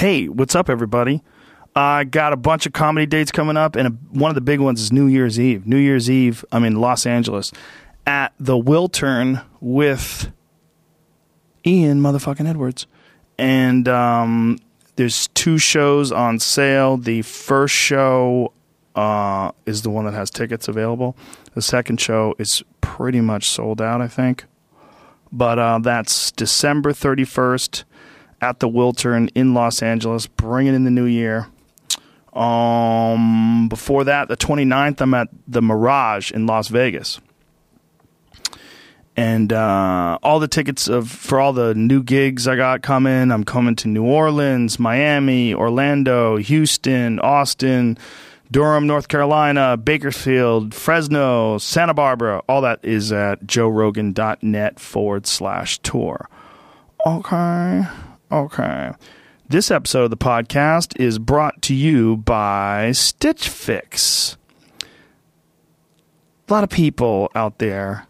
Hey, what's up, everybody? I got a bunch of comedy dates coming up, and a, one of the big ones is New Year's Eve. New Year's Eve, I'm in Los Angeles at the Wiltern with Ian motherfucking Edwards. And um, there's two shows on sale. The first show uh, is the one that has tickets available. The second show is pretty much sold out, I think. But uh, that's December 31st at the Wiltern in Los Angeles, bringing in the new year. Um, before that, the 29th, I'm at the Mirage in Las Vegas. And uh, all the tickets of for all the new gigs I got coming. I'm coming to New Orleans, Miami, Orlando, Houston, Austin, Durham, North Carolina, Bakersfield, Fresno, Santa Barbara. All that is at joerogan.net forward slash tour. Okay. Okay. This episode of the podcast is brought to you by Stitch Fix. A lot of people out there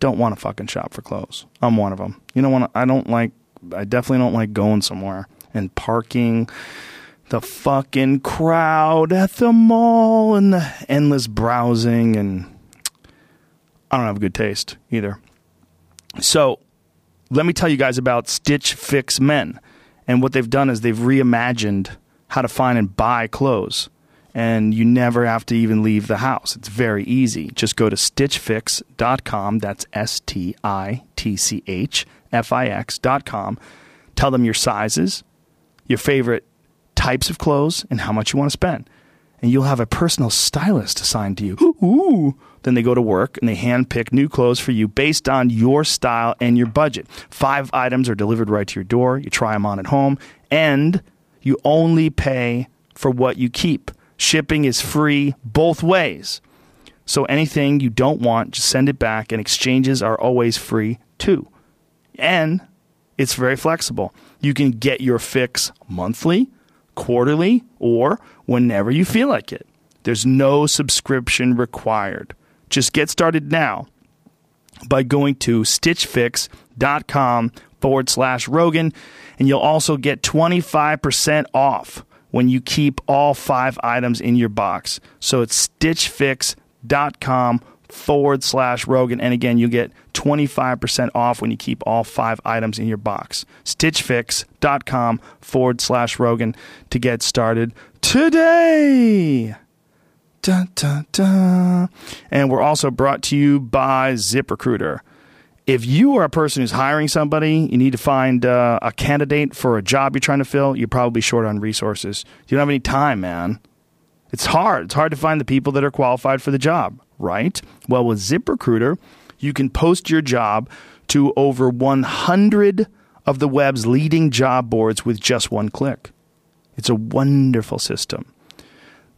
don't want to fucking shop for clothes. I'm one of them. You know what? I don't like, I definitely don't like going somewhere and parking, the fucking crowd at the mall and the endless browsing. And I don't have a good taste either. So let me tell you guys about Stitch Fix Men. And what they've done is they've reimagined how to find and buy clothes. And you never have to even leave the house. It's very easy. Just go to stitchfix.com. That's S T I T C H F I X.com. Tell them your sizes, your favorite types of clothes, and how much you want to spend. And you'll have a personal stylist assigned to you. Ooh. Then they go to work and they handpick new clothes for you based on your style and your budget. Five items are delivered right to your door. You try them on at home, and you only pay for what you keep. Shipping is free both ways. So anything you don't want, just send it back, and exchanges are always free too. And it's very flexible. You can get your fix monthly, quarterly, or whenever you feel like it. There's no subscription required. Just get started now by going to stitchfix.com forward slash Rogan, and you'll also get 25% off when you keep all five items in your box. So it's stitchfix.com forward slash Rogan. And again, you get 25% off when you keep all five items in your box. Stitchfix.com forward slash Rogan to get started today. Dun, dun, dun. And we're also brought to you by ZipRecruiter. If you are a person who's hiring somebody, you need to find uh, a candidate for a job you're trying to fill, you're probably short on resources. You don't have any time, man. It's hard. It's hard to find the people that are qualified for the job, right? Well, with ZipRecruiter, you can post your job to over 100 of the web's leading job boards with just one click. It's a wonderful system.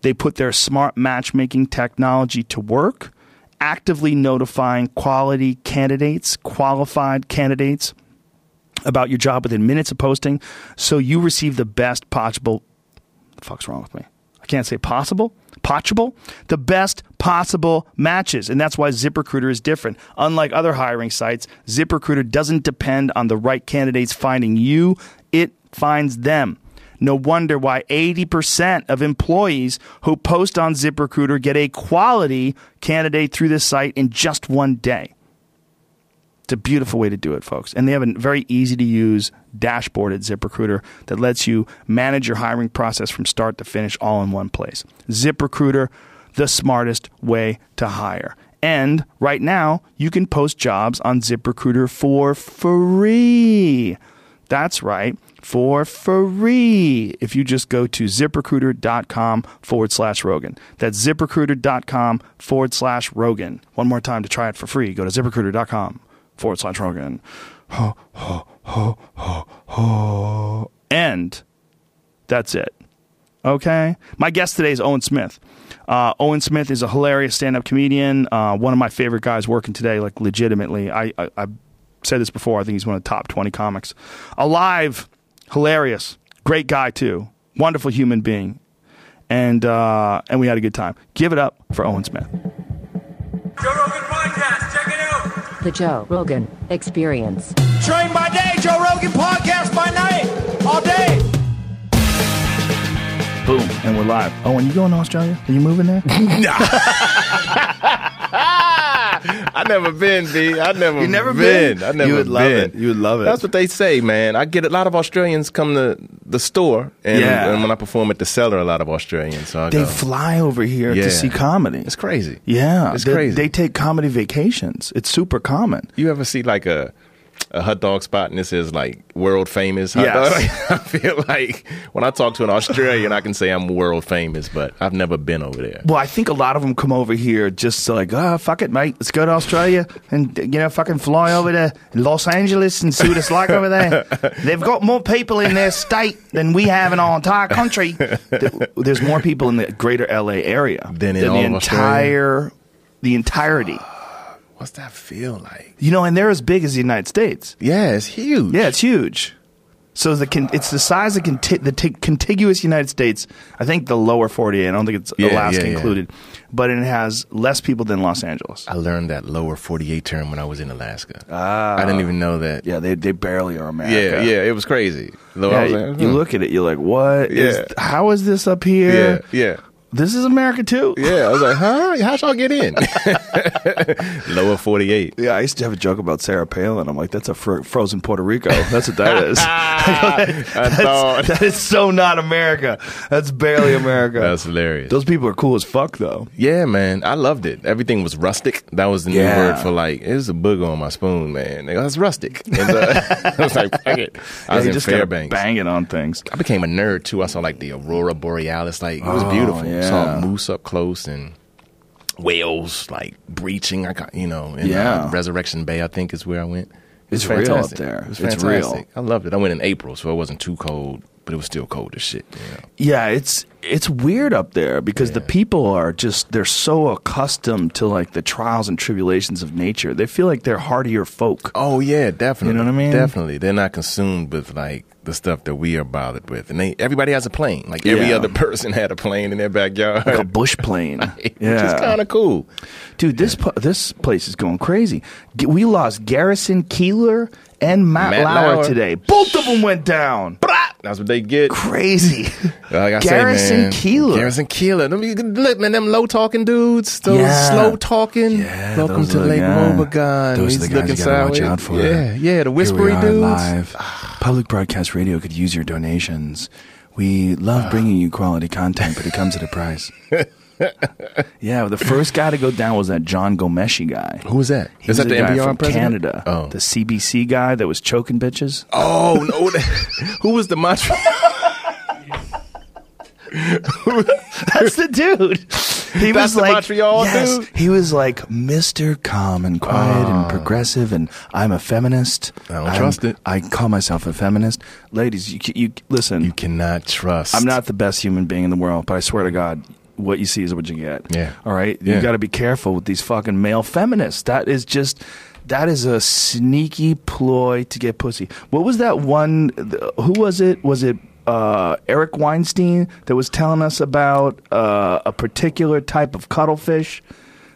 They put their smart matchmaking technology to work, actively notifying quality candidates, qualified candidates about your job within minutes of posting so you receive the best possible. The fuck's wrong with me? I can't say possible. Possible? The best possible matches. And that's why ZipRecruiter is different. Unlike other hiring sites, ZipRecruiter doesn't depend on the right candidates finding you, it finds them. No wonder why 80% of employees who post on ZipRecruiter get a quality candidate through this site in just one day. It's a beautiful way to do it, folks. And they have a very easy to use dashboard at ZipRecruiter that lets you manage your hiring process from start to finish all in one place. ZipRecruiter, the smartest way to hire. And right now, you can post jobs on ZipRecruiter for free. That's right for free if you just go to ziprecruiter.com forward slash Rogan. That's ziprecruiter.com forward slash Rogan. One more time to try it for free. Go to ziprecruiter.com forward slash Rogan. Ho, ho, ho, ho, ho. And that's it. Okay? My guest today is Owen Smith. Uh, Owen Smith is a hilarious stand up comedian, uh, one of my favorite guys working today, like legitimately. I, I, I said this before. I think he's one of the top 20 comics. Alive hilarious, great guy too, wonderful human being, and uh, and we had a good time. Give it up for Owen Smith. Joe Rogan Podcast, check it out. The Joe Rogan Experience. Train by day, Joe Rogan Podcast by night, all day. Boom, and we're live. And you going to Australia? Are you moving there? I never been, B. I never. You never been. been? I never been. You would love it. You would love it. That's what they say, man. I get a lot of Australians come to the store, and, Yeah. and when I perform at the cellar, a lot of Australians. So they go. fly over here Yeah. to see comedy. It's crazy. Yeah, it's they, crazy. They take comedy vacations. It's super common. you ever see like a a hot dog spot and this is like world famous hot Yes. dog? I feel like when I talk to an Australian, I can say I'm world famous, but I've never been over there. Well, I think a lot of them come over here just to like, ah, fuck it, mate. Let's go to Australia and you know, fucking fly over to Los Angeles and see what it's like over there. They've got more people in their state than we have in our entire country. There's more people in the greater LA area Than in the all of entire, the entirety. What's that feel like? You know, and they're as big as the United States. Yeah, it's huge. Yeah, it's huge. So the con- it's the size of conti- the t- contiguous United States. I think the lower 48. I don't think it's Yeah, Alaska yeah, yeah. included, but it has less people than Los Angeles. I learned that lower 48 term when I was in Alaska. I didn't even know that. Yeah, they they barely are America. Yeah, yeah, it was crazy. Though Yeah, was you, like, you hmm. look at it, you're like, what? is- Yeah. how is this up here? Yeah, yeah, This is America too. yeah. I was like, huh? How'd y'all get in? Lower 48. Yeah, I used to have a joke about Sarah Palin. I'm like, that's a fro- frozen Puerto Rico. That's what that is. I that is so not America. That's barely America. that's hilarious. Those people are cool as fuck, though. yeah, man, I loved it. Everything was rustic. That was the new Yeah. word for like it was a booger on my spoon, man. That's rustic. And, uh, I was like, fuck it. I was you in just Fairbanks. bang it on things. I became a nerd too. I saw like the aurora borealis. Like it was Oh, beautiful. yeah. Saw moose up close and whales like breaching. I got you know in Yeah. uh, Resurrection Bay. I think is where I went. It was It's real up there. It It's fantastic. real. I loved it. I went in April, so it wasn't too cold, but it was still cold as shit. Know? Yeah, it's it's weird up there because the people are just they're so accustomed to like the trials and tribulations of nature. They feel like they're hardier folk. Oh yeah, definitely. You know what I mean? Definitely. They're not consumed with like the stuff that we are bothered with, and they everybody has a plane. Like every Yeah. other person had a plane in their backyard. Like a bush plane. Which yeah. is kind of cool. Dude, this pu- this place is going crazy. G- We lost Garrison Keillor and Matt, Matt Lauer, Lauer. today. Both of them went down. That's what they get. Crazy. Like I Garrison say, man, Keillor. Garrison Keillor. Them, look, man, them low talking dudes, those Yeah. slow talking. Yeah, Welcome to are- Lake yeah. Wobegon. Those are He's the guys looking you gotta watch out for. Yeah, yeah, the whispery Here we are dudes. live. Ah. Public Broadcast Radio could use your donations. We love ah. bringing you quality content, but it comes at a price. yeah, the first guy to go down was that John Ghomeshi guy. Who was that? He Is was that the guy NPR from president? Canada. Oh. The CBC guy that was choking bitches. Oh no! Who was the Montreal? That's the dude. He That's was the like, Montreal yes, dude? he was like Mr. Calm and quiet and ah. progressive, and I'm a feminist. I don't I'm- trust it. I call myself a feminist. Ladies, you, you listen. You cannot trust. I'm not the best human being in the world, but I swear to God, what you see is what you get. Yeah. All right. Yeah. You got to be careful with these fucking male feminists. That is just. That is a sneaky ploy to get pussy. What was that one? Who was it? Was it uh, Eric Weinstein that was telling us about uh, a particular type of cuttlefish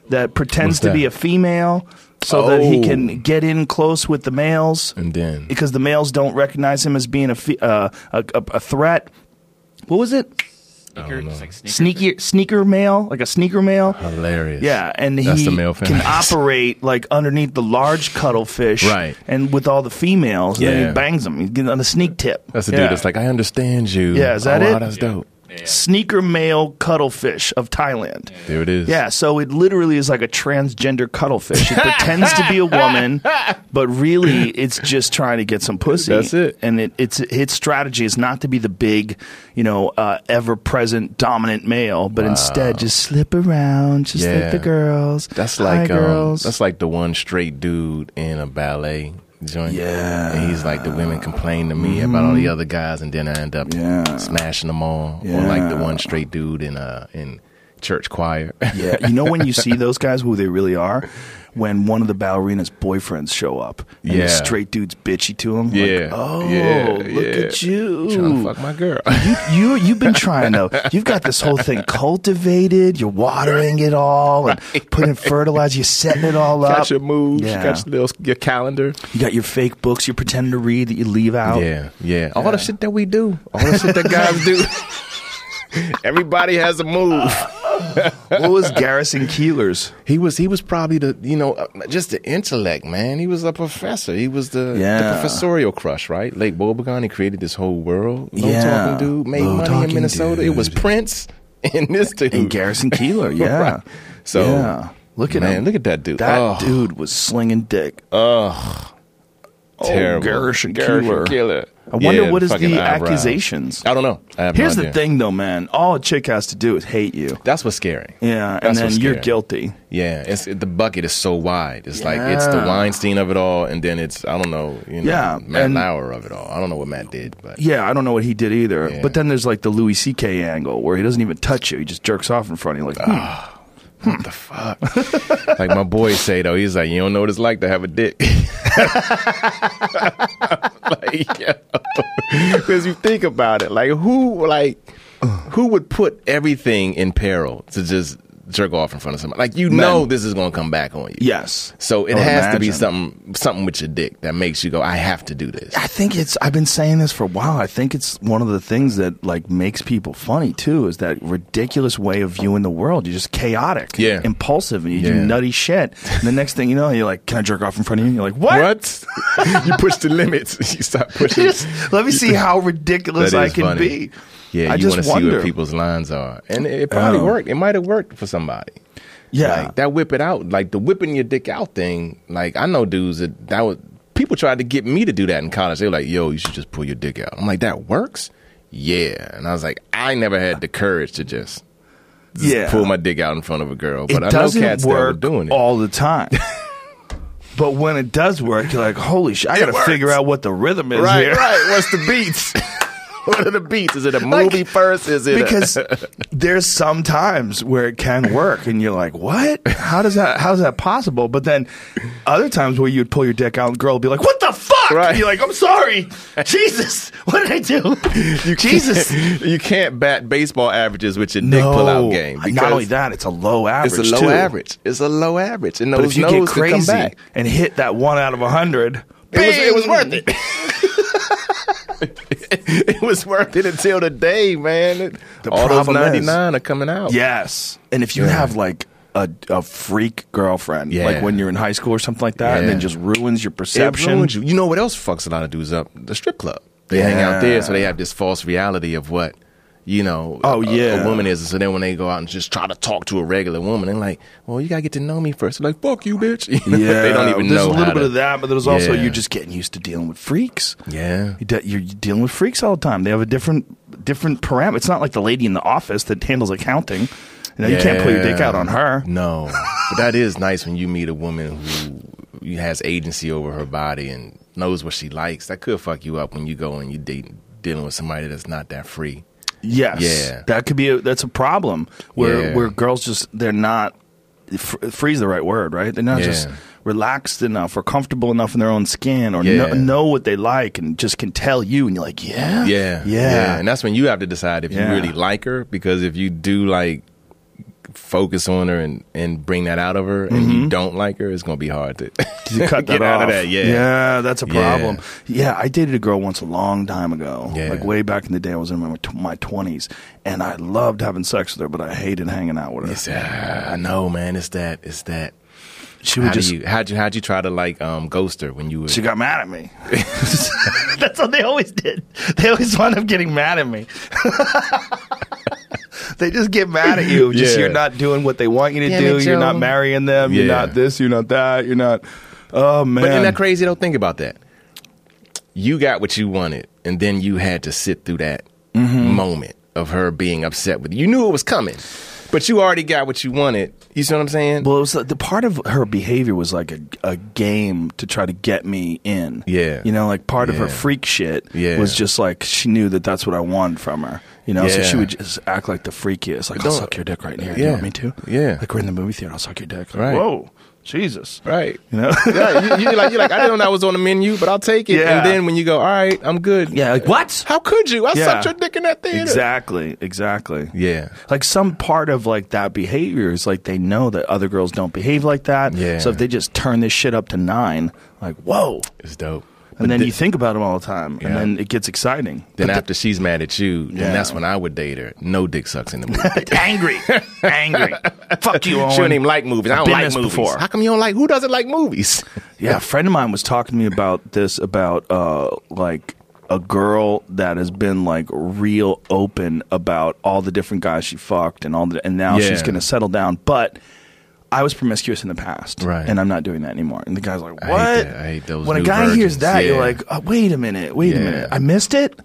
that pretends What's to be a female so that he Oh. can get in close with the males? And then because the males don't recognize him as being a fe- uh, a, a, a threat. What was it? Don't know. Just like sneaker. Sneaky sneaker male, like a sneaker male. hilarious. Yeah, and That's he the male can operate like underneath the large cuttlefish, Right. And with all the females, and then Yeah. he bangs them. He's getting on the sneak tip. That's the Yeah. dude that's like, I understand you. Yeah, is that oh, wow, it? that's dope. Sneaker male cuttlefish of Thailand. There it is. Yeah, so it literally is like a transgender cuttlefish. It pretends to be a woman, but really it's just trying to get some pussy. That's it. And it, it's its strategy is not to be the big, you know, uh, ever present dominant male, but instead just slip around, just like the girls. That's Hi, like um, girls. that's like the one straight dude in a ballet joint. Yeah. Mm-hmm. and he's like the women complain to me about all the other guys, and then I end up Yeah. smashing them all. Or like the one straight dude in uh in church choir. Yeah, you know when you see those guys who they really are, when one of the ballerina's boyfriends show up, and Yeah. the straight dude's bitchy to him. Yeah. like, oh, Yeah, look yeah. at you, Trying to fuck my girl. you, you you've been trying to you've got this whole thing cultivated you're watering it all and putting fertilizer you're setting it all up got your moves. Yeah. You got your little your calendar. you got your fake books you're pretending to read that you leave out Yeah, yeah. All the shit that we do. All the shit that guys do. Everybody has a move. What was Garrison Keillor's? He was he was probably the you know uh, just the intellect man. He was a professor. He was the, Yeah. the professorial crush, right? Lake Wobegon. He created this whole world. Low Yeah. talking dude made Low money in Minnesota. It was. Prince and this dude And Garrison Keillor, yeah. Right. So yeah. Look at man, him. look at that dude. That oh, dude was slinging dick. Ugh. Terrible. Garrison Garrison Keillor. Keillor. I wonder Yeah, what is the eyebrows. accusations. I don't know. I have Here's no the thing, though, man. All a chick has to do is hate you. That's what's scary. Yeah, and then you're guilty. Yeah, it's the bucket is so wide. It's like it's the Weinstein of it all, and then it's I don't know, you know, Yeah, Matt and- Lauer of it all. I don't know what Matt did, but Yeah, I don't know what he did either. Yeah. But then there's like the Louis C.K. angle where he doesn't even touch you; he just jerks off in front of you. Like, hmm. What the fuck? like my boy say though, he's like, you don't know what it's like to have a dick. like, because you think about it, like who, like who would put everything in peril to just jerk off in front of somebody? Like you know, this is going to come back on you. yes. So it has to be something, something with your dick that makes you go, I have to do this. I think it's. I've been saying this for a while. I think it's one of the things that like makes people funny too. Is that ridiculous way of viewing the world? You're just chaotic, Yeah. impulsive, and you do nutty shit. And the next thing you know, you're like, "Can I jerk off in front of you?" And you're like, "What?" What? you push the limits. You stop pushing. Just let me see how ridiculous I can funny. be. Yeah, I you want to see what where people's lines are, and it, it probably Oh. worked. It might have worked for somebody. Yeah. like that whip it out, like the whipping your dick out thing. Like I know dudes that that was people tried to get me to do that in college. They were like, "Yo, you should just pull your dick out." I'm like, "That works." Yeah, and I was like, I never had the courage to just, Yeah. pull my dick out in front of a girl, it but I know doesn't cats that were doing it. all the time. but when it does work, you're like, holy shit! I got to figure out what the rhythm is right, here. right. What's the beats? what are the beats? Is it a Like, movie first? Is it a- because there's some times where it can work, and you're like, "What? How does that? How's that possible?" But then other times where you'd pull your dick out, and girl would be like, "What the fuck?" Right. And you're like, "I'm sorry, Jesus, what did I do?" You Jesus. can't, you can't bat baseball averages with your dick pull out game. Not only that, it's a low average. it's a low too. average. It's a low average, and But those if you get crazy and hit that one out of a hundred, It was, it was worth it. it was worth it until the day, man. The All those problem is- ninety nine are coming out. Yes, and if you Yeah. have like a, a freak girlfriend, Yeah. like when you're in high school or something like that, and then just ruins your perception. ruins you. You know what else fucks a lot of dudes up? The strip club. They hang out there, so they have this false reality of what you know. Oh, a- yeah. a, woman is. So then when they go out and just try to talk to a regular woman, they're like, "Well, you gotta get to know me first. They're like, "Fuck you, bitch." You know, Yeah, they don't even there's know. a little bit to- of that, but there's also Yeah. you're just getting used to dealing with freaks. Yeah. You're dealing with freaks all the time. They have a different different parameter. It's not like the lady in the office that handles accounting. You know, you can't pull your dick out on her. No, but that is nice when you meet a woman who has agency over her body and knows what she likes. That could fuck you up when you go and you date dealing with somebody that's not that free. Yes, Yeah. that could be a, that's a problem where Yeah. where girls just they're not fr- free's the right word, right? They're not Yeah. just relaxed enough or comfortable enough in their own skin or know, Yeah. know what they like and just can tell you and you're like, yeah, Yeah, yeah, and that's when you have to decide if Yeah. you really like her. Because if you do like focus on her and and bring that out of her, and you don't like her, it's gonna be hard to, Mm-hmm. Cut get that out off. of that. Yeah, yeah, that's a problem. Yeah. I dated a girl once a long time ago, Yeah. like way back in the day. I was in my my twenties, and I loved having sex with her, but I hated hanging out with her. Uh, I know, man. It's that. It's that. She would How just do you how'd you how'd you try to like um ghost her when you were She got mad at me. That's what they always did. They always wound up getting mad at me. they just get mad at you. Just Yeah. you're not doing what they want you to Damn do. it, you're not Joe. marrying them. You're Yeah. not this. You're not that. You're not. Oh man. But isn't that crazy Don't Think about that. You got what you wanted, and then you had to sit through that Mm-hmm. moment of her being upset with you. You knew it was coming, but you already got what you wanted. You see what I'm saying? Well, it was like, the part of her behavior was like a, a game to try to get me in. Yeah. you know, like part of her freak shit Yeah. was just like she knew that that's what I wanted from her. You know, so she would just act like the freakiest. Like, I'll suck your dick right here. Do you Yeah. want me to? Yeah. Like we're in the movie theater. I'll suck your dick. Like, Right. Whoa, Jesus. right. You know. yeah, you, you're like you're like I didn't know that was on the menu, but I'll take it. Yeah. And then when you go, all right, I'm good. yeah. Like what? How could you? I Yeah. sucked your dick in that theater. Exactly. Exactly. Yeah. Like some part of like that behavior is like they know that other girls don't behave like that. Yeah. So if they just turn this shit up to nine, like whoa. It's dope. And then the- you think about them all the time, and then it gets exciting. Then But after she's mad at you, Yeah. then that's when I would date her. No dick sucks in the movie. angry, angry. Fuck you, Owen. she don't even like movies. I don't like movies. before. How come you don't like? Who doesn't like movies? Yeah, a friend of mine was talking to me about this about uh like a girl that has been like real open about all the different guys she fucked and all the and now Yeah. she's going to settle down, but I was promiscuous in the past, Right. and I'm not doing that anymore. And the guy's like, I "What?" hate that. I hate those when a new guy hears virgins. that, you're like, oh, "Wait a minute, wait a minute, I missed it.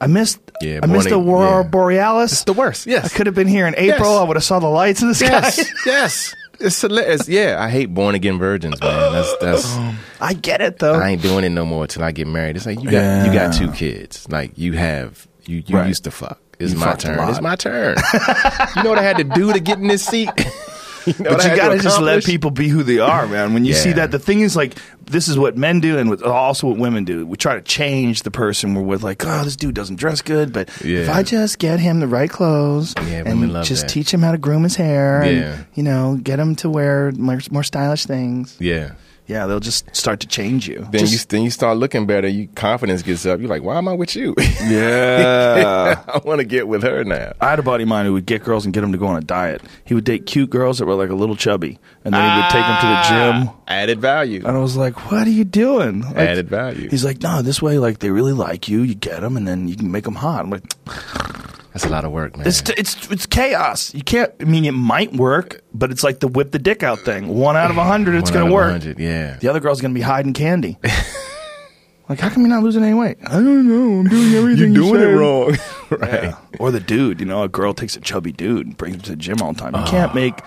I missed. Yeah, I missed the morning- aurora yeah. borealis. It's the worst. Yes. I could have been here in April. Yes. I would have saw the lights in the sky. Yes, yes. It's, hilarious. yeah. I hate born again virgins, man. That's that's. I get it though. I ain't doing it no more till I get married. It's like you got you got two kids. Like you have you you Right. used to fuck. It's You my turn. It's my turn. you know what I had to do to get in this seat. you know But you gotta just let people be who they are, man. When you see that, the thing is like this is what men do, and also what women do. We try to change the person we're with. Like, oh, this dude doesn't dress good, but if I just get him the right clothes Yeah, and just that. teach him how to groom his hair, Yeah. and you know, get him to wear more, more stylish things. Yeah. Yeah, they'll just start to change you. Then Just- you then you start looking better. Your confidence gets up. You're like, why am I with you? yeah. I want to get with her now. I had a buddy of mine who would get girls and get them to go on a diet. He would date cute girls that were like a little chubby, and then he would take them to the gym. Ah, Added value. And I was like, "What are you doing?" Like, Added value. He's like, "No, this way, like they really like you. You get them, and then you can make them hot." I'm like, That's a lot of work, man. "It's it's it's chaos. You can't. I mean, it might work, but it's like the whip the dick out thing. One out of a hundred, it's gonna work. 100, yeah. The other girl's gonna be hiding candy. like, how come you're not losing any weight? I don't know. I'm doing everything. You're you doing it wrong. right. Yeah. Or the dude, you know, a girl takes a chubby dude and brings him to the gym all the time. You Ah. can't make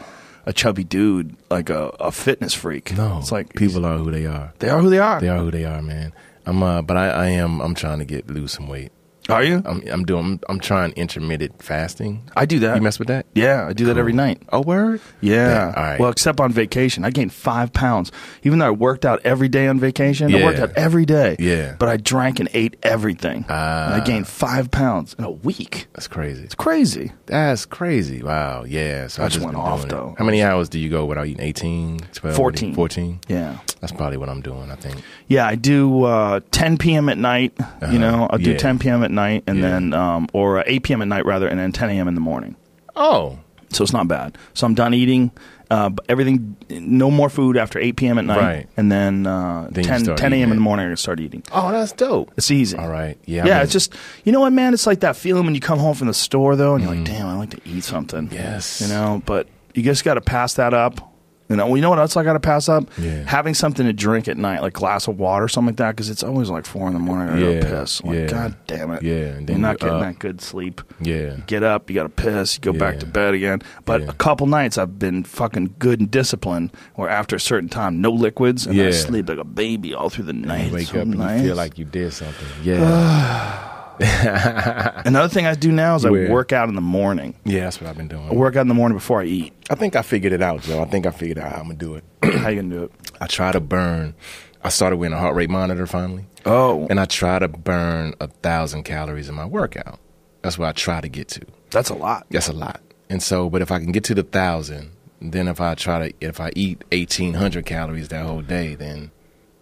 a chubby dude like a, a fitness freak. No, it's like people are who they are. They are who they are. They are who they are, man. I'm uh, but I, I am I'm trying to get lose some weight. Are you? I'm I'm doing I'm, trying intermittent fasting. I do that. You mess with that? Yeah, I do that every night. Oh, word? Yeah. all right. Well, except on vacation, I gained five pounds. Even though I worked out every day on vacation, I Yeah. worked out every day. Yeah. But I drank and ate everything. Ah. and I gained five pounds in a week. That's crazy. It's crazy. That's crazy. Wow. Yeah. So I I just just went been off, doing it. though. How many hours do you go without eating? 18, 12, 14. 14? Yeah. That's probably what I'm doing, I think. Yeah, I do uh, 10 p.m. at night. You know, I'll do Yeah. 10 p.m. at night, and Yeah. then um, or uh, 8 p.m. at night rather, and then 10 a.m. in the morning. Oh. So it's not bad. So I'm done eating. Uh, everything, no more food after 8 p.m. at night, Right. and then, uh, Then 10, 10 a.m. in the morning. I start eating. Oh, that's dope. It's easy. All right. Yeah. Yeah, I it's just you know what, man. It's like that feeling when you come home from the store, though, and you're like, Mm. "Damn, I like to eat something." Yes. you know. But you just got to pass that up. You know, well, you know what else I got to pass up? Yeah. Having something to drink at night, like a glass of water, or something like that, because it's always like four in the morning. I Yeah, gotta piss. Like, yeah. God damn it. Yeah, and then you're not getting up. that good sleep. Yeah. You get up, you got to piss, you go back to bed again. But Yeah. a couple nights I've been fucking good and disciplined, where after a certain time, no liquids, and I Yeah. sleep like a baby all through the night. You wake so up and you feel like you did something. Yeah. Another thing I do now is I work out in the morning. yeah, that's what I've been doing. I work out in the morning before I eat. I think I figured it out, Joe. I think I figured out how I'm gonna do it. How you gonna do it? I try to burn. I started wearing a heart rate monitor finally, Oh, and I try to burn a thousand calories in my workout. That's what I try to get to. that's a lot. That's a lot. And so, but if I can get to the thousand, then if I try to, if I eat eighteen hundred calories that whole day, then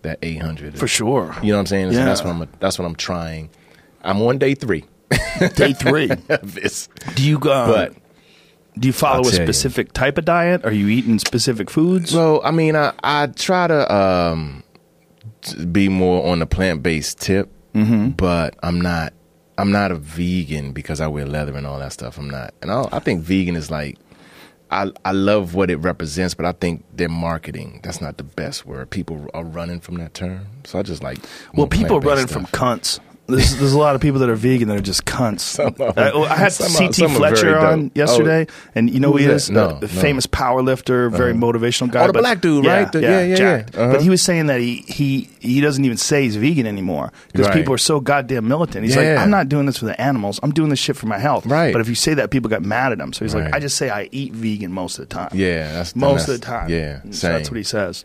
that eight hundred For sure. You know what I'm saying? So Yeah. that's what I'm. That's what I'm trying. I'm on day three Day three. of this, Do you uh, but do you follow I'll a tell you. specific type of diet? Are you eating specific foods? Well, I mean, I I try to um be more on the plant based tip, Mm-hmm. but I'm not. I'm not a vegan because I wear leather and all that stuff. I'm not, and I, I think vegan is like. I, I love what it represents, but I think their marketing, that's not the best word. People are running from that term. So I just like. well, people running plant-based from stuff. cunts. There's, there's a lot of people that are vegan that are just cunts. Some of I, them- I had some CT some Fletcher on dope. yesterday, and you know who he is? No, no. famous power lifter, very motivational guy. Oh, the but- black dude, right? The- yeah, yeah, jacked. yeah. Uh-huh. But he was saying that he he he doesn't even say he's vegan anymore because Right. people are so goddamn militant. He's Yeah. like, I'm not doing this for the animals. I'm doing this shit for my health. Right. But if you say that, people got mad at him. So he's like, I just say I eat vegan most of the time. Yeah, that's most that's- of the time. Yeah, So that's what he says.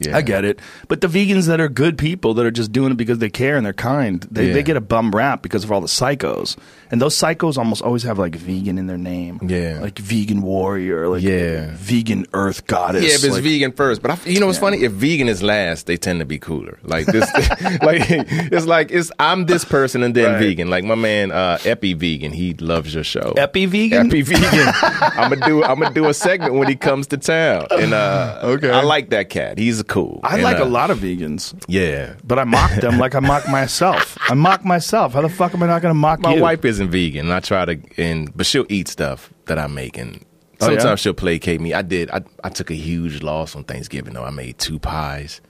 Yeah. I get it. But the vegans that are good people that are just doing it because they care and they're kind, they, Yeah. they get a bum rap because of all the psychos. And those psychos almost always have like vegan in their name. Yeah. Like vegan warrior, like Yeah. vegan earth goddess. Yeah, if it's like- vegan first, but I, you know what's funny? If vegan is last, they tend to be cooler. Like this, like it's like it's I'm this person and then Right. vegan. Like my man uh, Epi Vegan, he loves your show. Epi vegan? Epi Vegan. I'm gonna do I'm gonna do a segment when he comes to town, and uh, Okay. I like that cat. He's cool. I And, like uh, a lot of vegans. Yeah, But I mock them like I mock myself. I mock myself. How the fuck am I not going to mock my you? wife isn't vegan. I try to, and but she'll eat stuff that I make, and Oh, yeah? sometimes she'll placate me. I did. I I took a huge loss on Thanksgiving though. I made two pies.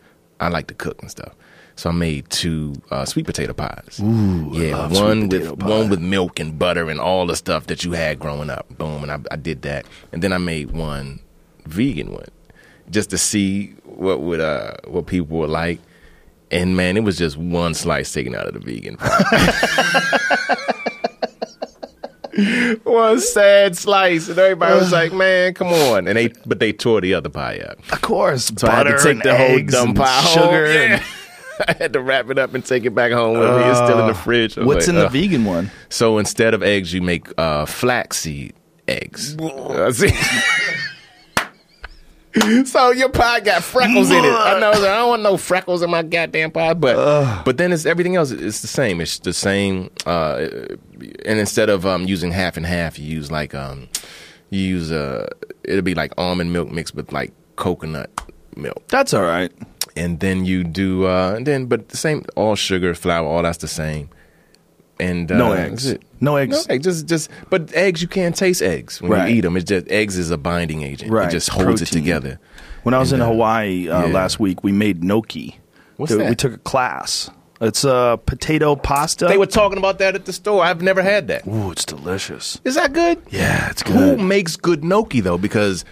I like to cook and stuff, so I made two uh, sweet potato pies. Ooh, yeah, one with pie. one with milk and butter and all the stuff that you had growing up. Boom, and I, I did that, and then I made one vegan one just to see what would uh what people would like. And man, it was just one slice taken out of the vegan pie. one sad slice, and everybody was like, "Man, come on!" And they, but they tore the other pie up. Of course. So I had to take the whole dumb pie home. sugar. Yeah. and- I had to wrap it up and take it back home with me. It's still in the fridge. I was What's like, in the "Ugh." vegan one? So instead of eggs, you make uh, flaxseed eggs. Uh, see? so your pie got freckles in it. I know. I don't want no freckles in my goddamn pie, but but then it's everything else. It's the same. It's the same. Uh, and instead of um, using half and half, you use like um, you use uh, it'll be like almond milk mixed with like coconut milk That's all right. and then you do uh and then but the same all sugar flour all that's the same and uh, No that's eggs. No eggs. no eggs just just but eggs you can't taste eggs when Right. you eat them it's just eggs is a binding agent Right. it just holds it together When I was And, in uh, Hawaii uh, yeah. last week, we made gnocchi. What's that? We took a class. It's a potato pasta. they were talking about that at the store i've never had that Ooh, it's delicious. is that good Yeah, it's good. who makes good gnocchi though because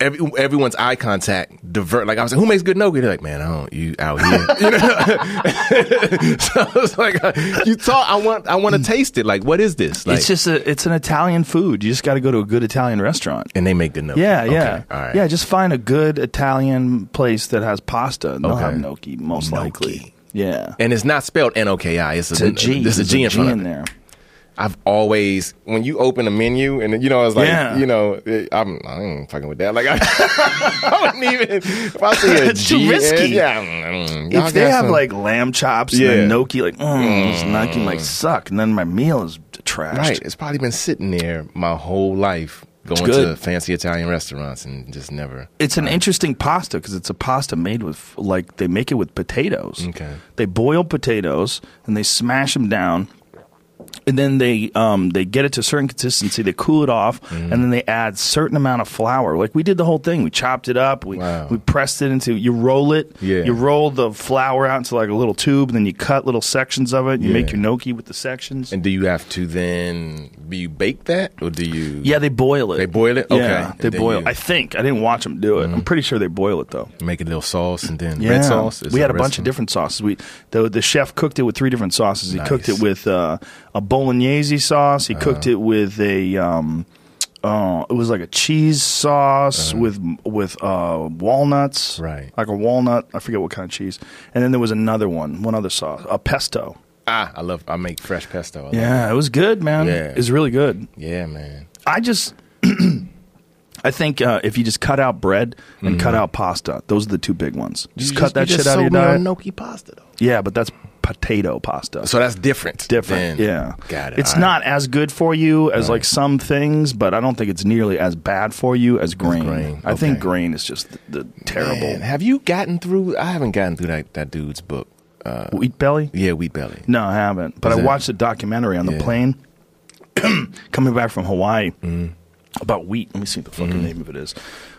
Every, everyone's eye contact divert. Like I was like, "Who makes good gnocchi?" They're like, "Man, I don't. You out here." You know? so it's like, uh, you talk. I want. I want to taste it. Like, what is this? Like, it's just a, it's an Italian food. You just got to go to a good Italian restaurant. and they make good gnocchi. Yeah, Okay, yeah, All right. yeah. Just find a good Italian place that has pasta. and They'll Okay. have gnocchi most Gnocchi. likely. Yeah, And it's not spelled N O K I. It's it's a G. There's a There's G in of it. there. I've always when you open a menu and you know it's like Yeah. you know I'm I ain't fucking with that. Like I, I wouldn't even if I see a It's too G, risky. Yeah, mm, If they have some- like lamb chops Yeah. and gnocchi, like mm, this gnocchi might suck, and then my meal is trashed. right, it's probably been sitting there my whole life going to fancy Italian restaurants and just never. It's an interesting pasta because it's a pasta made with like they make it with potatoes. Okay. They boil potatoes and they smash them down, and then they um, they get it to a certain consistency. They cool it off, Mm-hmm. and then they add certain amount of flour. Like we did the whole thing. We chopped it up. We Wow. we pressed it into. You roll it. Yeah. You roll the flour out into like a little tube, and then you cut little sections of it. You make your gnocchi with the sections. And do you have to then do you bake that or do you? yeah, they boil it. They boil it? Okay. Yeah, they boil. you- Mm-hmm. I think I didn't watch them do it. I'm pretty sure they boil it though. make a little sauce and then Yeah. red sauce. Is we had a bunch sauce? of different sauces. We the the chef cooked it with three different sauces. He cooked it with uh, a bolognese sauce. He cooked Uh-huh. it with a um, uh, it was like a cheese sauce with with uh, walnuts, Uh-huh. Right. Like a walnut. I forget what kind of cheese. And then there was another one, one other sauce, a pesto. Ah, I love. I make fresh pesto. I love Yeah, it was good, man. Yeah. It was really good. Yeah, man. I just. I think uh, if you just cut out bread and cut out pasta, those are the two big ones. Just Mm-hmm. Cut that shit out of your diet. Gnocchi pasta though. Yeah, but that's potato pasta. So that's different. different. then. Yeah, Got it. It's All right. not as good for you as Right. like some things, but I don't think it's nearly as bad for you as grain. grain. I think grain is just the, the terrible Man, have you gotten through? I haven't gotten through that that dude's book. Uh, wheat belly. yeah, Wheat Belly. No, I haven't. But Is I that- watched a documentary on the Yeah. plane coming back from Hawaii Mm-hmm. about wheat. Let me see what the fucking name of it is.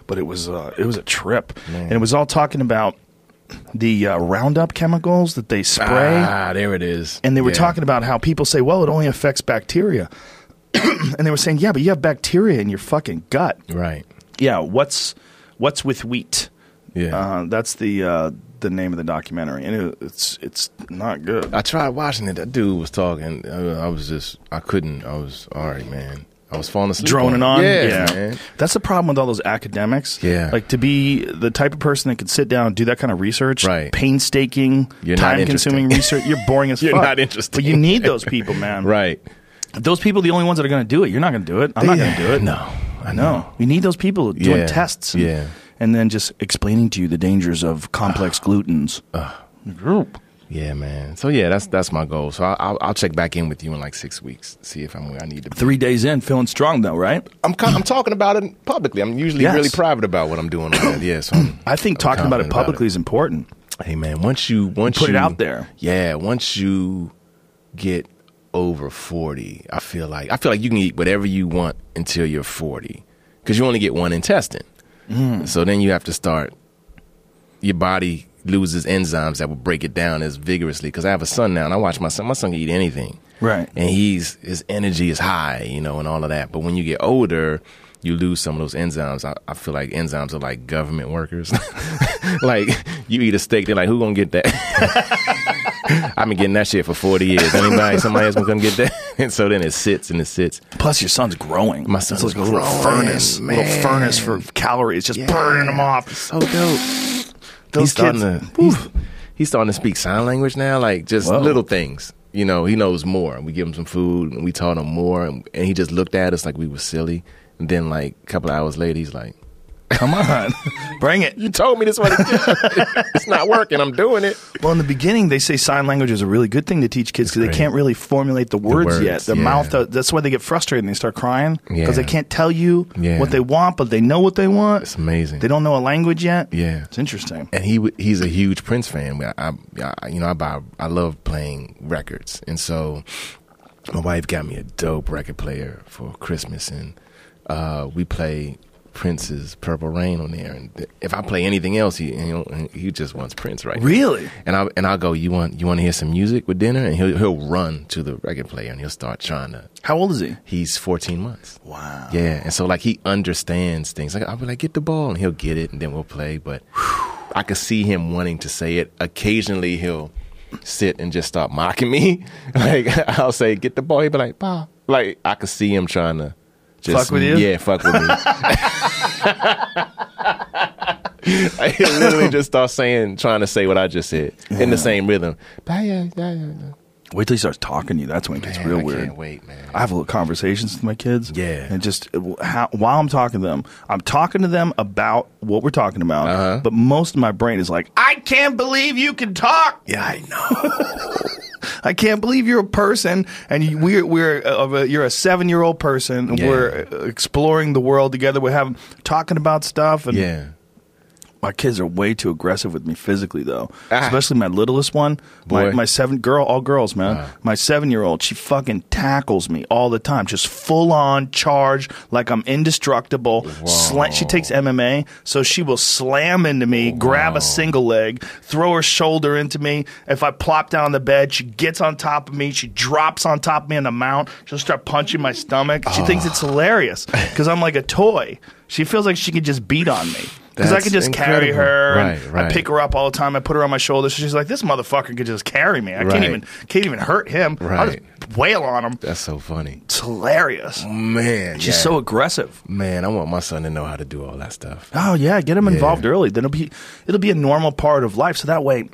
But it was uh, it was a trip, Man. and it was all talking about the uh, Roundup chemicals that they spray. Ah, there it is. And they were Yeah. talking about how people say, well, it only affects bacteria. and they were saying, yeah, but you have bacteria in your fucking gut. right. Yeah, what's what's with wheat? Yeah. Uh, that's the uh, the name of the documentary, and it, it's it's not good. I tried watching it. That dude was talking. I was just, I couldn't. I was all right, man. I was falling asleep. droning on. Yeah, man. That's the problem with all those academics. Yeah. Like to be the type of person that could sit down and do that kind of research, Right. painstaking, You're time consuming research. You're boring as fuck. You're not interesting. But you need those people, man. Right. Those people are the only ones that are going to do it. You're not going to do it. I'm not going to do it. No, I No. You need those people doing Yeah. tests. And, Yeah. And then just explaining to you the dangers of complex glutens. Group. Yeah, man. So yeah, that's that's my goal. So I'll, I'll, I'll check back in with you in like six weeks, see if I'm where I need to be. Three days in, feeling strong though, right? I'm con- I'm talking about it publicly. I'm usually Yes. really private about what I'm doing. That. Yeah, so I'm, I think I'm talking about it publicly is important. Hey man, once you once Put it out there. Yeah, once you get over forty, I feel like I feel like you can eat whatever you want until you're forty, because you only get one intestine. Mm. So then you have to start. Your body loses enzymes that will break it down as vigorously. Because I have a son now, and I watch my son. My son can eat anything, Right. And he's his energy is high, you know, and all of that. But when you get older, you lose some of those enzymes. I, I feel like enzymes are like government workers. like you eat a steak, they're like, "Who gonna get that?" I've been getting that shit for forty years. Anybody, somebody else gonna come get that? and so then it sits and it sits. Plus, your son's growing. My son's like a little furnace, little furnace for calories, just burning them off. So dope. Those he's starting kids- to he's, he's starting to speak sign language now, like just Whoa. little things. You know, he knows more. We give him some food and we taught him more, and, and he just looked at us like we were silly. And then, like a couple of hours later, he's like, Come on, bring it. "You told me this was it's not working. I'm doing it." Well, in the beginning, they say sign language is a really good thing to teach kids because they can't really formulate the words, words, yet. The yeah. mouth, that's why they get frustrated and they start crying because they can't tell you Yeah. what they want, but they know what they want. It's amazing. They don't know a language yet. Yeah. It's interesting. and he w- he's a huge Prince fan. I, I, I you know I buy I love playing records, and so my wife got me a dope record player for Christmas, and uh, we play Prince's Purple Rain on there. And if I play anything else, he you know, he just wants Prince right. now. Really? And I and I'll go. You want you want to hear some music with dinner? And he'll he'll run to the record player and he'll start trying to. How old is he? He's 14 months. Wow. Yeah, and so like he understands things. Like I'll be like, get the ball, and he'll get it, and then we'll play. But I could see him wanting to say it. Occasionally, he'll sit and just start mocking me. Like I'll say, get the ball. He'll be like, bah. Like I could see him trying to just Fuck with you? Yeah, fuck with me. He'll literally just start saying, trying to say what I just said in the same rhythm. Yeah, yeah, yeah, yeah. Wait till he starts talking to you. That's when it gets Man, real I weird. Wait, man. I have little conversations with my kids. Yeah. And just uh, how, while I'm talking to them, I'm talking to them about what we're talking about. Uh-huh. But most of my brain is like, I can't believe you can talk. yeah, I know. I can't believe you're a person and you, we're we're of a, you're a seven year old person. Yeah. We're uh, exploring the world together. We're having talking about stuff. And yeah. My kids are way too aggressive with me physically, though. Ah. Especially my littlest one, my, Boy. my seven girl, all girls, man. Wow. My seven year old, she fucking tackles me all the time, just full on charge, like I'm indestructible. Sla- she takes MMA, so she will slam into me, grab a single leg, throw her shoulder into me. If I plop down on the bed, she gets on top of me. She drops on top of me on the mount. She'll start punching my stomach. She thinks it's hilarious because I'm like a toy. She feels like she can just beat on me. Because I That's could just carry incredible. her. and Right, I pick her up all the time. I put her on my shoulder. So she's like, "This motherfucker could just carry me. I can't even can't even hurt him. I'll just wail on him. That's so funny. It's hilarious. Oh, man, She's yeah. so aggressive. Man, I want my son to know how to do all that stuff. Oh yeah, get him Yeah. involved early. Then it'll be it'll be a normal part of life. So that way,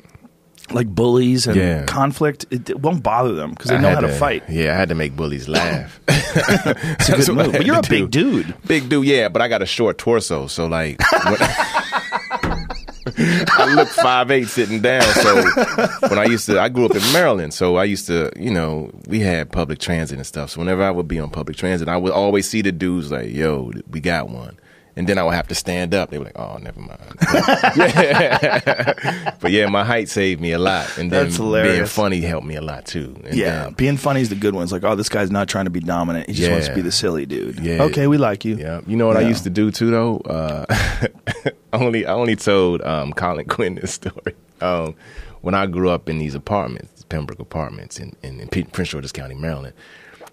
like bullies and Yeah. conflict, it, it won't bother them because they know how to, fight. Yeah, I had to make bullies laugh. It's a good move. But you're a big dude. Big dude, yeah, but I got a short torso, so like I look five eight sitting down. So when I used to, I grew up in Maryland, so I used to, you know, we had public transit and stuff. So whenever I would be on public transit, I would always see the dudes like, "Yo, we got one." And then I would have to stand up. They were like, "Oh, never mind." but yeah, my height saved me a lot, and then That's being funny helped me a lot too. And Yeah, then- being funny is the good one. It's like, oh, this guy's not trying to be dominant. He just wants to be the silly dude. Yeah. Okay, we like you. Yeah, you know what I used to do too, though. Uh, I only I only told um, Colin Quinn this story. Um, when I grew up in these apartments, Pembroke apartments in, in, in Prince George's County, Maryland,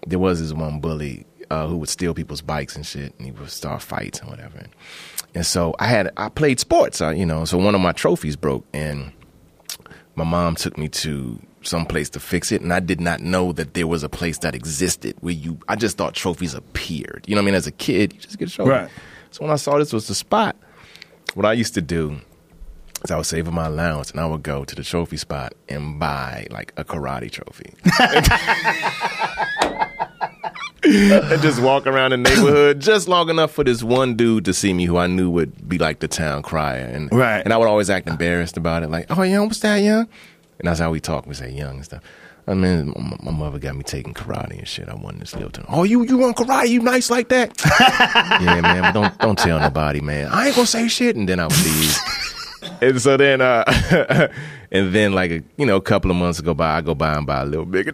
there was this one bully uh, who would steal people's bikes and shit, and he would start fights and whatever. And so I had I played sports, uh, you know. So one of my trophies broke, and my mom took me to some place to fix it, and I did not know that there was a place that existed where you. I just thought trophies appeared. You know what I mean? As a kid, you just get a trophy. Right. So when I saw this was the spot, what I used to do is I would save up my allowance and I would go to the trophy spot and buy like a karate trophy. and just walk around the neighborhood just long enough for this one dude to see me who I knew would be like the town crier. And Right. and I would always act embarrassed about it, like, oh, young, what's that, young? And that's how we talk. We say young and stuff. I mean, my, my mother got me taking karate and shit. I won this little time. Oh, you you want karate? You nice like that? yeah, man. But don't don't tell nobody, man. I ain't gonna say shit. And then I would leave. and so then, uh, and then like a, you know, a couple of months go by, I go by and buy a little bigger.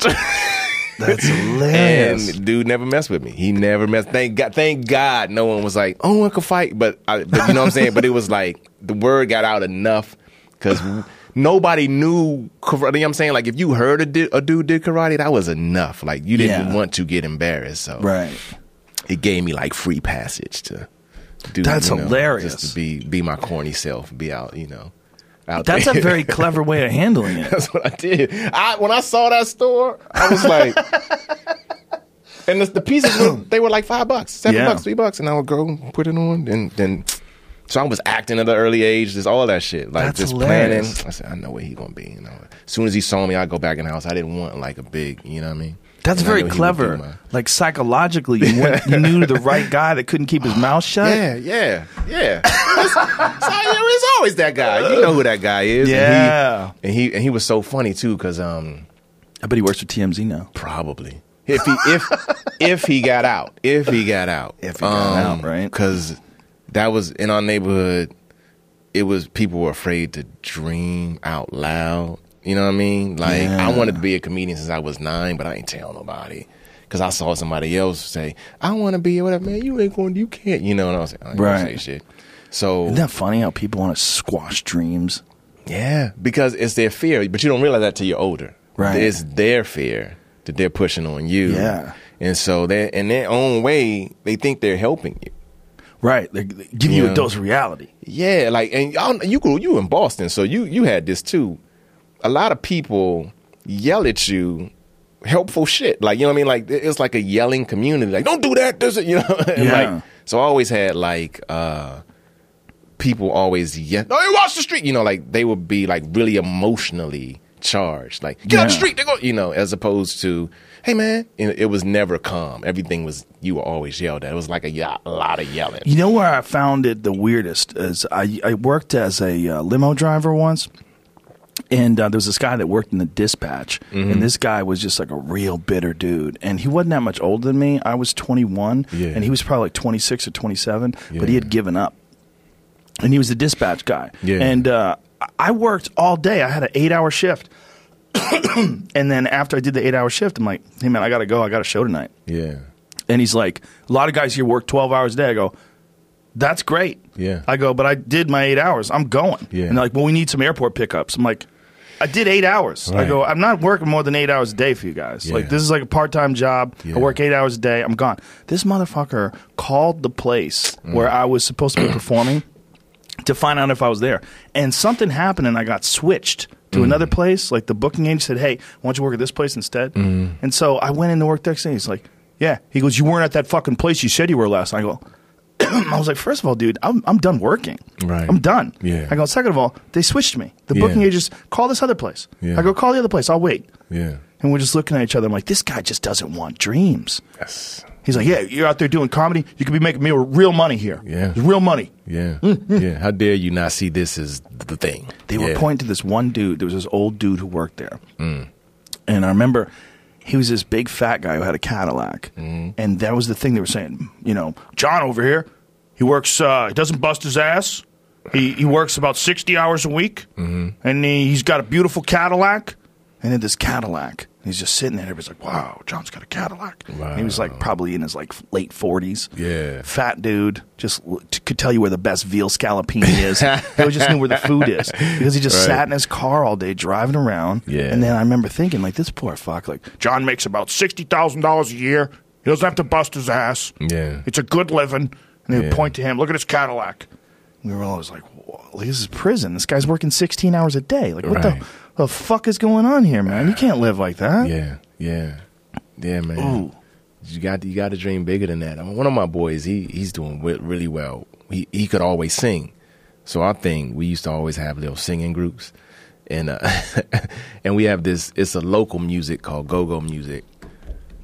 That's hilarious. And dude never messed with me. He never messed. Thank God. Thank God, no one was like, "Oh, I could fight." But, I, but you know what I'm saying. But it was like the word got out enough because nobody knew. karate. You know what I'm saying? Like if you heard a, di- a dude did karate, that was enough. Like you didn't Yeah. want to get embarrassed. So right. it gave me like free passage to do. That's you know, hilarious. Just to be be my corny self, be out. You know. Out That's a very clever way of handling it. That's what I did. I when I saw that store, I was like, and the, the pieces were, they were like five bucks, seven Yeah. bucks, three bucks, and I would go put it on, and then so I was acting at an early age, just all that shit, like That's just hilarious. planning. I said, I know where he gonna be. You know, as soon as he saw me, I go back in the house. I didn't want like a big, you know what I mean. That's And very knew he would clever. Like psychologically, you, went, you knew the right guy that couldn't keep his mouth shut. Yeah, yeah, yeah. It's, so, you know, it's always that guy. You know who that guy is. and he- Yeah. and he and he was so funny too, because um. I bet he works for TMZ now. Probably. If he if if he got out. If he got out. If he got out, right. Cuz that was in our neighborhood it was people were afraid to dream out loud. You know what I mean? Like Yeah. I wanted to be a comedian since I was 9, but I ain't tell nobody. Cause I saw somebody else say, "I want to be whatever." Man, you ain't going. You can't. You know. And I was like, I ain't Right. say shit. So Isn't that funny how people want to squash dreams? yeah, because it's their fear, but you don't realize that till you're older. Right. It's their fear that they're pushing on you. Yeah. And so they in their own way, they think they're helping you. Right. they're giving you Yeah. a dose of reality. Yeah, like and y'all, you grew you in Boston, so you you had this too. A lot of people yell at you helpful shit. Like, you know what I mean? Like it's like a yelling community. Like, don't do that. This is you know. Yeah. like so I always had like uh people always yell, No, you watch the street. You know, like they would be like really emotionally charged. Like, get out the street, they go you know, as opposed to Hey man, And it was never calm. Everything was you were always yelled at. It was like a, a lot of yelling. You know where I found it the weirdest is I, I worked as a uh, limo driver once, and uh, there was this guy that worked in the dispatch, Mm-hmm. and this guy was just like a real bitter dude, and he wasn't that much older than me. I was 21, Yeah. and he was probably like 26 or 27, but he had given up, and he was the dispatch guy, Yeah. and uh, I worked all day. I had an eight-hour shift. and then after I did the eight hour shift, I'm like, hey man, I gotta go. I got a show tonight. Yeah. And he's like, a lot of guys here work 12 hours a day. I go, that's great. Yeah. I go, but I did my eight hours. I'm going. Yeah. And they're like, well, we need some airport pickups. I'm like, I did eight hours. I go, I'm not working more than eight hours a day for you guys. Yeah. Like, this is like a part time job. Yeah. I work eight hours a day. I'm gone. This motherfucker called the place Mm. where I was supposed to be performing to find out if I was there. And something happened and I got switched to Mm. another place. Like the booking agent said, hey, why don't you work at this place instead? Mm. And so I went in to work the next day. He's like, yeah. He goes, you weren't at that fucking place you said you were last night. I go, I was like, first of all, dude, I'm, I'm done working. Right. I'm done. Yeah. I go, second of all, they switched me. The Yeah. booking agents, call this other place. Yeah. I go, call the other place. I'll wait. Yeah. And we're just looking at each other. I'm like, this guy just doesn't want dreams. Yes. He's like, yeah, you're out there doing comedy. You could be making me real money here. Yeah. It's real money. Yeah. yeah. How dare you not see this as the thing? They were Yeah. pointing to this one dude. There was this old dude who worked there. Mm. And I remember he was this big fat guy who had a Cadillac. Mm-hmm. And that was the thing they were saying. You know, John over here, he works, uh, he doesn't bust his ass. He, he works about 60 hours a week. Mm-hmm. And he, he's got a beautiful Cadillac. And then this Cadillac. He's just sitting there. Everybody's like, wow, John's got a Cadillac. And he was like probably in his like late 40s. Yeah. Fat dude. Just l- t- could tell you where the best veal scallopini is. he just knew where the food is because he just Right. sat in his car all day driving around. Yeah. And then I remember thinking, like, this poor fuck, like, John makes about $60,000 a year. He doesn't have to bust his ass. Yeah. It's a good living. And they would point to him, look at his Cadillac. We were always like, Whoa, this is prison. This guy's working 16 hours a day. Like, what Right. the The fuck is going on here, man? You can't live like that. Yeah, yeah, yeah, man. Ooh. You got you got to dream bigger than that. I mean, one of my boys, he he's doing wi- really well. He he could always sing, so our thing we used to always have little singing groups, and uh, and we have this. It's a local music called go go music.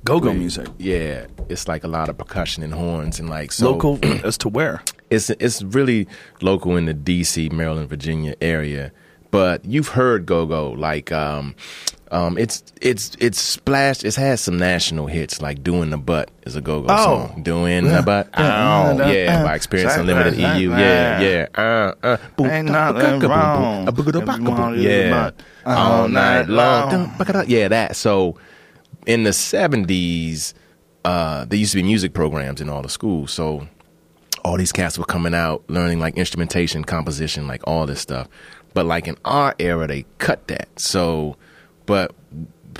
Go-go music. Yeah, it's like a lot of percussion and horns and like so Local as to where? it's it's really local in the D.C., Maryland, Virginia area. But you've heard go go like um, um, it's it's it's splashed. It's had some national hits like "Doing the Butt" is a go go Oh. song. Doing Yeah. the butt, Yeah. oh yeah, Uh, by Experience uh, Unlimited uh, EU, yeah, yeah, uh, uh, boom, Ain't nothing ba, ga, boom, wrong boom, a booga, da, ba, if you ga, wanna boom. yeah, all night long, long. Da, ba, ga, da. yeah, that. So in the seventies, uh, there used to be music programs in all the schools, so all these cats were coming out learning like instrumentation, composition, like all this stuff. But like in our era, they cut that. So, but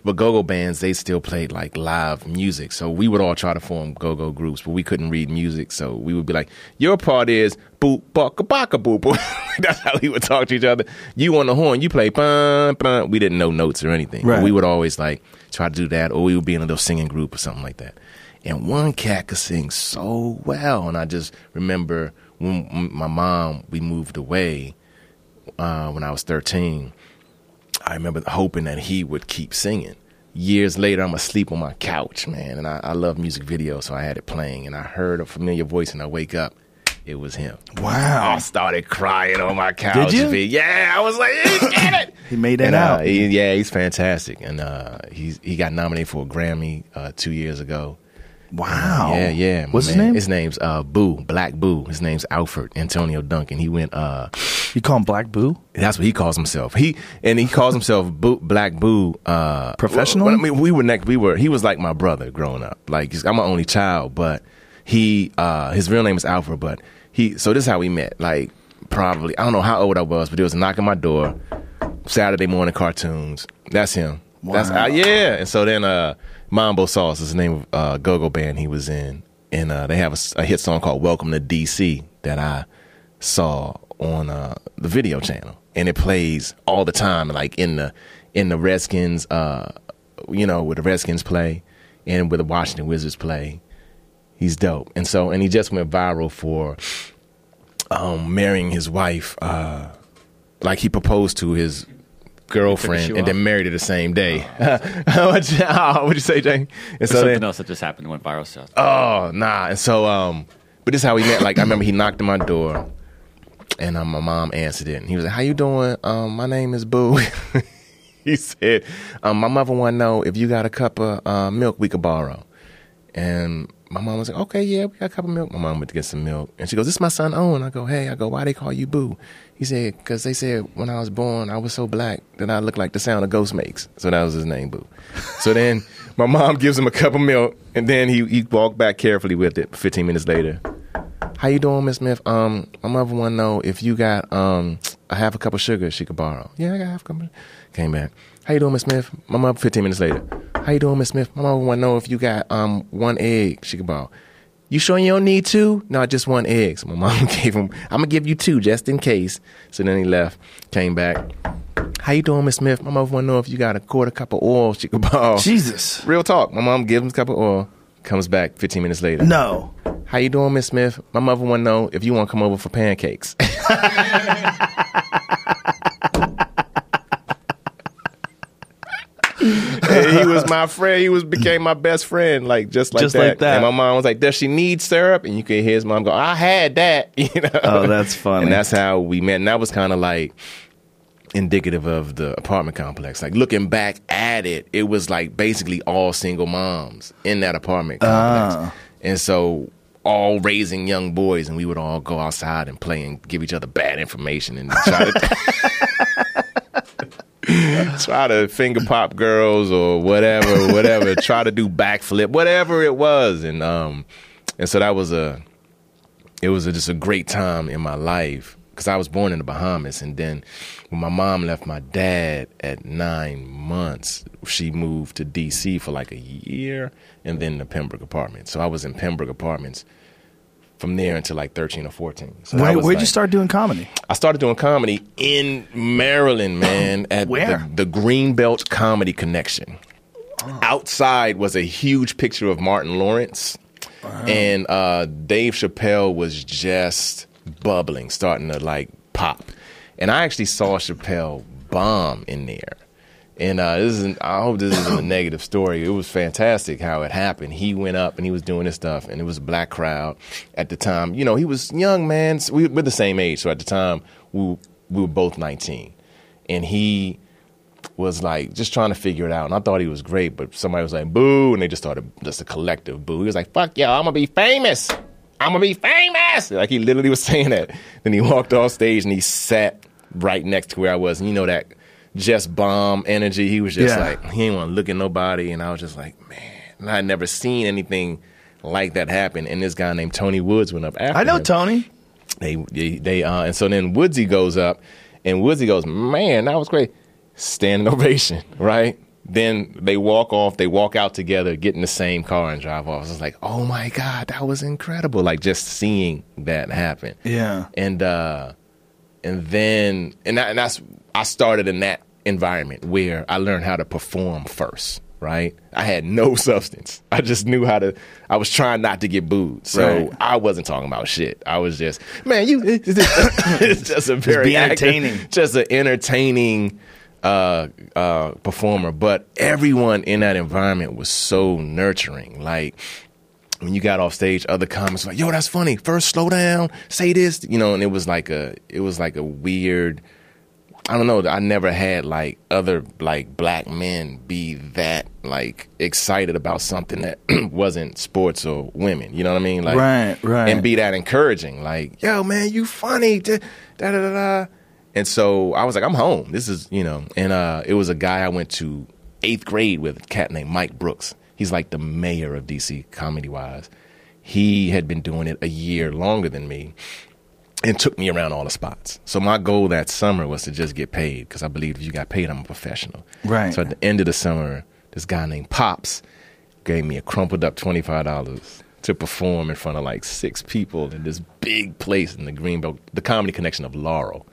but go-go bands they still played like live music. So we would all try to form go-go groups, but we couldn't read music. So we would be like, your part is boop baka baka boop. boop." That's how we would talk to each other. You on the horn, you play bum bum. We didn't know notes or anything. Right. We would always like try to do that, or we would be in a little singing group or something like that. And one cat could sing so well, and I just remember when my mom we moved away uh, when I was thirteen. I remember hoping that he would keep singing. Years later, I'm asleep on my couch, man, and I, I love music videos, so I had it playing, and I heard a familiar voice, and I wake up, it was him. Wow. I started crying on my couch. Did you? Yeah, I was like, he did it. He made it And, uh, out. he- yeah, he's fantastic, and uh, he's he got nominated for a Grammy uh, two years ago. Wow. Yeah, yeah. What's his name? His name's uh, Boo, Black Boo. His name's Alfred Antonio Duncan. He went. Uh, You call him Black Boo? that's what he calls himself. He and he calls himself Boo, Black Boo. Uh, Professional? well, I mean, we were next. We were. He was like my brother growing up. Like I'm my only child, but he uh, his real name is Alfred. But he. So this is how we met. Like probably I don't know how old I was, but he was knocking my door. Saturday morning cartoons. That's him. That's Wow. uh, yeah. And so then uh, Mambo Sauce is the name of uh, go-go band he was in, and uh, they have a hit song called "Welcome to DC" that I saw on uh, the video channel, and it plays all the time, like in the in the Redskins, uh, you know, where the Redskins play, and where the Washington Wizards play. He's dope, and so and he just went viral for um, marrying his wife. Uh, like he proposed to his girlfriend and then married her the same day. what'd, you, oh, what'd you say, Jane? And There's so something then, else that just happened went viral. So oh nah. And so um, but this is how we met. Like I remember he knocked on my door, and um, my mom answered it, and he was like, "How you doing? Um, my name is Boo." he said, um, "My mother want to know if you got a cup of uh, milk we could borrow." And my mom was like, okay, yeah, we got a cup of milk. My mom went to get some milk. And she goes, this is my son Owen. I go, hey, I go, why they call you Boo? He said, because they said when I was born, I was so black that I looked like the sound a ghost makes. So that was his name, Boo. so then my mom gives him a cup of milk, and then he, he walked back carefully with it 15 minutes later. How you doing, Miss Smith? Um, my mother want to know if you got um a half a cup of sugar she could borrow. Yeah, I got half a cup. of- Came back. How you doing, Miss Smith? My mom. Fifteen minutes later. How you doing, Miss Smith? My mom want to know if you got um one egg she could borrow. You sure you don't need two? No, just one egg. So my mom gave him. I'm gonna give you two just in case. So then he left. Came back. How you doing, Miss Smith? My mom want to know if you got a quarter cup of oil she could borrow. Jesus. Real talk. My mom gives him a cup of oil. Comes back 15 minutes later. No. How you doing, Miss Smith? My mother want to know if you want to come over for pancakes. And he was my friend. He was became my best friend, like just like Just that. like that. And my mom was like, "Does she need syrup?" And you could hear his mom go, "I had that." You know. Oh, that's funny. And that's how we met. And that was kind of like indicative of the apartment complex. Like looking back at it, it was like basically all single moms in that apartment complex. Ah. And so all raising young boys and we would all go outside and play and give each other bad information and try to try to finger pop girls or whatever, whatever, try to do backflip, whatever it was. And um and so that was a it was a, just a great time in my life because I was born in the Bahamas, and then when my mom left my dad at nine months, she moved to D.C. for like a year, and then the Pembroke Apartments. So I was in Pembroke Apartments from there until like 13 or 14. So that Where, was where'd you start doing comedy? I started doing comedy in Maryland, man, at Where? The, the Greenbelt Comedy Connection. Outside was a huge picture of Martin Lawrence, and uh, Dave Chappelle was just bubbling, starting to like pop. And I actually saw Chappelle bomb in there. And uh, this isn't. I hope this isn't a negative story. It was fantastic how it happened. He went up and he was doing his stuff, and it was a black crowd at the time. You know, he was young man. We, we're the same age, so at the time we we were both nineteen, and he was like just trying to figure it out. And I thought he was great, but somebody was like boo, and they just started just a collective boo. He was like, "Fuck yeah, I'm gonna be famous. I'm gonna be famous." Like he literally was saying that. Then he walked off stage and he sat right next to where I was. And you know that just bomb energy. He was just Yeah. like he didn't want to look at nobody, and I was just like, man. And I had never seen anything like that happen. And this guy named Tony Woods went up after I know him Tony. they they, they uh, and so then Woodsy goes up, and Woodsy goes, man, that was great, standing ovation, right? Then they walk off, they walk out together, get in the same car and drive off. I was like, oh my god, that was incredible! Like just seeing that happen. Yeah. and uh, and then and, that, and that's I started in that environment where I learned how to perform first. Right, I had no substance. I just knew how to. I was trying not to get booed, so Right. I wasn't talking about shit. I was just, man, you. It's just a very active- entertaining. just an entertaining uh, uh, performer. But everyone in that environment was so nurturing. Like when you got off stage, other comments were like, "Yo, that's funny. First, slow down. Say this." You know, and it was like a, it was like a weird. I don't know. I never had like other like black men be that like excited about something that wasn't sports or women. You know what I mean? Like Right, right. And be that encouraging. Like, yo, man, you funny. Da da da da. And so I was like, I'm home. This is you know. And uh, it was a guy I went to eighth grade with, a cat named Mike Brooks. He's like the mayor of DC comedy wise. He had been doing it a year longer than me and took me around all the spots. So my goal that summer was to just get paid because I believed if you got paid, I'm a professional. Right. So at the end of the summer, this guy named Pops gave me a crumpled up twenty five dollars to perform in front of like six people in this big place in the Greenbelt, the Comedy Connection of Laurel.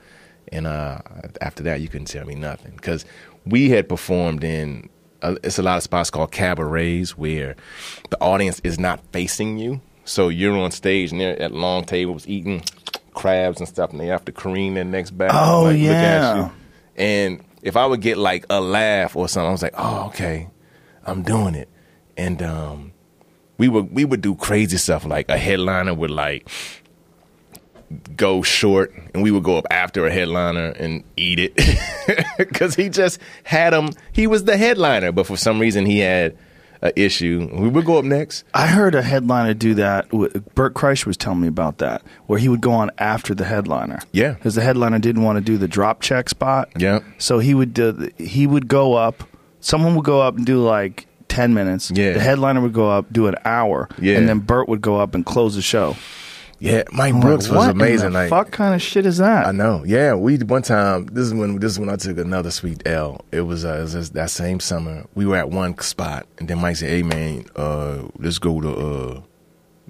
And uh, after that, you couldn't tell me nothing because we had performed in. Uh, it's a lot of spots called cabarets where the audience is not facing you, so you're on stage and they're at long tables eating crabs and stuff, and they have to careen their necks back. and, Oh, like, yeah. And if I would get like a laugh or something, I was like, "Oh, okay, I'm doing it." And um, we would we would do crazy stuff like a headliner would like go short, and we would go up after a headliner and eat it because he just had him. He was the headliner, but for some reason he had an issue. We would go up next. I heard a headliner do that. Bert Kreischer was telling me about that, where he would go on after the headliner. Yeah. because the headliner didn't want to do the drop check spot. Yeah. so he would do, he would go up. Someone would go up and do like ten minutes. Yeah. the headliner would go up, do an hour. Yeah. and then Bert would go up and close the show. Yeah, Mike I'm Brooks like, was amazing. the Like fuck kind of shit is that? I know. Yeah, we one time. This is when this is when I took another sweet L. It was, uh, it was that same summer. We were at one spot, and then Mike said, "Hey man, uh, let's go to uh,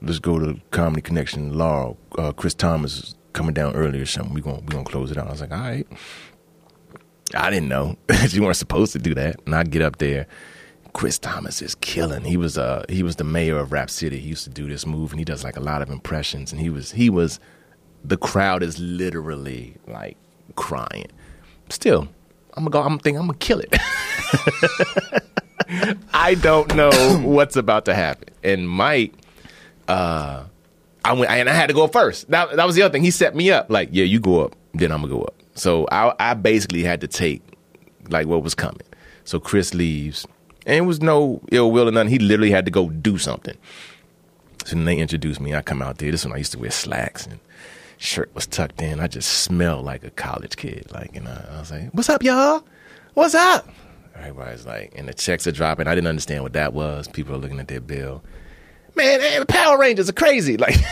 let's go to Comedy Connection. Laurel, uh, Chris Thomas is coming down early or something. We gonna we gonna close it out." I was like, "All right." I didn't know you weren't supposed to do that, and I get up there. Chris Thomas is killing. He was uh he was the mayor of Rap City. He used to do this move, and he does like a lot of impressions. And he was he was the crowd is literally like crying. Still, I'm gonna go. I'm thinking I'm gonna kill it. I don't know what's about to happen. And Mike, uh, I went and I had to go first. That that was the other thing. He set me up. Like, yeah, you go up, then I'm gonna go up. So I I basically had to take like what was coming. So Chris leaves, and it was no ill will or nothing. He literally had to go do something. So then they introduced me. I come out there. This one I used to wear slacks and shirt was tucked in. I just smelled like a college kid. Like, and I, I was like, "What's up, y'all? What's up?" Everybody's like, and the checks are dropping. I didn't understand what that was. People are looking at their bill. Man, eh, Power Rangers are crazy. Like,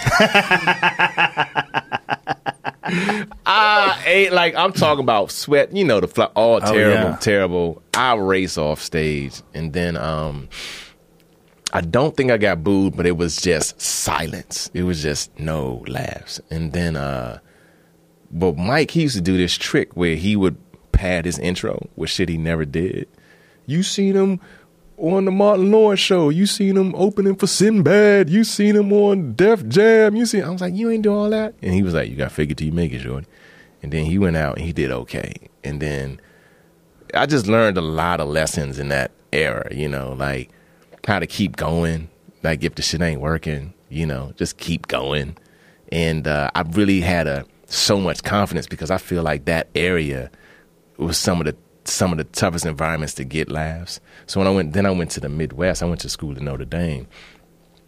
I ain't like I'm talking about sweat. You know the fly, all terrible, yeah. terrible. I race off stage, and then um, I don't think I got booed, but it was just silence. It was just no laughs. And then, uh, but Mike, he used to do this trick where he would pad his intro with shit he never did. You seen him on the Martin Lawrence show. You seen him opening for Sinbad. You seen him on Def Jam. You seen. I was like, you ain't do all that. And he was like, you got to it till you make it, Jordy. And then he went out and he did okay. And then I just learned a lot of lessons in that era. You know, like how to keep going. Like if the shit ain't working, you know, just keep going. And uh, I really had a so much confidence because I feel like that area was some of the some of the toughest environments to get laughs. So when I went, then I went to the Midwest. I went to school in Notre Dame.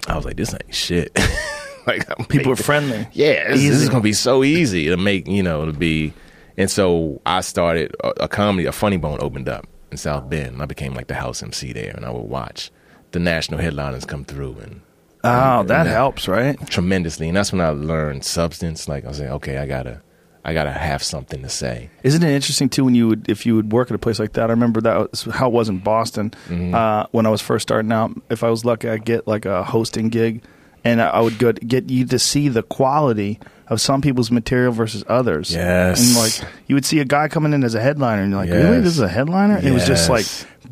I was like, this ain't shit. like I'm People are friendly. yeah, this, this is gonna be so easy to make, you know, to be. And so I started a, a comedy, a Funny Bone opened up in South Bend, and I became like the house MC there, and I would watch the national headliners come through and Oh, and that that- helps, right? tremendously. And that's when I learned substance. Like I was like, okay, I gotta, I gotta have something to say. Isn't it interesting too when you would if you would work at a place like that? I remember that was how it was in Boston Mm-hmm. uh, when I was first starting out. If I was lucky, I'd get like a hosting gig, and I would go get you to see the quality of some people's material versus others. Yes. and like you would see a guy coming in as a headliner, and you're like, really, this is a headliner? And It was just like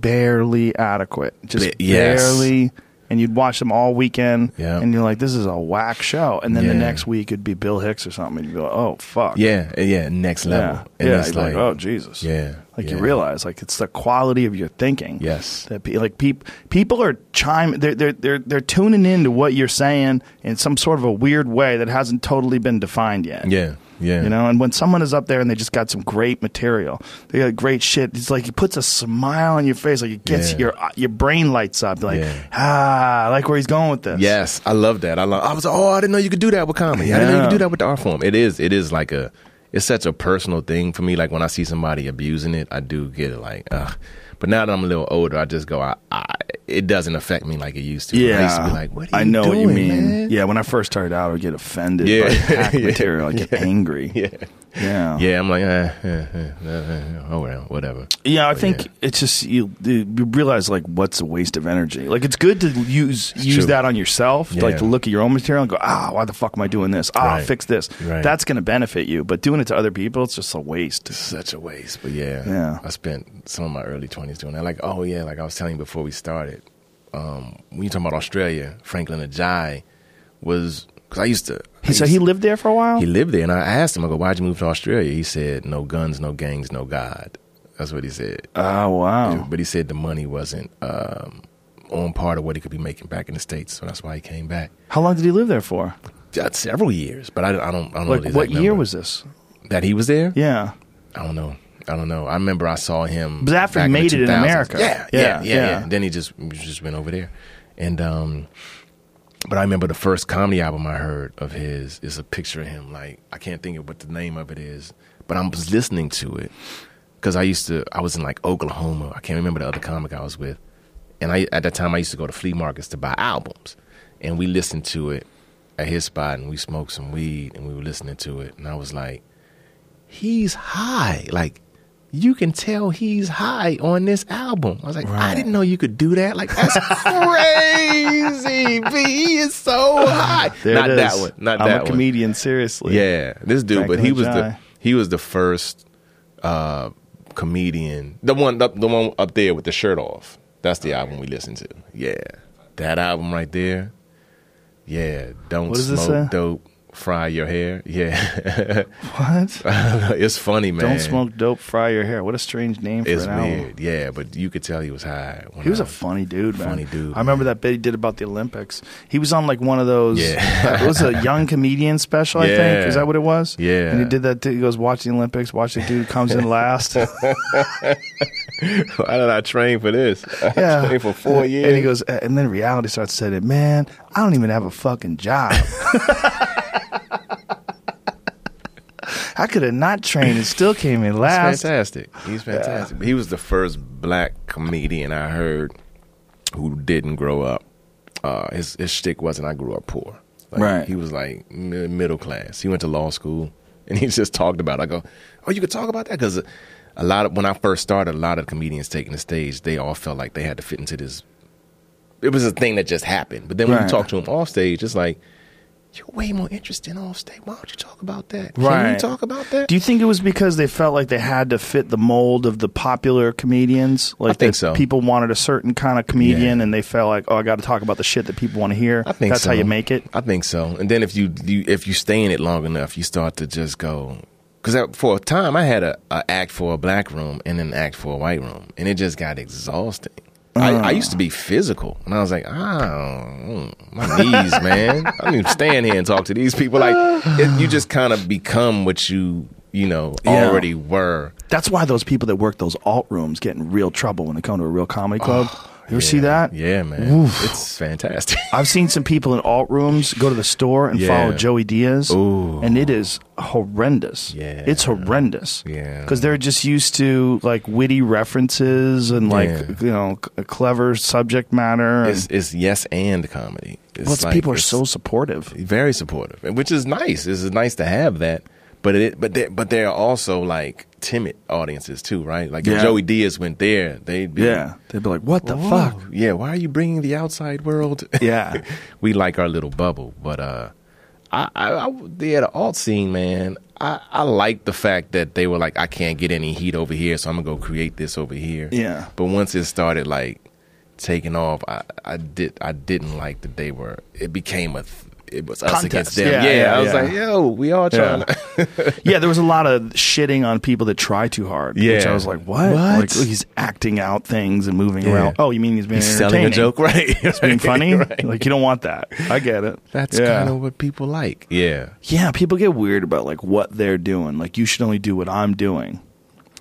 barely adequate, just Ba- yes. barely. And you'd watch them all weekend, Yeah. and you're like, "This is a whack show." And then the next week it'd be Bill Hicks or something, and you'd be like, "Oh fuck!" Yeah, yeah, next level. Yeah, And yeah. it's you're like, oh Jesus. Yeah, Like you realize, like it's the quality of your thinking. Yes. That pe- like peop, people are chime. They're they're they're they're tuning into what you're saying in some sort of a weird way that hasn't totally been defined yet. Yeah, yeah. You know, and when someone is up there and they just got some great material, they got great shit. It's like it puts a smile on your face, like it gets Yeah. your your brain lights up. Like Yeah. ah, I like where he's going with this. Yes, I love that. I love. I was like, oh, I didn't know you could do that with comedy. I didn't know you could do that with the art form. It is. It is like a. It's such a personal thing for me. Like when I see somebody abusing it, I do get it. Like, ugh. But now that I'm a little older, I just go. I, I it doesn't affect me like it used to. Yeah, I used to be like, what are you I know what you mean. man? Yeah, when I first started out, I would get offended Yeah. by hack Yeah. material. I get Yeah. angry. Yeah. Yeah, Yeah, I'm like, eh, eh, eh, eh, eh, oh well, whatever. Yeah, I But think it's just you, you realize like what's a waste of energy. Like it's good to use use true. that on yourself, like Yeah. to look at your own material and go, ah, why the fuck am I doing this? Ah, Right. fix this. Right. That's going to benefit you, but doing it to other people, it's just a waste. such a waste. But yeah, Yeah. I spent some of my early twenties doing that. Like, oh yeah, like I was telling you before we started. Um, when you talking about Australia, Franklyn Ajaye was because I used to. I He so he lived there for a while. he lived there, and I asked him, I go, why'd you move to Australia? He said, no guns, no gangs, no God. That's what he said. oh wow. But he said the money wasn't um, on part of what he could be making back in the states, so that's why he came back. How long did he live there for? Uh, several years, but I, I don't. I don't know Like the what year number. was this? that he was there? Yeah. I don't know. I don't know. I remember I saw him. But after he back in the made it in America. Yeah, Yeah, yeah, yeah, yeah. Then he just just went over there, and um, but I remember the first comedy album I heard of his is a picture of him. Like I can't think of what the name of it is, but I was listening to it because I used to. I was in like Oklahoma. I can't remember the other comic I was with, and I at that time I used to go to flea markets to buy albums, and we listened to it at his spot, and we smoked some weed, and we were listening to it, and I was like he's high. Like you can tell he's high on this album. I was like, I didn't know you could do that. Like that's crazy. B. He is so high. There not that one. Not I'm that a one. comedian. Seriously. Yeah, this dude. but he was the he was the first uh, comedian. The one up the one up there with the shirt off. That's the album we listened to. Yeah, that album right there. Yeah, don't What does it smoke dope. Fry your hair. Yeah, What? it's funny, man. Don't smoke dope. Fry your hair. What a strange name for It's an album. weird, yeah, but you could tell he was high. He was a funny dude, man. Funny dude, I remember that bit he did about the Olympics. He was on like one of those. Yeah. Uh, it was a young comedian special. I think is that what it was? Yeah. And he did that. He goes, "Watch the Olympics. Watch the dude comes in last." Why did I train for this? I Yeah. trained for four years. And he goes, uh, and then reality starts saying, "Man, I don't even have a fucking job. I could have not trained and still came in He's last." fantastic. He's fantastic. But he was the first black comedian I heard who didn't grow up. Uh, his his shtick wasn't I grew up poor. Like, Right. He was like middle class. He went to law school and he just talked about. It. I go, oh, you could talk about that because a lot of when I first started, a lot of comedians taking the stage, they all felt like they had to fit into this it was a thing that just happened. But then when Right. you talk to them off stage, it's like you're way more interesting off stage. Why don't you talk about that? Can Right. you talk about that? Do you think it was because they felt like they had to fit the mold of the popular comedians? Like think so. people wanted a certain kind of comedian, Yeah. and they felt like, oh, I got to talk about the shit that people want to hear. I think that's so. how you make it. I think so. And then if you, you if you stay in it long enough, you start to just go. Because for a time, I had a, a act for a black room and an act for a white room, and it just got exhausting. I, I used to be physical, and I was like, oh, my knees, man. I don't even stand here and talk to these people. Like, it, you just kind of become what you, you know, Yeah. already were. That's why those people that work those alt rooms get in real trouble when they come to a real comedy club. Oh. You ever see that? Yeah, man. It's fantastic. I've seen some people in alt rooms go to the store and Yeah. follow Joey Diaz, Ooh. and it is horrendous. Yeah. it's horrendous. Yeah. because they're just used to like witty references and like Yeah. you know c- uh, clever subject matter. it's, it's yes and comedy. It's well, it's- like- people are so supportive. very supportive, which is nice. It's nice to have that, but it but they but there are also like timid audiences too, right? Like Yeah. if Joey Diaz went there, they'd be Yeah, they'd be like, "What the "Whoa, fuck?" Yeah, why are you bringing the outside world? Yeah. we like our little bubble, but uh, I, I, I yeah, the alt scene, man. I, I like the fact that they were like, I can't get any heat over here, so I'm gonna go create this over here. Yeah. But once it started like taking off, I, I did I didn't like that they were. It became a. Th- it was us Contest. against them. Yeah, Yeah, yeah, I was yeah. like, yo, we all trying Yeah. yeah, there was a lot of shitting on people that try too hard. which Yeah. I was like, "What? What? Like oh, he's acting out things and moving around. Oh, you mean he's being He's selling a joke, right? He's being funny. Right. Like you don't want that. I get it. That's kind of what people like. Yeah. Yeah, people get weird about like what they're doing. Like you should only do what I'm doing.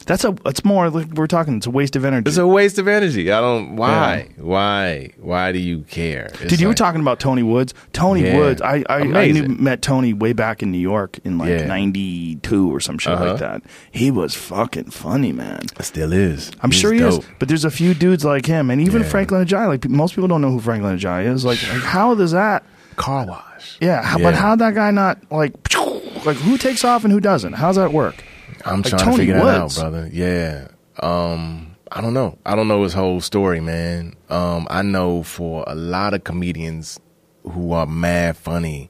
That's a. It's more like we're talking. It's a waste of energy. It's a waste of energy. I don't. Why? Why? Why do you care? It's Dude, you were talking about Tony Woods. Tony Yeah. Woods. I I, I knew, met Tony way back in New York in like Yeah. '92 or some shit Uh-huh. like that. He was fucking funny, man. Still is. I'm He's sure he dope. is. But there's a few dudes like him, and even Yeah. Franklyn Ajaye. Like most people don't know who Franklyn Ajaye is. Like, like how does that? Car wash. Yeah, how, Yeah. but how that guy not like like who takes off and who doesn't? How's that work? I'm Like trying Tony to figure that out, brother. Yeah. Um, I don't know. I don't know his whole story, man. Um, I know for a lot of comedians who are mad funny,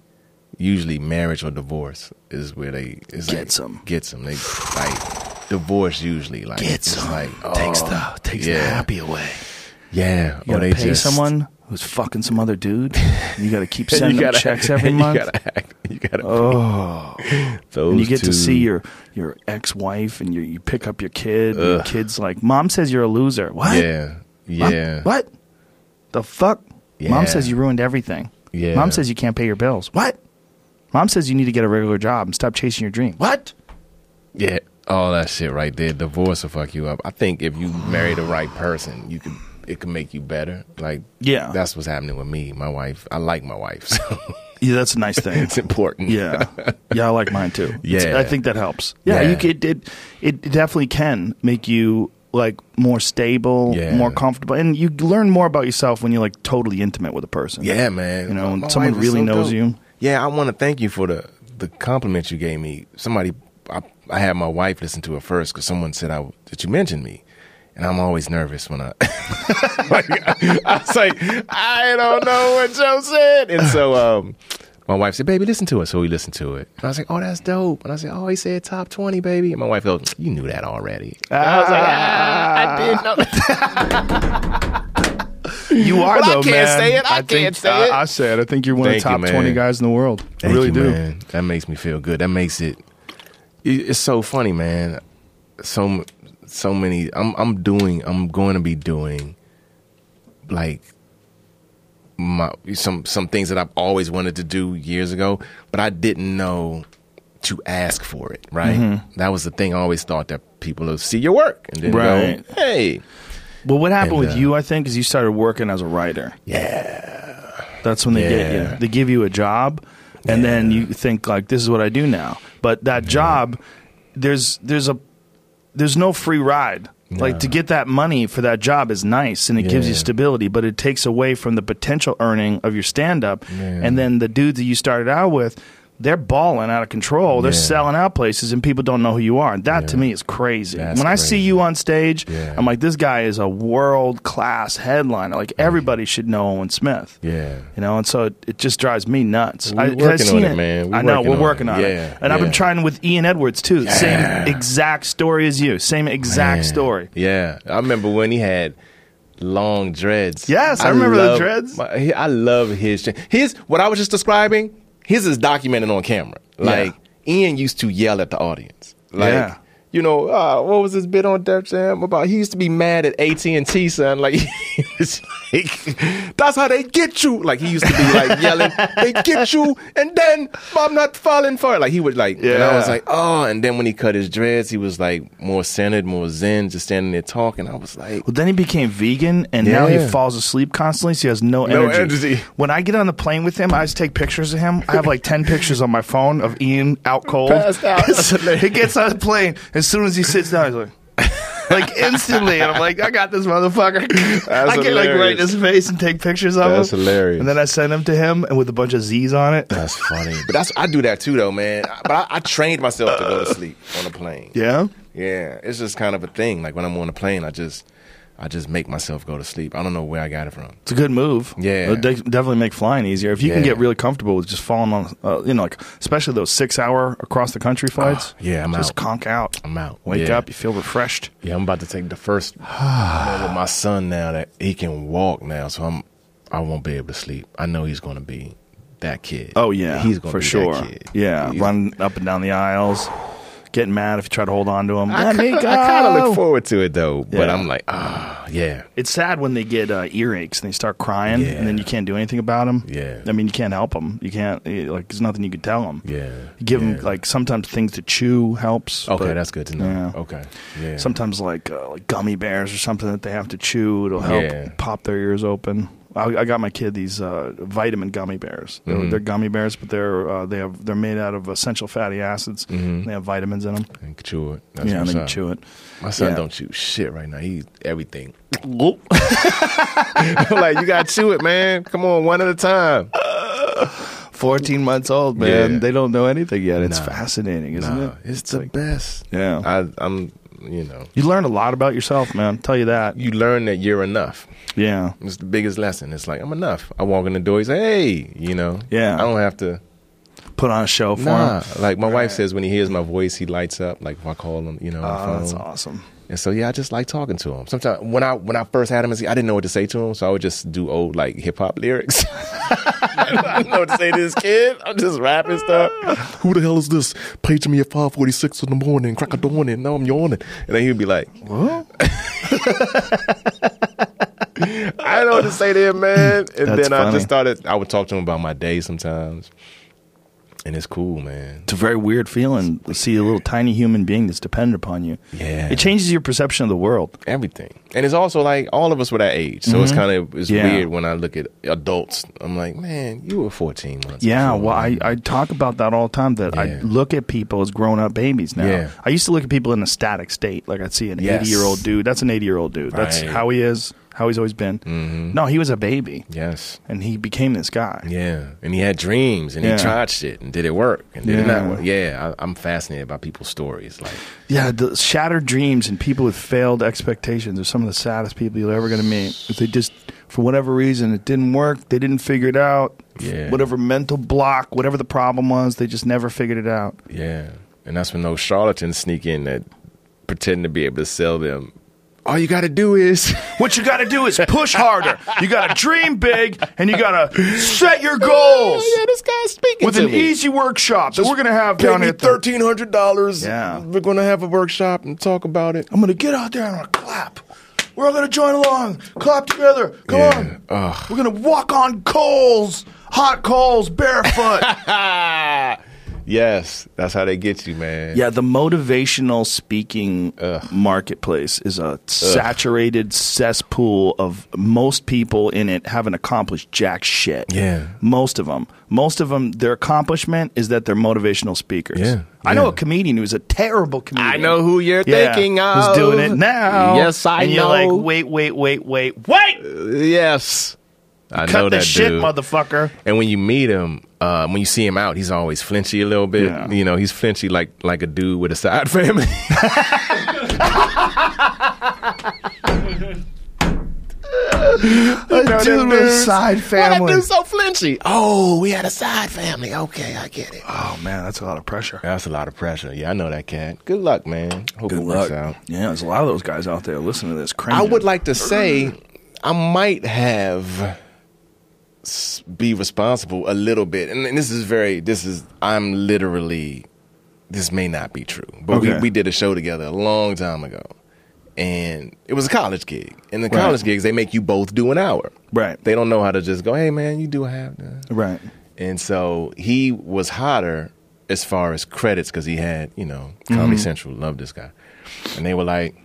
usually marriage or divorce is where they is Gets like, 'em. Gets them. They like divorce usually like Gets it's him. like takes oh, the takes the happy away. Yeah. You or they pay just, someone who's fucking some other dude. You gotta keep sending them gotta- checks every month. you month. gotta act- You gotta. Oh, those and you get two, to see your your ex wife, and you you pick up your kid. And your kid's like, "Mom says you're a loser." What? Yeah. Mom- Yeah. what? The fuck? Yeah. Mom says you ruined everything. Yeah. Mom says you can't pay your bills. What? Mom says you need to get a regular job and stop chasing your dream. What? Yeah, all that shit right there. Divorce will fuck you up. I think if you marry the right person, you can it can make you better. Like Yeah. that's what's happening with me. My wife, I like my wife, so Yeah, that's a nice thing. it's important. Yeah, yeah, I like mine too. It's- Yeah. I think that helps. Yeah, Yeah. you could, it it definitely can make you like more stable, Yeah. more comfortable, and you learn more about yourself when you're like totally intimate with a person. yeah, man. You know, when someone really so knows dope. you. Yeah, I want to thank you for the the compliment you gave me. Somebody, I, I had my wife listen to it first because someone said I that you mentioned me. And I'm always nervous when I, like, I was like, I don't know what Joe said. And so, um, my wife said, baby, listen to it. So we listened to it. And I was like, oh, that's dope. And I said, oh, he said top 20, baby. And my wife goes, you knew that already. And I was like, ah, I didn't know that. You are Well, I can't man. say it. I think, can't say I, it. I said I think you're one Thank of the top man. twenty guys in the world. I really you, do. man. That makes me feel good. That makes it. it- It's so funny, man. So so many. I'm I'm doing. I'm going to be doing like my some some things that I've always wanted to do years ago, but I didn't know to ask for it. Right. Mm-hmm. That was the thing. I always thought that people would see your work and then Right. go, "Hey, Well, what happened And, with uh, you, I think, is you started working as a writer. yeah, That's when they get you. They give you a job, and then you think like, "This is what I do now." But that job, there's there's a there's no free ride. Like to get that money for that job is nice and it gives you stability, but it takes away from the potential earning of your stand up. Yeah. And then the dudes that you started out with, they're balling out of control. They're Yeah. selling out places, and people don't know who you are. And that to me is crazy. That's when I see you on stage, Yeah. I'm like, this guy is a world class headliner. Like everybody should know Owen Smith. Yeah. You know, and so it, it just drives me nuts. We're I, 'cause working I've seen on it, man. We're I know working we're on working it. on Yeah, it, and I've been trying with Ian Edwards too. Same exact story as you. Same exact Man. story. Yeah, I remember when he had long dreads. Yes, I remember the dreads. my- I love his his what I was just describing. His is documented on camera. Like Ian used to yell at the audience. Like Yeah. You know, uh, what was this bit on Def Jam about? He used to be mad at AT and T, son. Like, like, that's how they get you. Like he used to be like yelling, they get you, and then I'm not falling for it. Like he would like, and I was like, oh. And then when he cut his dreads, he was like more centered, more zen, just standing there talking. I was like, Well, then he became vegan, and now he falls asleep constantly, so he has no, No energy. energy. When I get on the plane with him, I just take pictures of him. I have like 10 pictures on my phone of Ian out cold. Passed out. He gets on the plane. As soon as he sits down, he's like, like instantly. And I'm like, I got this motherfucker. That's I get like right in his face and take pictures of That's him. That's hilarious. And then I send them to him and with a bunch of Z's on it. That's funny. But that's I do that too though, man. But I, I trained myself to go to sleep on a plane. Yeah? Yeah, it's just kind of a thing. Like when I'm on a plane, I just I just make myself go to sleep. I don't know where I got it from. It's a good move. Yeah. It'll de- definitely make flying easier. If you can get really comfortable with just falling on, uh, you know, like especially those six hour across the country flights. yeah, I'm just out. conk out. I'm out. Wake Yeah. up, you feel refreshed. Yeah, I'm about to take the first with my son now that he can walk now, so I'm I won't be able to sleep. I know he's going to be that kid. Oh yeah, he's going for to be sure. That kid. Yeah, He's- run up and down the aisles, getting mad if you try to hold on to them. I, kind of look forward to it though, but Yeah. I'm like, ah, yeah, It's sad when they get uh, earaches and they start crying, Yeah. and then you can't do anything about them. Yeah. I mean you can't help them. You can't eh, like. There's nothing you can tell them. yeah. Give them like sometimes things to chew helps. Okay, but- that's good to know. Yeah. Okay, yeah. Sometimes like uh, like gummy bears or something that they have to chew. It'll help Yeah. pop their ears open. I, I got my kid these uh, vitamin gummy bears. They're, Mhm. they're gummy bears, but they're uh, they have they're made out of essential fatty acids. Mhm. They have vitamins in them. Can chew it. That's yeah, and they can chew it. My son Yeah. don't chew shit right now. He eat everything. like you gotta chew it, man. Come on, one at a time. Fourteen months old, man. Yeah. They don't know anything yet. It's Nah. fascinating, isn't Nah, it? It's the best. Yeah. I, I'm. You know, You learn a lot about yourself, man. i tell you that. you learn that you're enough. Yeah. It's the biggest lesson. It's like I'm enough. I walk in the door. He say, "Hey," you know. Yeah. I don't have to. Put on a show for Nah. him. Like my wife says, when he hears my voice, he lights up. Like if I call him, you know, Oh, phone. that's awesome. And so yeah, I just like talking to him. Sometimes when I when I first had him, I didn't know what to say to him, so I would just do old like hip hop lyrics. I don't know what to say to this kid. I'm just rapping stuff. Who the hell is this? Paging me at five forty six in the morning, crack a dawning. Now I'm yawning, and then he'd be like, What? I don't know what to say to him, man. And That's then I funny. just started. I would talk to him about my day sometimes, and it's cool, man. It's a very weird feeling to see a little tiny human being that's dependent upon you. Yeah. It changes your perception of the world. everything. And it's also like all of us were that age, so it's kind of it's Mm-hmm. Yeah. weird when I look at adults. I'm like, man, you were 14 months. Yeah, before well, I. I talk about that all the time. That I look at people as grown up babies now. Yeah. I used to look at people in a static state. Like I'd see an Yes. 80 year old dude. That's an 80 year old dude. That's Right. how he is, how he's always been. Mhm. No, he was a baby. yes, And he became this guy. yeah, and he had dreams, and Yeah. he tried shit, and did it work, and did it not work? Yeah, I, I'm fascinated by people's stories. Like, Yeah, the shattered dreams and people with failed expectations are some of the saddest people you're ever going to meet. If they just, for whatever reason, it didn't work, they didn't figure it out. Yeah. Whatever mental block, whatever the problem was, they just never figured it out. yeah, and that's when those charlatans sneak in that pretend to be able to sell them. All you got to do is What you got to do is push harder. You got to dream big and you got to set your goals yeah, this guy's speaking with an me. easy workshop that we're to have down here. thirteen hundred dollars. Yeah. we're gonna have a workshop and talk about it. I'm to get out there and I'm to clap. We're all to join along. Clap together. Come Yeah. on. Ugh. We're to walk on coals, hot coals, barefoot. yes, that's how they get you, man. Yeah, the motivational speaking Ugh. marketplace is a saturated cesspool of most people in it haven't accomplished jack shit. Yeah. Most of them. Most of them, their accomplishment is that they're motivational speakers. Yeah, I know yeah. a comedian who's a terrible comedian. I know who you're Yeah, thinking of. Who's doing it now. Yes, I and know. you're like, wait, wait, wait, wait, wait. Uh, yes, I Cut know the that shit, dude. motherfucker. And when you meet him, uh, when you see him out, he's always flinchy a little bit. Yeah. You know, he's flinchy like like a dude with a side family. A dude with a side Why family. that dude so flinchy? Oh, we had a side family. Okay, I get it. Oh man, that's a lot of pressure. That's a lot of pressure. Yeah, I know that cat. Good luck, man. Hope it works out. Yeah, there's a lot of those guys out there listening to this. I would like to say I might have be responsible a little bit, and, and this is very. This is I'm literally. This may not be true, but Okay. we we did a show together a long time ago, and it was a college gig. And the Right. college gigs, they make you both do an hour. Right. They don't know how to just go, hey man, you do a half. the-" Right. And so he was hotter as far as credits because he had, you know, Comedy mm-hmm. Central loved this guy, and they were like,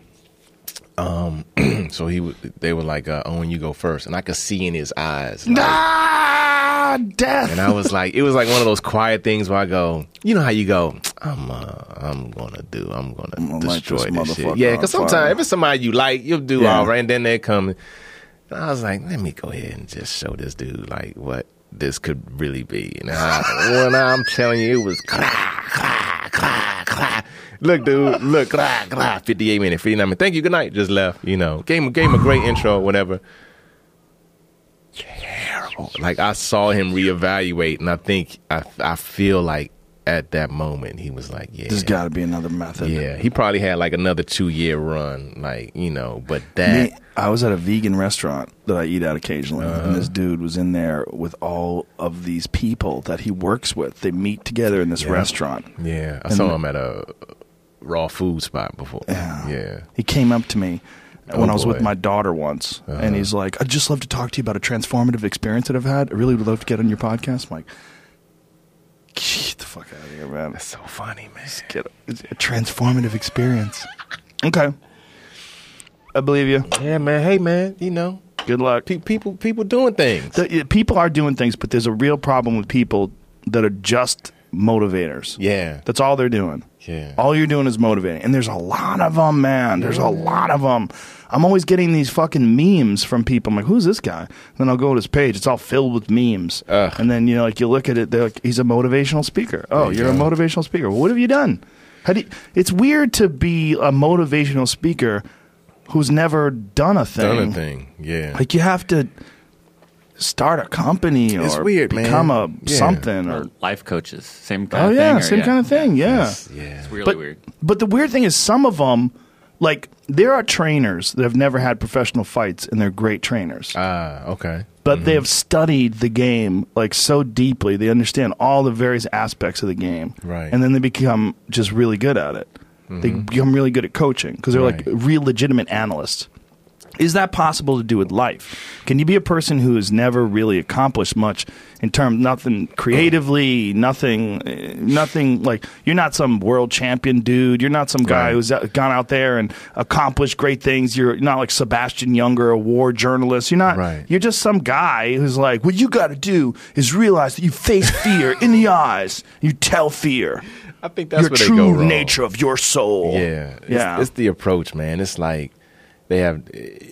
um, so he, w- they were like, uh, Owen, you go first, and I could see in his eyes, like- Ah, death. and I was like, it was like one of those quiet things where I go, you know how you go, I'm, uh, I'm gonna do, I'm gonna gonna destroy this this, shit. Yeah, because sometimes if it's somebody you like, you'll do Yeah. all right, and then they come. And I was like, let me go ahead and just show this dude like what this could really be. And I, when I'm telling you, it was clah, clah, clah. Look, dude, look, clah, clah, 58 minutes, 59 minutes. Thank you, good night. Just left, you know. Gave him, gave him a great intro, whatever. Terrible. Like I saw him reevaluate, and I think I, I feel like at that moment he was like, yeah, There's got to be another method. yeah. He probably had like another two year run, like you know. But that Me, I was at a vegan restaurant that I eat at occasionally, and Uh-huh. this dude was in there with all of these people that he works with. They meet together in this Yeah. restaurant. Yeah, I And saw him at a raw food spot before. Yeah. yeah. He came up to me when Oh, I was with my daughter once, Uh-huh. and he's like, "I'd just love to talk to you about a transformative experience that I've had. I really would love to get on your podcast." I'm like, "Get the fuck out of here, man! That's so funny, man. Get a, it's a transformative experience." okay, I believe you. Yeah, man. Hey, man. You know, Good luck. pe- people people doing things. The, people are doing things, but there's a real problem with people that are just motivators. yeah, That's all they're doing. Yeah. All you're doing is motivating. And there's a lot of them, man. There's a lot of them. I'm always getting these fucking memes from people. I'm like, who's this guy? Then I'll go to his page. It's all filled with memes. Ugh. And then, you know, like you look at it, they're like, he's a motivational speaker. Oh, you you're a motivational speaker. Well, what have you done? How do you, it's weird to be a motivational speaker who's never done a thing. Done a thing. Yeah. Like you have to start a company or It's weird, man. become a Yeah. something or life coaches, same kind oh of yeah, thing. or- same kind of thing. Yeah. yeah. It's really but, weird. But the weird thing is, some of them, like there are trainers that have never had professional fights, and they're great trainers. Ah, okay. but they have studied the game like so deeply, they understand all the various aspects of the game, Right. And then they become just really good at it. They become really good at coaching because they're like real legitimate analysts. Is that possible to do with life? Can you be a person who has never really accomplished much in terms nothing creatively, nothing, eh, nothing like you're not some world champion dude. You're not some guy Right. who's out- gone out there and accomplished great things. You're not like Sebastian Junger, a war journalist. You're not. Right. You're just some guy who's like, what you got to do is realize that you face fear in the eyes. You tell fear I think that's your where they go true wrong. nature of your soul. Yeah, it's, yeah, It's the approach, man. It's like they have.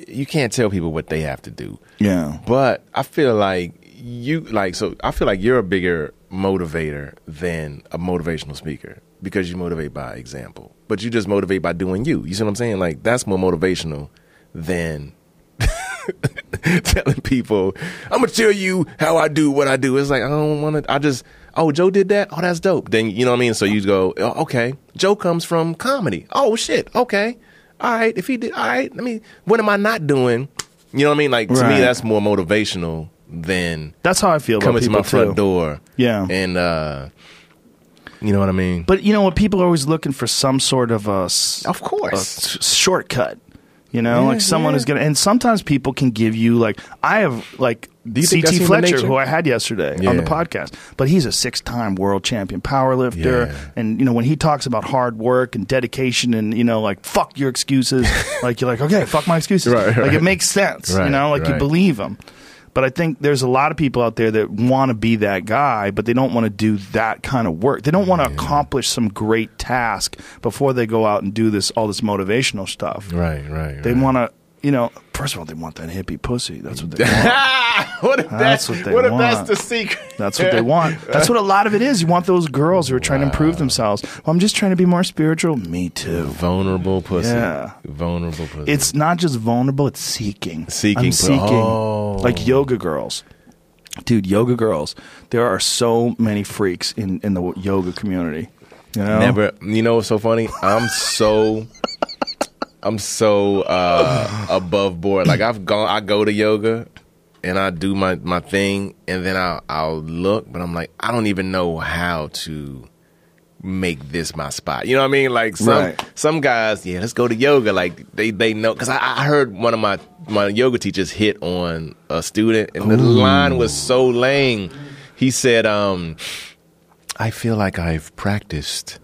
You can't tell people what they have to do. yeah. But I feel like you like so I feel like you're a bigger motivator than a motivational speaker because you motivate by example. But you just motivate by doing you. You see what I'm saying? Like that's more motivational than telling people, I'm gonna tell you how I do what I do. It's like I don't wanna I just oh Joe did that? Oh that's dope. Then you know what I mean? So you go, oh, okay. Joe comes from comedy. Oh shit, okay. All right, if he did all right, let me what am I not doing? You know what I mean? Like to Right. me that's more motivational than That's how I feel about coming to my front door. Yeah. And uh you know what I mean? But you know what? People are always looking for some sort of a, of a course. s- shortcut. You know, Yeah, like someone yeah. who's gonna. And sometimes people can give you like I have like Do you think that's CT Fletcher, who I had yesterday on the podcast, but he's a six-time world champion powerlifter, Yeah. and you know when he talks about hard work and dedication, and you know like fuck your excuses, like you're like okay, fuck my excuses, Right, like it makes sense, you know, like you believe him. But I think there's a lot of people out there that want to be that guy, but they don't want to do that kind of work. They don't want to accomplish some great task before they go out and do this all this motivational stuff. Right, right. They right. want to you know, first of all, they want that hippie pussy. That's what they want. what if That's that's what they what if want. that's the secret? That's what they want. That's what a lot of it is. You want those girls who are trying to improve themselves. Well, I'm just trying to be more spiritual. Me too. Vulnerable pussy. Yeah. Vulnerable pussy. It's not just vulnerable, it's seeking. Seeking I'm seeking. Oh. Like yoga girls. Dude, yoga girls. There are so many freaks in, in the yoga community. You know? Never. You know what's so funny? I'm so. I'm so uh, above board. Like I've gone. I go to yoga, and I do my my thing, and then I'll I'll look, but I'm like I don't even know how to make this my spot. You know what I mean? Like some Right. some guys, yeah, let's go to yoga. Like they they know because I, I heard one of my my yoga teachers hit on a student, and the line was so lame. He said, um, "I feel like I've practiced."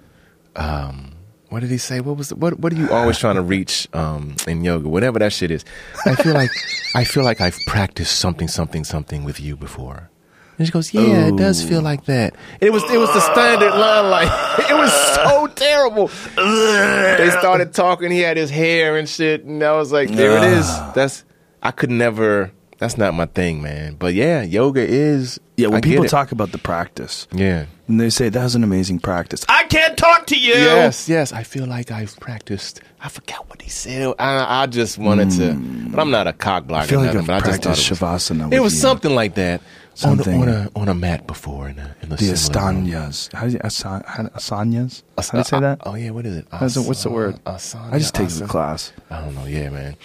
Um, what did he say? What was the, what? What are you always trying to reach um, in yoga? Whatever that shit is. I feel like I feel like I've practiced something, something, something with you before. And she goes, "Yeah, it does feel like that." And it was it was the standard line, like it was so terrible. they started talking. He had his hair and shit, and I was like, "There it is." That's I could never. That's not my thing, man. But yeah, yoga is. Yeah, when I people talk about the practice, Yeah. and they say that was an amazing practice, I can't talk to you. Yes, yes. I feel like I've practiced. I forgot what he said. I, I just wanted to, hmm. but I'm not a cock blocker. I feel like nothing, I've but I just thought practiced it was, shavasana. it was you. something like that Something. on, a, on a on a mat before in a in the The astanyas. How do you asa- how- asanyas? How do you say that? Oh yeah, what is it? How's it- what's the word? asana- I just take the class. I don't know. Yeah, man.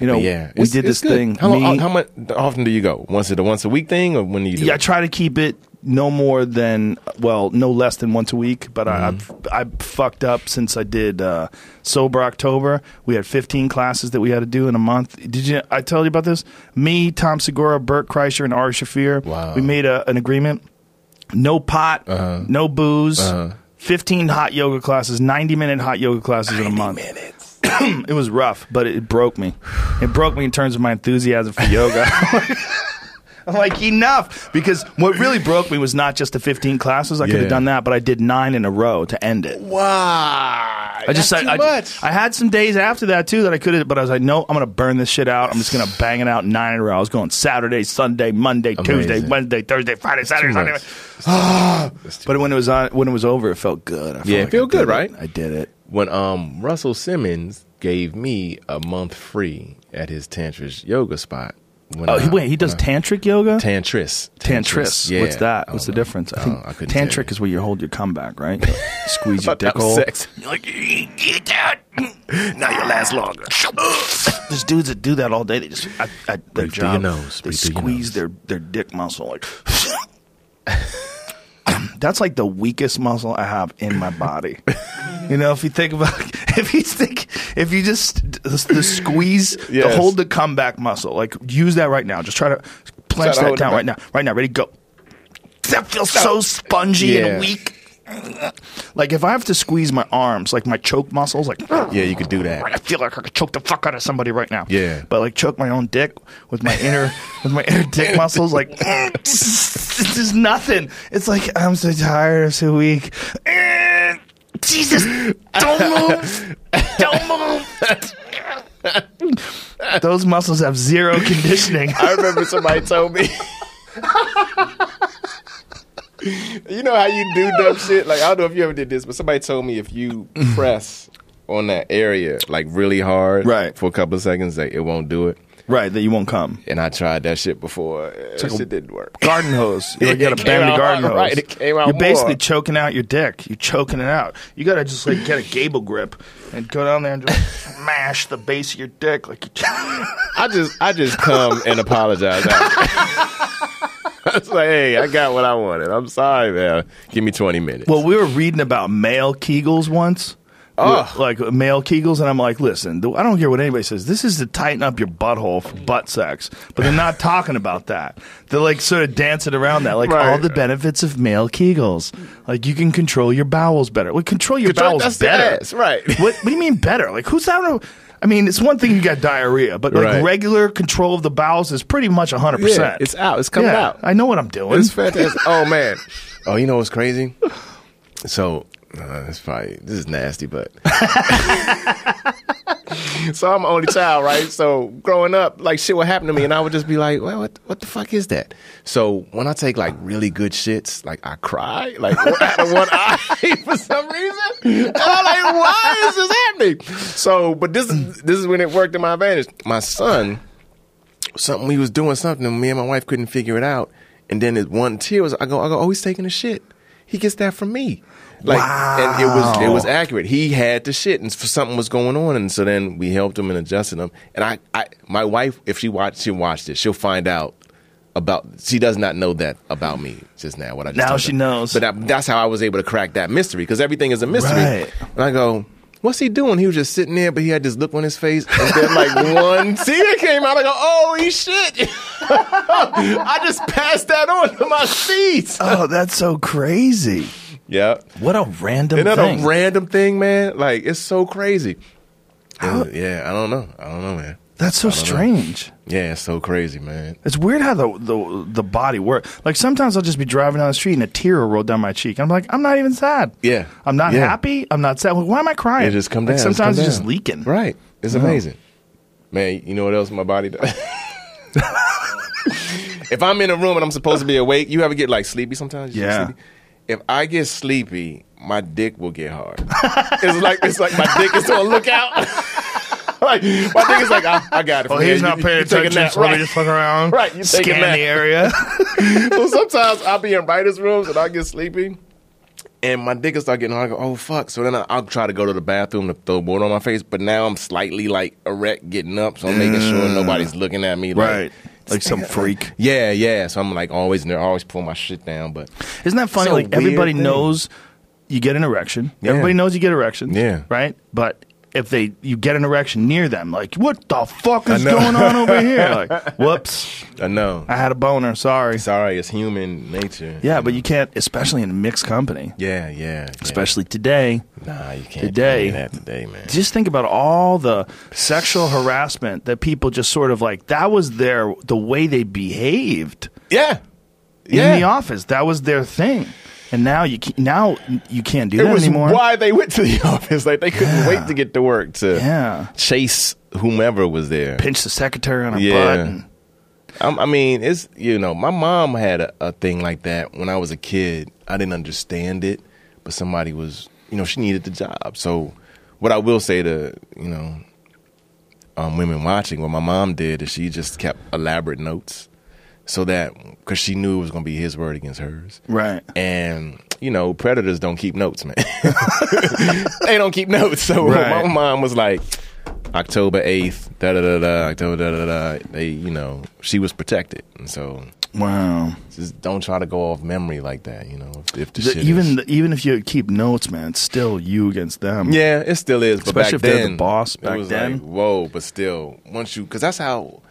You know, But yeah, we did this good. thing. How, long- me- how much often do you go? Once it a once a week thing, or when do you do? Yeah, I try to keep it no more than well, no less than once a week. But Mm-hmm. I, I've I fucked up since I did uh, sober October. We had 15 classes that we had to do in a month. Did you? I told you about this. Me, Tom Segura, Bert Kreischer, and Ari Shaffir. Wow. We made a, an agreement. No pot, Uh-huh. no booze. 15 hot yoga classes, 90 minute hot yoga classes in a month. Minutes. it was rough, but it broke me. It broke me in terms of my enthusiasm for yoga. I'm like, enough. Because what really broke me was not just the 15 classes. I could Yeah. have done that, but I did nine in a row to end it. Why? I just That's said, too I, much. I had some days after that too that I could have, but I was like, no, I'm going to burn this shit out. I'm just going to bang it out nine in a row. I was going Saturday, Sunday, Monday, Tuesday, Amazing. Wednesday, Thursday, Friday, Saturday, Sunday. much. But when it was on, when it was over, it felt good. I felt Yeah, it like feel I good, right? I did it. when um Russell Simmons gave me a month free at his tantric yoga spot. When Oh, I- wait, he does tantric yoga? Tantris. Tantris. Yeah. What's that? What's the know. difference? I I think don't- I tantric is where you hold your comeback, right? Squeeze your dick was hole. sex. You're like, get out. Now you last longer. There's dudes that do that all day. They just I, I, their Breathe job. your nose. They Breathe your squeeze nose. their their dick muscle like. That's like the weakest muscle I have in my body. you know, if you think about, if you think, if you just the, the squeeze, the hold the comeback muscle, like use that right now. Just try to clench that down right now. Right now, ready, go. That feels so spongy Yeah. and weak. Like if I have to squeeze my arms, like my choke muscles, like Yeah, you could do that. I feel like I could choke the fuck out of somebody right now. Yeah. But like choke my own dick with my inner with my inner dick muscles, like it's just nothing. It's like I'm so tired, I'm so weak. Jesus, don't move, don't move. Those muscles have zero conditioning. I remember somebody told me. You know how you do dumb shit? Like I don't know if you ever did this, but somebody told me if you press on that area like really hard, Right. for a couple of seconds, like it won't do it. right, that you won't come. And I tried that shit before. That like a- shit didn't work. garden hose. You, got to bend the garden hose. right, it came out You're basically more. choking out your dick. You're choking it out. You got to just like get a gable grip and go down there and just smash the base of your dick like you. I just I just come and apologize. It's like, hey, I got what I wanted. I'm sorry, man. Give me 20 minutes. well, we were reading about male Kegels once. Oh. Like male Kegels, and I'm like, listen, I don't care what anybody says. This is to tighten up your butthole for butt sex, but they're not talking about that. They're like sort of dancing around that, like Right. all the benefits of male Kegels. Like you can control your bowels better. Well, control your Control- bowels that's the better, right. What, what do you mean better? Like who's out? I mean, it's one thing you got diarrhea, but like Right. regular control of the bowels is pretty much hundred yeah, percent. it's out. It's coming yeah, out. I know what I'm doing. It's fantastic. oh man. Oh, you know what's crazy? So uh, it's probably this is nasty, but so I'm an only child, right? So growing up, like shit would happen to me, and I would just be like, "Well, what what the fuck is that?" So when I take like really good shits, like I cry, like out of one eye for some reason, and I'm like, "Why is this happening?" So, but this is this is when it worked in my advantage. My son, something he was doing something, and me and my wife couldn't figure it out, and then it one tear was, I go, I go, oh, he's taking a shit. He gets that from me. Like, and it was it was accurate. He had the shit, and for something was going on, and so then we helped him and adjusted him. And I, I, my wife, if she watched, she watched it, she'll find out about. She does not know that about me just now. What I just Now she her. knows. But that, that's how I was able to crack that mystery because everything is a mystery. Right. And I go. What's he doing? He was just sitting there, but he had this look on his face, and then like one tear came out. I go, holy shit!" I just passed that on to my feet. Oh, that's so crazy. Yeah, What a random isn't that thing. a random thing, man? Like it's so crazy. Uh, yeah, I don't know. I don't know, man. that's so strange. Yeah, it's so crazy, man. It's weird how the, the the body works. Like sometimes I'll just be driving down the street and a tear will roll down my cheek. I'm like, I'm not even sad. Yeah. I'm not Yeah. happy. I'm not sad. Like, why am I crying? It just come Like, down. just sometimes come it's just down. leaking. Right. It's amazing. Man, you know what else my body does? if I'm in a room and I'm supposed to be awake, you ever get like sleepy sometimes? You get Yeah. sleepy? If I get sleepy, my dick will get hard. it's like it's like my dick is on lookout. like my dick is like I, I got it. Oh, from he's not You- paying you take a attention. nap. Right. just fuck around. Right, you Scan the area. so sometimes I'll be in writers' rooms and I get sleepy. And my dick will start getting hard. I go, oh fuck! So then I, I'll try to go to the bathroom to throw water on my face, but now I'm slightly like erect, getting up, so I'm making sure nobody's looking at me. Like, right. Like some freak. Yeah, yeah. So I'm like always, I always pull my shit down. But Isn't that funny? It's a like everybody weird thing. knows you get an erection. Yeah. Everybody knows you get erections. Yeah. Right? But if they you get an erection near them, like, what the fuck is going on over here? Like, whoops. I know. I had a boner, sorry. Sorry, it's human nature. Yeah, but you can't especially in a mixed company. Yeah, yeah. yeah. Especially today. nah, you can't today. that today, man. Just think about all the sexual harassment that people just sort of like that was their the way they behaved Yeah, in yeah. the office. That was their thing. And now you can, now you can't do it that anymore. why they went to the office. Like they couldn't Yeah. wait to get to work to Yeah. chase whomever was there. Pinch the secretary on her Yeah. butt. And, I mean, it's you know, my mom had a, a thing like that when I was a kid. I didn't understand it, but somebody was, you know, she needed the job. So, what I will say to you know, um, women watching, what my mom did is she just kept elaborate notes, so that because she knew it was going to be his word against hers. right. And you know, predators don't keep notes, man. they don't keep notes. So Right. my mom was like, October eighth, da da da da, October da da da. They, you know, she was protected, and so Wow. just don't try to go off memory like that. You know, if, if the The- shit even is- even if you keep notes, man, it's still you against them. yeah, it still is. But Especially back if they're the then, boss back then. like, whoa. But still, once you, because that's how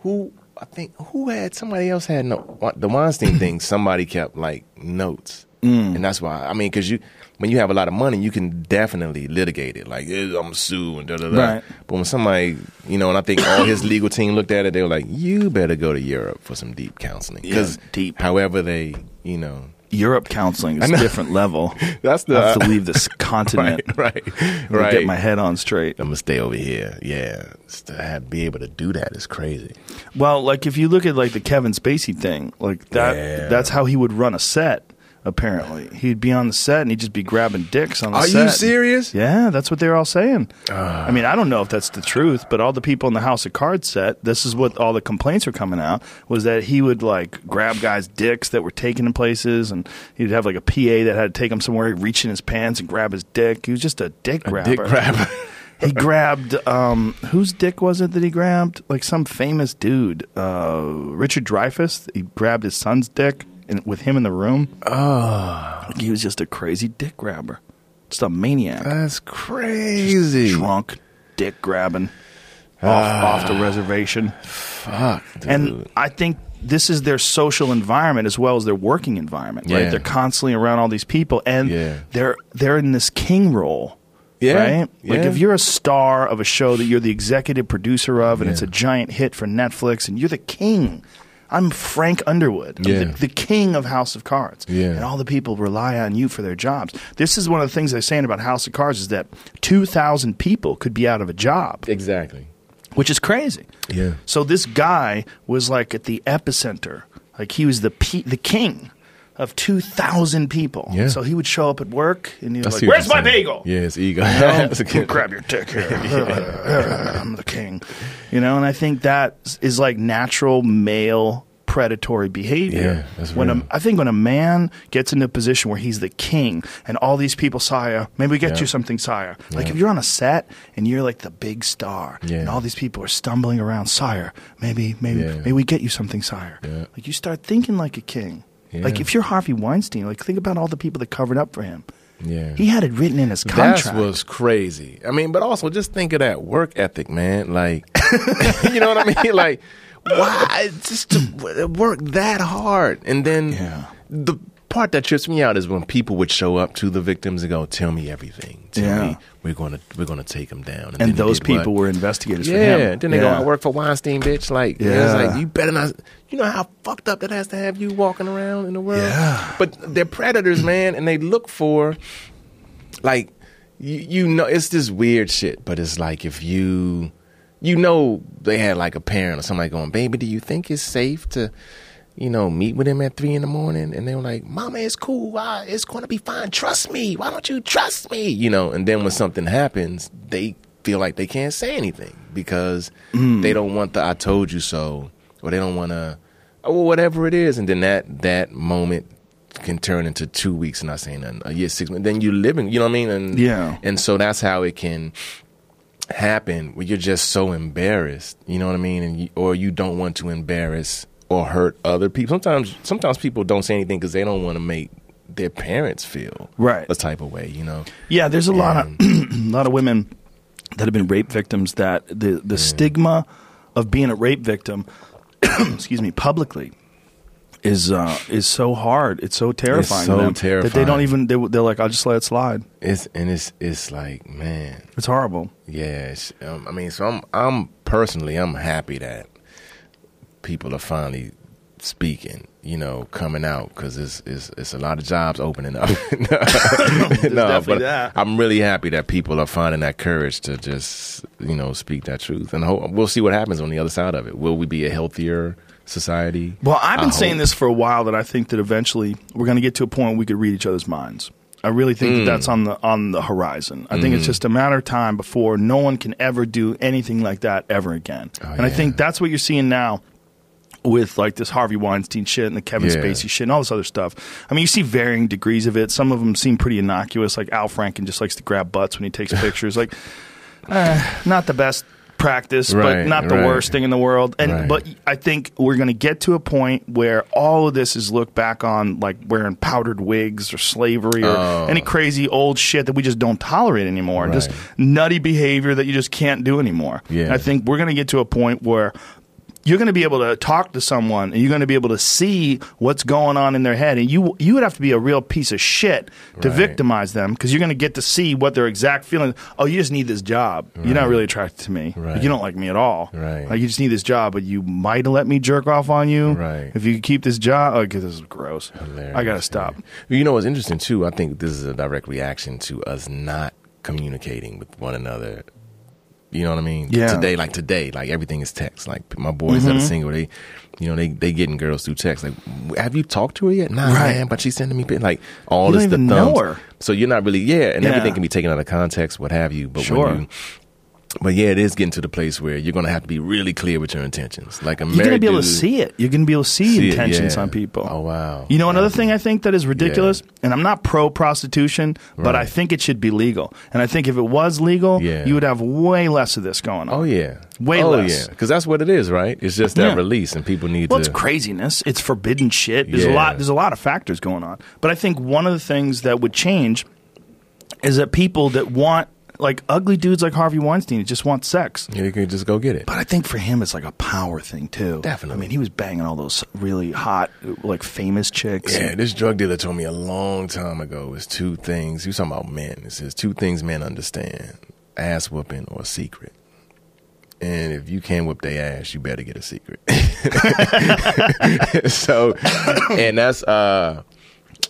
who. I think who had somebody else had no the Weinstein thing. Somebody kept like notes, Mm. and that's why I mean because you when you have a lot of money, you can definitely litigate it. Like eh, I'm sue and da da da. Right. But when somebody you know, and I think all his legal team looked at it, they were like, you better go to Europe for some deep counseling because Yeah, deep. However they you know Europe counseling is a different level. that's the I have to leave this continent. right right right. Get my head on straight. I'm gonna stay over here. Yeah, Just to have, be able to do that is crazy. Well, like if you look at like the Kevin Spacey thing, like that Yeah. that's how he would run a set, apparently. He'd be on the set and he'd just be grabbing dicks on the Are set. Are you serious? Yeah, that's what they're all saying. I mean, I don't know if that's the truth, but all the people in the House of Cards set, this is what all the complaints are coming out was that he would like grab guys' dicks that were taken in places, and he'd have like a PA that had to take him somewhere, he'd reach in his pants and grab his dick. He was just a dick grabber. Dick grabber. he grabbed um whose dick was it that he grabbed? Like some famous dude, uh, Richard Dreyfuss. He grabbed his son's dick and with him in the room. Oh, he was just a crazy dick grabber, just a maniac, That's crazy. drunk, dick grabbing off ah. off the reservation. Fuck, dude. And I think this is their social environment as well as their working environment. Right? They're constantly around all these people, and Yeah. they're they're in this king role. Yeah, Right? Like if you're a star of a show that you're the executive producer of and Yeah. it's a giant hit for Netflix and you're the king. I'm Frank Underwood, Yeah. the, the king of House of Cards, Yeah. and all the people rely on you for their jobs. This is one of the things they're saying about House of Cards is that two thousand people could be out of a job, Exactly. which is crazy. Yeah. So this guy was like at the epicenter, like he was the pe- the king of two thousand people. Yeah. So he would show up at work and he I was like, "Where's my saying. bagel?" Yeah, it's ego. You know, That's a good- grab your dick here. I'm the king. You know, and I think that is like natural male predatory behavior. Yeah, when a. I think when a man gets into a position where he's the king and all these people, sire, maybe we get Yeah. you something, sire. Like Yeah. if you're on a set and you're like the big star and all these people are stumbling around, sire, maybe, maybe, maybe we get you something, sire. Like you start thinking like a king. Yeah. Like if you're Harvey Weinstein, like think about all the people that covered up for him. Yeah. He had it written in his contract. That was crazy. I mean, but also just think of that work ethic, man. Like, you know what I mean? Like, why just to work that hard? And then Yeah. the part that trips me out is when people would show up to the victims and go, "Tell me everything. Tell Yeah. me we're gonna we're gonna take them down." and they those did what? people were investigators for him. Yeah, then they go, I work for Weinstein, bitch. Like, yeah. Yeah. it's like you better not. You know how fucked up that has to have you walking around in the world. Yeah. But they're predators, man, and they look for, like, you, you know, it's this weird shit. But it's like if you, you know, they had like a parent or somebody going, baby, do you think it's safe to? You know, meet with him at three in the morning, and they were like, "Mama, it's cool. Uh, it's gonna be fine. Trust me. Why don't you trust me?" You know, and then when something happens, they feel like they can't say anything because they don't want the "I told you so" or they don't want to, Oh, or whatever it is, and then that that moment can turn into two weeks and not saying nothing, a year, six months. Then you're living, you know what I mean? And Yeah. and so that's how it can happen where you're just so embarrassed, you know what I mean, and you, or you don't want to embarrass or hurt other people. Sometimes sometimes people don't say anything because they don't want to make their parents feel Right. a type of way, you know. Yeah, there's a lot of a lot of women that have been rape victims that the the mm. stigma of being a rape victim, excuse me, publicly is uh, is so hard. It's so terrifying. so to them That they don't even they, they're like, I'll just let it slide. It's and it's it's like man, It's horrible. yeah. Um, I mean, so I'm I'm personally I'm happy that people are finally speaking, you know, coming out because it's, it's it's a lot of jobs opening up. no, but that. I'm really happy that people are finding that courage to just you know speak that truth, and ho- we'll see what happens on the other side of it. Will we be a healthier society? Well, I've been I saying hope. this for a while that I think that eventually we're going to get to a point where we could read each other's minds. I really think Mm. that that's on the on the horizon. I think it's Mm-hmm. just a matter of time before no one can ever do anything like that ever again. and I Oh, think that's what you're seeing now with like this Harvey Weinstein shit and the Kevin Yeah. Spacey shit and all this other stuff. I mean, you see varying degrees of it. Some of them seem pretty innocuous. Like Al Franken just likes to grab butts when he takes pictures. Like, eh, not the best practice, but not the right. worst thing in the world. And Right. but I think we're going to get to a point where all of this is looked back on like wearing powdered wigs or slavery or Oh. any crazy old shit that we just don't tolerate anymore. Just nutty behavior that you just can't do anymore. Yeah. I think we're going to get to a point where you're going to be able to talk to someone and you're going to be able to see what's going on in their head and you you would have to be a real piece of shit to Right. victimize them because you're going to get to see what their exact feeling oh you just need this job you're not really attracted to me Right. you don't like me at all Right. like you just need this job but you might let me jerk off on you Right. if you keep this job oh this is gross Hilarious, I got to stop. You know what's interesting too? I think this is a direct reaction to us not communicating with one another. You know what I mean? Yeah. Mm-hmm. Today, like today, like everything is text. Like my boys that are single, they, you know, they they getting girls through text. Like, have you talked to her yet? Nah, Right. man. But she's sending me like all You this the thumbs. So you're not really yeah, and Yeah. everything can be taken out of context, what have you. But Sure. when you but yeah, it is getting to the place where you're going to have to be really clear with your intentions. Like a you're going to be able to see it you're going to be able to see, See it, intentions yeah. on people Oh wow! You know, another Wow. thing I think that is ridiculous, and I'm not pro prostitution, but Right. I think it should be legal. And I think if it was legal, Yeah. you would have way less of this going on. Oh yeah, Way oh, less. yeah, because that's what it is, right? It's just that Yeah. release, and people need Well, to. it's craziness. It's forbidden shit. There's a Yeah. lot. There's a lot of factors going on. But I think one of the things that would change is that people that want like ugly dudes like Harvey Weinstein just want sex. Yeah, you can just go get it. But I think for him, it's like a power thing too. Definitely. I mean, he was banging all those really hot, like famous chicks. Yeah, this drug dealer told me a long time ago is two things. He was talking about men. It says two things men understand: ass whooping or a secret. and if you can't whip their ass, you better get a secret. so, and that's uh,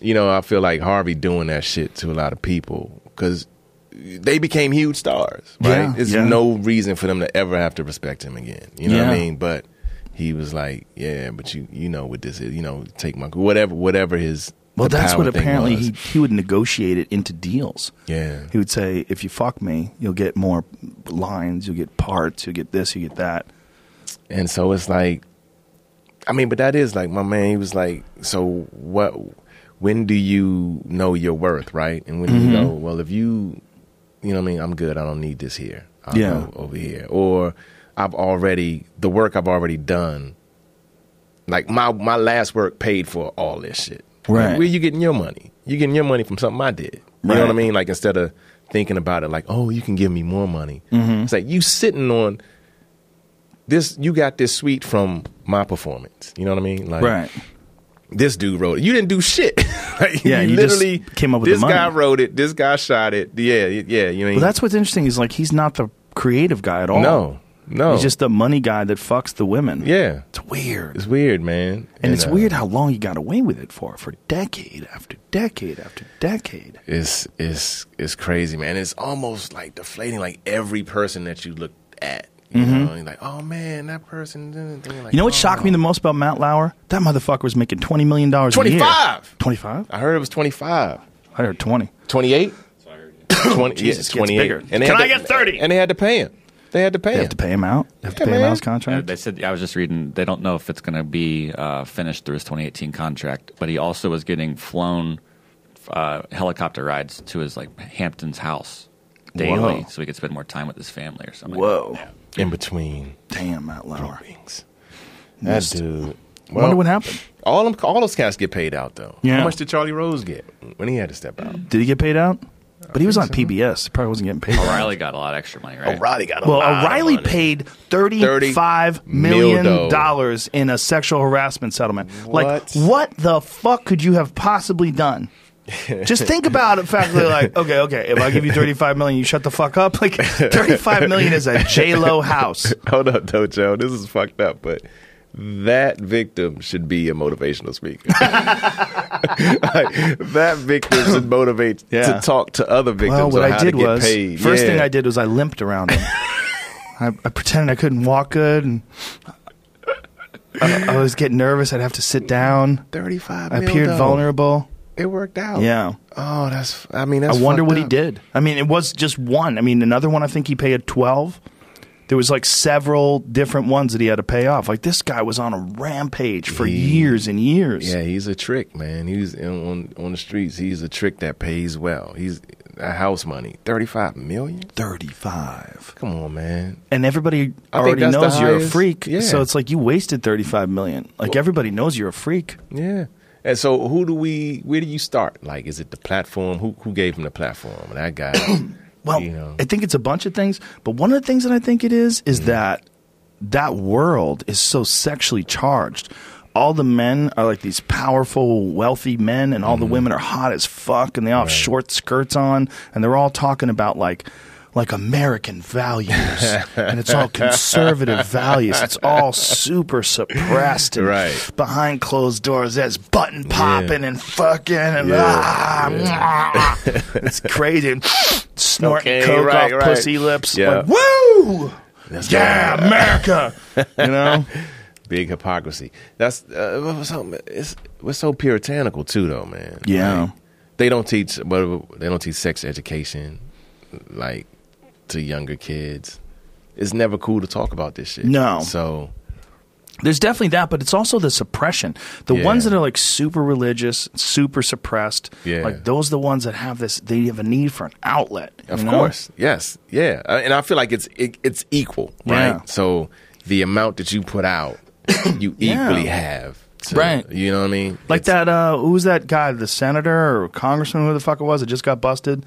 you know, I feel like Harvey doing that shit to a lot of people because they became huge stars, right? Yeah, There's yeah. no reason for them to ever have to respect him again. You know what I mean? But he was like, yeah, but you you know what this is, you know, take my whatever whatever his Well, that's what apparently was. he he would negotiate it into deals. yeah. He would say, "If you fuck me, you'll get more lines, you'll get parts, you'll get this, you get that." And so it's like, I mean, but that is like my man. He was like, so what? When do you know your worth, right? And when Mm-hmm. you go, well, if you, you know, what I mean, I'm good. I don't need this here. I'll Yeah. over here, or I've already the work I've already done. Like my my last work paid for all this shit. Right. Like, where you getting your money? You getting your money from something I did. You know what I mean? Like instead of thinking about it, like, oh, you can give me more money. Mm-hmm. It's like you sitting on this you got this suite from my performance. You know what I mean? Like Right. This dude wrote it. You didn't do shit. like, Yeah, you literally came up with the this money. guy wrote it. This guy shot it. Yeah, yeah. You know, Well, that's what's interesting is like he's not the creative guy at all. no, no. He's just the money guy that fucks the women. yeah. It's weird. It's weird, man. and it's uh, weird how long he got away with it for, for decade after decade after decade. It's it's it's crazy, man. It's almost like deflating. Like every person that you look at, you know, you're like, oh man, that person. Like, Mm-hmm. You know what shocked me oh. the most about Matt Lauer? That motherfucker was making $20 million 25. 25? I heard it was twenty five. I heard 20. 28? 20, Jesus, yeah, 28. bigger. they Can had I to- get 30? And they had to pay him. They had to pay They him. have to pay him out. They have to Yeah, pay him out his contract. they said I was just reading. They don't know if it's going to be uh, finished through his 2018 contract, but he also was getting flown uh, helicopter rides to his like Hampton's house daily, Whoa. so he could spend more time with his family or something. Whoa. In between Damn, Matt Lauer. things. That Missed. dude. I wonder what happened. All them, all those cats get paid out though. Yeah. How much did Charlie Rose get when he had to step out? Did he get paid out? But he was on PBS. He probably wasn't getting paid. O'Reilly got a lot of extra money, right? O'Reilly got a Well, lot of O'Reilly money. paid thirty-five mil million dollars in a sexual harassment settlement. Like, What? what the fuck could you have possibly done? Just think about it. Factually, like, okay, okay, if I give you thirty-five million, you shut the fuck up. Like, thirty-five million is a J Lo house. Hold up, Joe. This is fucked up, but that victim should be a motivational speaker. like, that victim should motivate Yeah. to talk to other victims Well, what I did was paid. first Yeah. thing I did was I limped around him. I, I pretended I couldn't walk good, and I, I was getting nervous. I'd have to sit down. thirty-five. I appeared though. vulnerable. It worked out. Yeah. Oh, that's. I mean, that's. I wonder what he did. I mean, it was just one. I mean, another one. I think he paid twelve. There was like several different ones that he had to pay off. Like this guy was on a rampage for He- years and years. Yeah, he's a trick, man. He's in, on on the streets. He's a trick that pays well. He's a house money, thirty-five million. thirty-five, Come on, man. and everybody I already knows you're a freak. yeah. So it's like you wasted thirty-five million. Like everybody knows you're a freak. Yeah. And so, who do we? Where do you start? Like, is it the platform? Who who gave him the platform? That guy. Well, you know. I think it's a bunch of things, but one of the things that I think it is Mm-hmm. is that that world is so sexually charged. All the men are like these powerful, wealthy men, and all the women are hot as fuck, and they all have Mm-hmm. Right. short skirts on, and they're all talking about like like American values, and it's all conservative values. It's all super suppressed, and Right. behind closed doors. There's button popping and fucking, and ah, it's crazy. And snorting Okay, coke right, off right. pussy lips. Yeah. Like, woo! That's Yeah, right. America. you know? Big hypocrisy. That's uh, so, it's what's so puritanical too, though, man. Yeah. Like, they don't teach, but they don't teach sex education, like to younger kids. It's never cool to talk about this shit. No. So There's definitely that, but it's also the suppression. The Yeah. ones that are like super religious, super suppressed, Yeah. like those are the ones that have this, they have a need for an outlet. Of know? course, yes, yeah, Uh, and I feel like it's it, it's equal, right? Yeah. So the amount that you put out, you equally have, to- Right. You know what I mean? Like It's- that, uh, who was that guy, the senator or congressman, who the fuck it was, that just got busted?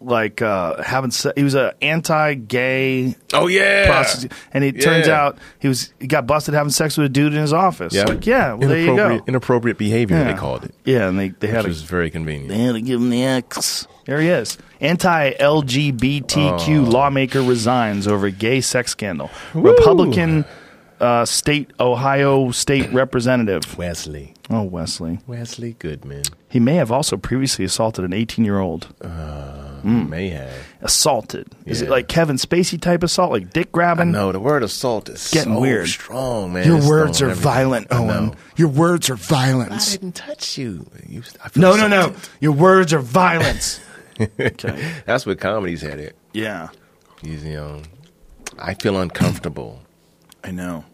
Like uh, having se- he was a anti-gay Oh yeah. prostitute, and it turns out he was he got busted having sex with a dude in his office. Yeah. Like, yeah, well, there you go. Inappropriate- Inappropriate behavior, Yeah. they called it. Yeah, and they they had Which to was very convenient. they had to give him the X. There he is. Anti-LGBTQ Oh. lawmaker resigns over gay sex scandal. Republican uh, state Ohio state representative. Wesley. Oh, Wesley. Wesley Goodman. He may have also previously assaulted an 18-year-old. May have. Assaulted. Is it like Kevin Spacey type assault, like dick grabbing? No, the word assault is Getting so weird. strong, man. Your It's words are everything. violent, Owen. Your words are violent. I didn't touch you. you I feel No, no, no. Your words are violence. okay. That's what comedy's headed. Yeah, He's, you know, I feel uncomfortable. I know.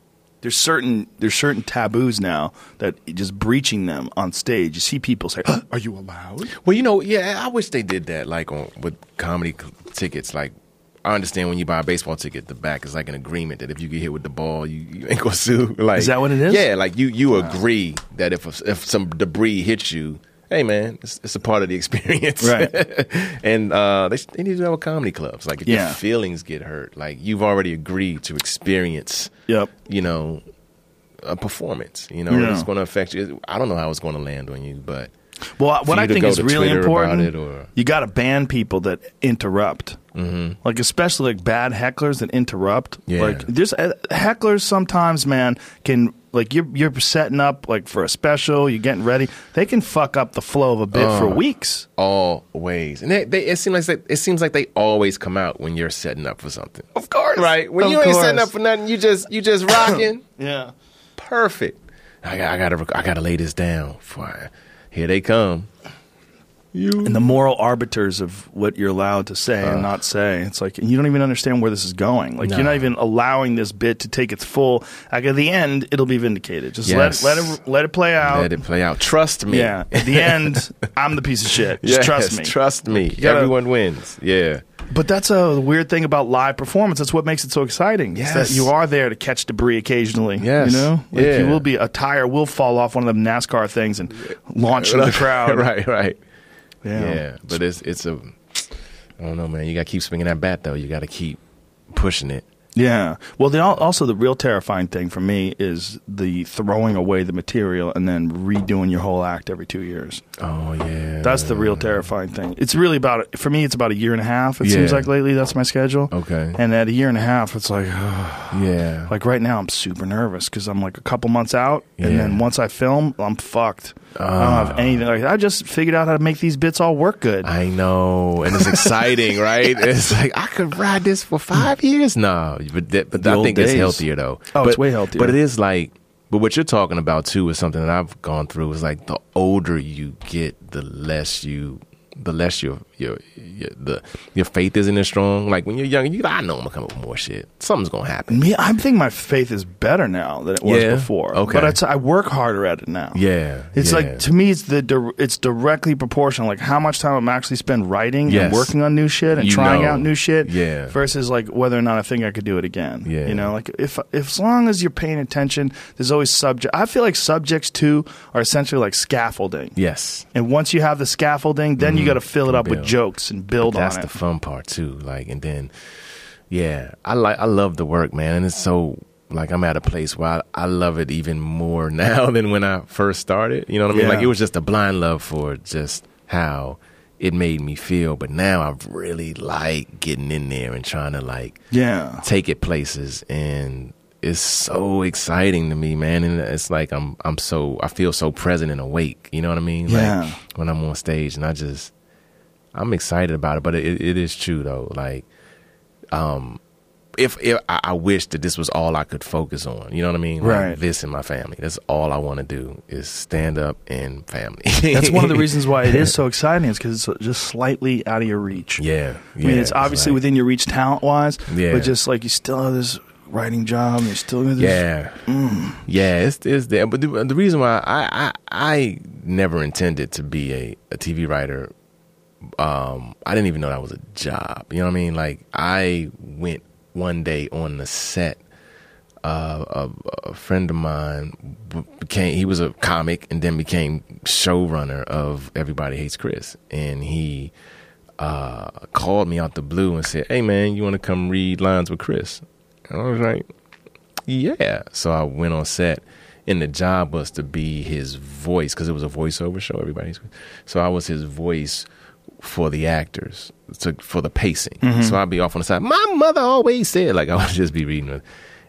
There's certain there's certain taboos now that just breaching them on stage. You see people say, "Are you allowed?" Well, you know, yeah, I wish they did that, like on with comedy c- tickets. Like, I understand when you buy a baseball ticket, the back is like an agreement that if you get hit with the ball, you, you ain't gonna sue. Like, Is that what it is? Yeah, like you you agree that if a, if some debris hits you, hey man, it's, it's a part of the experience, Right. and uh, they, they need to have a comedy clubs. Like, if Yeah. your feelings get hurt, like you've already agreed to experience, Yep. you know, a performance. You know, Yeah. it's going to affect you. I don't know how it's going to land on you, but. Well, what I think is really Twitter important, it or- you got to ban people that interrupt. Mm-hmm. Like especially like bad hecklers that interrupt. Yeah. Like there's uh, hecklers sometimes, man, can like you're you're setting up like for a special, you're getting ready. They can fuck up the flow of a bit for Uh. weeks. always, and they, they, it seems like they, it seems like they always come out when you're setting up for something. Of course, Right when Of you ain't setting up for nothing, you just you just rocking. Yeah. Perfect. I got I gotta I gotta lay this down. Before I, here they come. And the moral arbiters of what you're allowed to say and uh. not say. It's like you don't even understand where this is going. Like No. you're not even allowing this bit to take its full. Like at the end, it'll be vindicated. Just Yes. let let it let it play out. Let it play out. Trust me. Yeah. At the end, I'm the piece of shit. Just Yes, trust me. Trust me. gotta- Everyone wins. Yeah. But that's a weird thing about live performance. That's what makes it so exciting. Is that Yes. you are there to catch debris occasionally. Yes. You know? Like Yeah. you will be a tire will fall off one of them NASCAR things and launch into the crowd. right. Right. Yeah. Yeah. But it's it's a. I don't know, man. You got to keep swinging that bat though. You got to keep pushing it. Yeah. Well, then al- also the real terrifying thing for me is the throwing away the material and then redoing your whole act every two years. Oh yeah. That's the real terrifying thing. It's really about for me. It's about a year and a half. It seems like lately that's my schedule. Okay. And at a year and a half, it's like, yeah. like right now, I'm super nervous because I'm like a couple months out, and then once I film, I'm fucked. I don't have ah. anything. Like I just figured out how to make these bits all work good. I know, and it's exciting, right? It's like I could ride this for five years. No, but that, but The I think it's healthier though. Oh, but, it's way healthier. But it is like, but what you're talking about too is something that I've gone through. Is like the older you get, the less you, the less your your, your the your faith isn't as strong. Like when you're young, you I know I'm gonna come up with more shit. Something's gonna happen. me, I think my faith is better now than it was Yeah? before. Okay. but it's, I work harder at it now. Yeah, It's yeah. like to me, it's the dir- it's directly proportional. Like how much time I'm actually spend writing Yes. and working on new shit and You trying know. out new shit. Yeah. Versus like whether or not I think I could do it again. Yeah. You know, like if, if as long as you're paying attention, there's always subject. I feel like subjects too are essentially like scaffolding. yes. And once you have the scaffolding, then you got to fill it up with Mm-hmm. Jokes and build That's on the fun part too. Like, and then, yeah, I like, I love the work, man, and it's so like I'm at a place where I, I love it even more now than when I first started. You know what I mean? Yeah. Like it was just a blind love for just how it made me feel, but now I really like getting in there and trying to like yeah. take it places and it's so exciting to me man and it's like i'm i'm so i feel so present and awake you know what i mean Yeah. like when i'm on stage and i just i'm excited about it but it, it is true though like um if, if I, I wish that this was all I could focus on, you know what I mean? Like Right. this and my family. That's all I want to do is stand up and family. That's one of the reasons why it is so exciting. Is because it's just slightly out of your reach. Yeah, I mean, yeah, it's obviously like- within your reach talent wise, Yeah. but just like you still have this writing job, and you still this. Yeah, Mm. yeah, it's it's there. But the, the reason why I, I I never intended to be a, a TV writer, um, I didn't even know that was a job. You know what I mean? Like I went one day on the set. Uh, a, a friend of mine became he was a comic and then became showrunner of Everybody Hates Chris, and he uh, called me out the blue and said, "Hey man, you want to come read lines with Chris?" And I was like, "Yeah." So I went on set, and the job was to be his voice because it was a voiceover show. Everybody's so I was his voice for the actors to, for the pacing. So I'd be off on the side. My mother always said like I would just be reading it.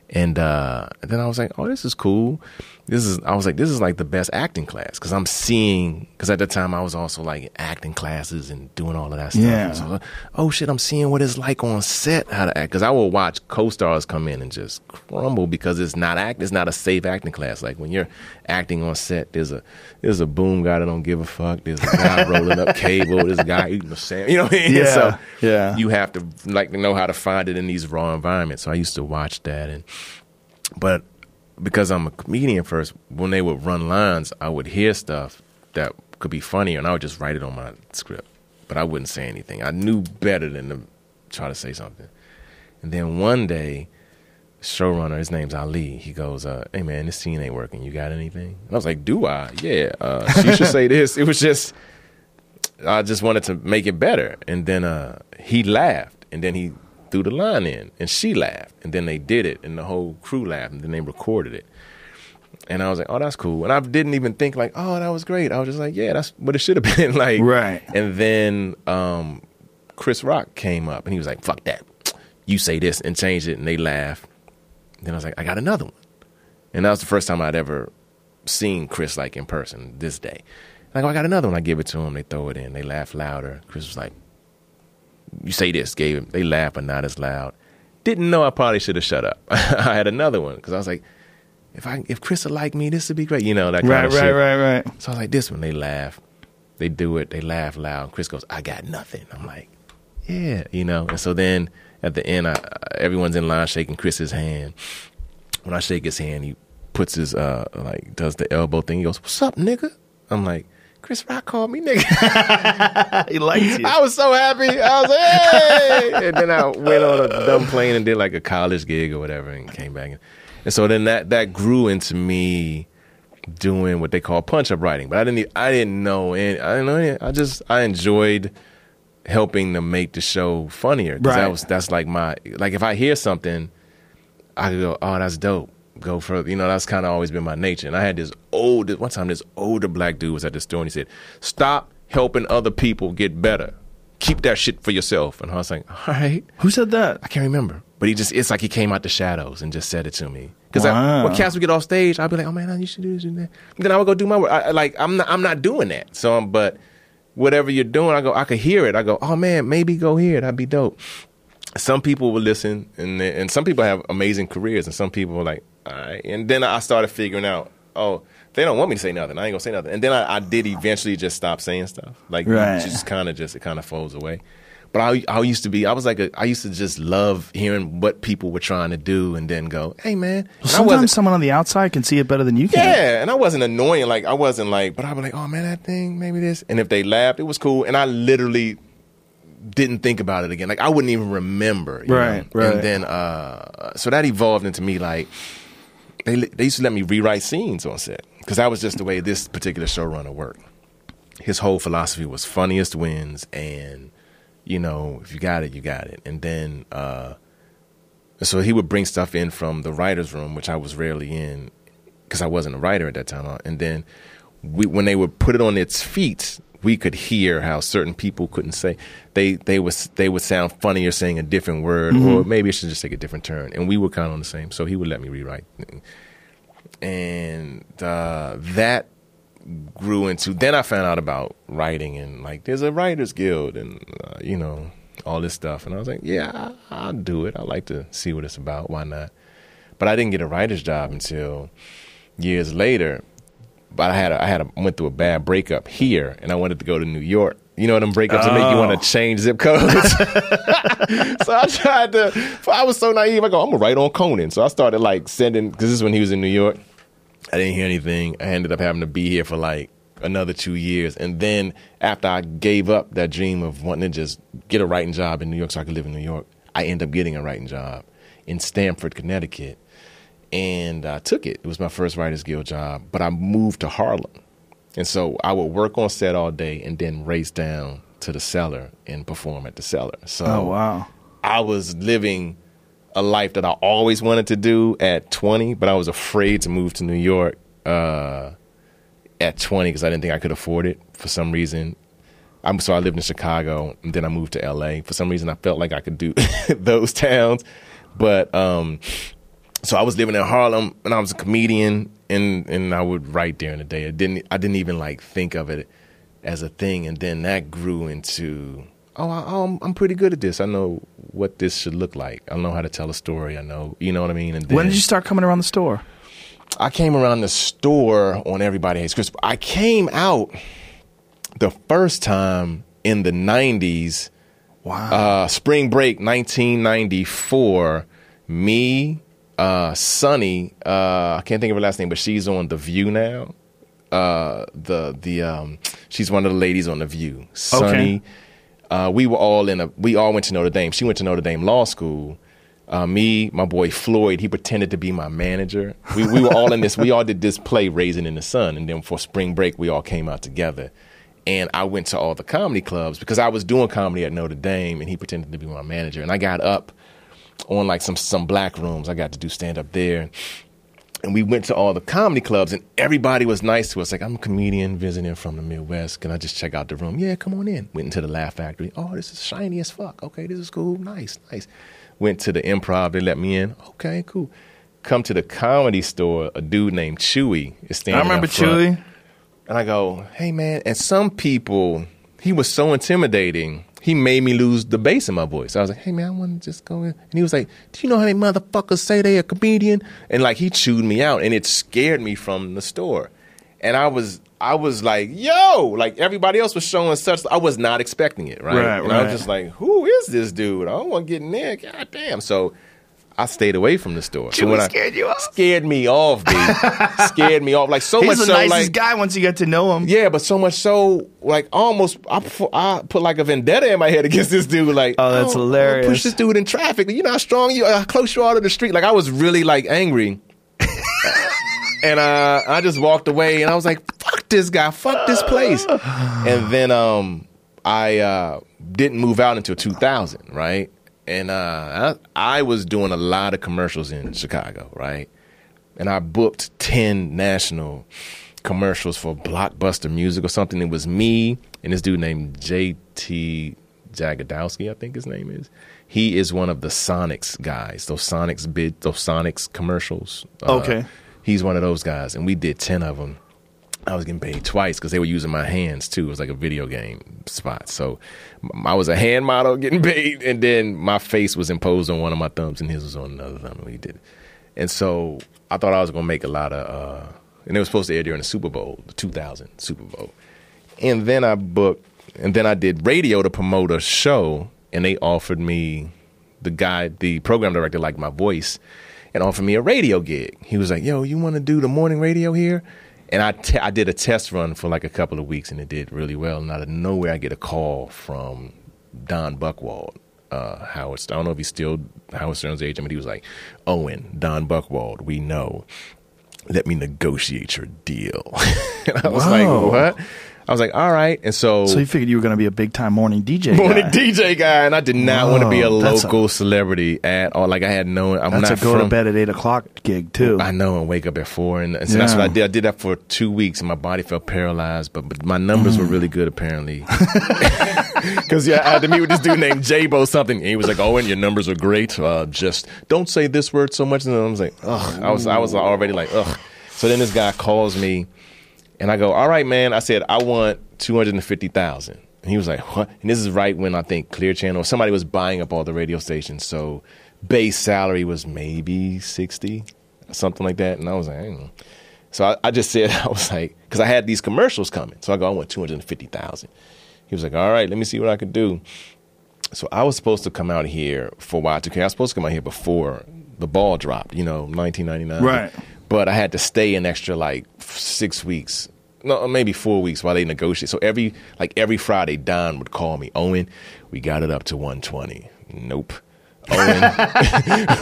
And uh, then I was like, "Oh, this is cool." This is. I was like, "This is like the best acting class" because I'm seeing. Because at the time I was also like acting classes and doing all of that stuff. Yeah. So, oh shit, I'm seeing what it's like on set how to act. Because I will watch co-stars come in and just crumble because it's not act. It's not a safe acting class. Like when you're acting on set, there's a there's a boom guy that don't give a fuck. There's a guy rolling up cable. There's a guy eating a sandwich. You know what I mean? Yeah, So yeah. you have to like to know how to find it in these raw environments. So I used to watch that and but because I'm a comedian first, when they would run lines, I would hear stuff that could be funny and I would just write it on my script. But I wouldn't say anything. I knew better than to try to say something. And then one day, showrunner, his name's Ali, he goes, uh, Hey man, this scene ain't working. You got anything? And I was like, Do I? Yeah. Uh, she should say this. It was just I just wanted to make it better. And then uh, he laughed, and then he threw the line in, and she laughed, and then they did it, and the whole crew laughed, and then they recorded it. And I was like, oh, that's cool. And I didn't even think like, oh, that was great. I was just like, yeah, that's what it should have been. like, Right. And then um, Chris Rock came up, and he was like, fuck that. You say this and change it, and they laughed. Then I was like, I got another one. And that was the first time I'd ever seen Chris like in person this day. Like, oh, I got another one. I give it to him. They throw it in. They laugh louder. Chris was like, you say this. Gave him. They laugh, but not as loud. Didn't know I probably should have shut up. I had another one because I was like, if I if Chris would like me, this would be great. You know that kind Right, of right, shit. right, right. So I was like, this one. They laugh. They do it. They laugh loud. Chris goes, I got nothing. I'm like, yeah, you know. And so then at the end, I, everyone's in line shaking Chris's hand. When I shake his hand, he puts his uh like does the elbow thing. He goes, "What's up, nigga?" I'm like, Chris Rock called me nigga. He liked you. I was so happy. I was like, hey! and then I went on a dumb plane and did like a college gig or whatever, and came back. And, and so then that that grew into me doing what they call punch up writing. But I didn't I didn't know any, I didn't know any, I just I enjoyed helping to make the show funnier. 'Cause Right. that was that's like my like if I hear something, I could go, oh, that's dope. Go further. You know, that's kind of always been my nature. And I had this old, one time, this older black dude was at the store and he said, stop helping other people get better. Keep that shit for yourself. And I was like, all right. Who said that? I can't remember. But he just, it's like he came out the shadows and just said it to me. Because Wow. when cats would get off stage, I'd be like, oh man, you should do this and that. And then I would go do my work. I, like, I'm not, I'm not doing that. So, um, but whatever you're doing, I go, I could hear it. I go, oh man, maybe go here. That'd be dope some people will listen and and some people have amazing careers and some people are like all right and then i started figuring out oh they don't want me to say nothing i ain't gonna say nothing and then i, I did eventually just stop saying stuff like Right. just kind of just it kind of folds away but I, I used to be i was like a, i used to just love hearing what people were trying to do and then go hey man And Sometimes someone on the outside can see it better than you can. yeah, and I wasn't annoying. Like I wasn't like, but I was like, oh man, that thing, maybe this. And if they laughed, it was cool. And I literally didn't think about it again. Like I wouldn't even remember. you Right, know? right. And then, uh, so that evolved into me like they they used to let me rewrite scenes on set because that was just the way this particular showrunner worked. His whole philosophy was funniest wins, and you know, if you got it, you got it. And then. uh so he would bring stuff in from the writers' room, which I was rarely in because I wasn't a writer at that time. And then we, when they would put it on its feet, we could hear how certain people couldn't say they they was they would sound funnier saying a different word, or maybe it should just take a different turn. And we were kind of on the same, so he would let me rewrite, and uh, that grew into. Then I found out about writing and like there's a writers guild and uh, you know all this stuff, and I was like, yeah, I'll do it. I like to see what it's about. Why not? But I didn't get a writer's job until years later. But I had a, I had a, went through a bad breakup here, and I wanted to go to New York. You know them breakups that make you want to oh. change zip codes. so I tried to. I was so naive. I go, I'm gonna write on Conan. So I started like sending because this is when he was in New York. I didn't hear anything. I ended up having to be here for like another two years, and then after I gave up that dream of wanting to just get a writing job in New York so I could live in New York, I ended up getting a writing job in Stamford, Connecticut, and I took it. It was my first Writers Guild job, but I moved to Harlem. And so I would work on set all day and then race down to the cellar and perform at the cellar. So Oh wow. I was living a life that I always wanted to do at 20, but I was afraid to move to New York uh, at 20 because I didn't think I could afford it for some reason. I'm, so I lived in Chicago and then I moved to LA. For some reason, I felt like I could do those towns. But um, so I was living in Harlem and I was a comedian and, and I would write during the day. I didn't I didn't even like think of it as a thing. And then that grew into oh, I, oh I'm, I'm pretty good at this. I know what this should look like. I know how to tell a story. I know you know what I mean. And then, When did you start coming around the store? I came around the store on Everybody Hates Chris. I came out the first time in the 90s, Wow. uh, spring break 1994. Me, uh, Sunny, uh, I can't think of her last name, but she's on The View now. Uh, the the um, she's one of the ladies on The View. Sunny. Uh, we were all in a. We all went to Notre Dame. She went to Notre Dame Law School. Uh, me, my boy Floyd, he pretended to be my manager. We, we were all in this. We all did this play, Raisin in the Sun, and then for spring break, we all came out together. And I went to all the comedy clubs because I was doing comedy at Notre Dame, and he pretended to be my manager. And I got up on like some some black rooms. I got to do stand up there. And we went to all the comedy clubs, and everybody was nice to us. Like, I'm a comedian visiting from the Midwest. Can I just check out the room? Yeah, come on in. Went into the Laugh Factory. Oh, this is shiny as fuck. Okay, this is cool. Nice, nice. Went to the improv. They let me in. Okay, cool. Come to the comedy store. A dude named Chewy is standing. I remember. Chewy. And I go, hey man, and some people, he was so intimidating, he made me lose the bass in my voice. I was like, hey man, I want to just go in. And he was like, do you know how many motherfuckers say they a comedian? And like he chewed me out and it scared me from the store. And I was I was like, yo, like everybody else was showing such I was not expecting it, right? Right, and I right. was just like, who is this dude? I don't want to get in there. God damn. So I stayed away from the store. so when I- scared you off? Scared me off, B. scared me off. Like so He's much the so nicest like guy once you get to know him. yeah, but so much so, like almost, I put, I put like a vendetta in my head against this dude. Like, Oh, that's I I don't hilarious. Push this dude in traffic. You know how strong you, how close you are to the street. Like, I was really like angry, and uh, I just walked away, and I was like, "Fuck this guy, fuck this place." And then um, I uh, didn't move out until 2000, right? And uh, I, I was doing a lot of commercials in Chicago, right? and I booked 10 national commercials for Blockbuster Music or something. It was me and this dude named JT Jagodowski, I think his name is. He is one of the Sonics guys, those Sonics bid, those Sonics commercials. Uh, Okay. He's one of those guys, and we did 10 of them. I was getting paid twice because they were using my hands too. It was like a video game spot. So I was a hand model getting paid, and then my face was imposed on one of my thumbs, and his was on another thumb. We did it. And so I thought I was gonna make a lot of, uh, and it was supposed to air during the Super Bowl, the 2000 Super Bowl. And then I booked, and then I did radio to promote a show, and they offered me the guy, the program director, liked my voice, and offered me a radio gig. He was like, "Yo, you want to do the morning radio here?" And I te- I did a test run for like a couple of weeks, and it did really well. And out of nowhere, I get a call from Don Buchwald, uh, Howard. I don't know if he's still Howard Stern's agent, but he was like, "Owen, Don Buchwald, we know." let me negotiate your deal. and I was Whoa. like, what? I was like, all right. And so, So you figured you were going to be a big time morning DJ. morning guy. DJ guy, and I did not want to be a Whoa, that's a- local celebrity at all. Like I had no, I'm That's not a go from. to bed at eight o'clock gig too. I know, and wake up at four, and, and so that's what I did. I did that for two weeks, and my body felt paralyzed. But, but my numbers were Mm. really good, apparently. Because yeah, I had to meet with this dude named Jabo something. And he was like, "Owen, your numbers are great. Uh, just don't say this word so much." And I was like, "Ugh." I was I was already like, "Ugh." So then this guy calls me, and I go, "All right, man." I said, "I want two hundred and he was like, "What?" And this is right when I think Clear Channel, somebody was buying up all the radio stations, so base salary was maybe sixty, something like that. And I was like, I. So I, I just said, I was like, because I had these commercials coming. So I go, I want 250,000. He was like, all right, let me see what I could do. So I was supposed to come out here for Y2K. I was supposed to come out here before the ball dropped, you know, 1999. Right. But I had to stay an extra like six weeks, no, maybe four weeks while they negotiate. So every, like every Friday, Don would call me, Owen, we got it up to 120. Nope. Owen.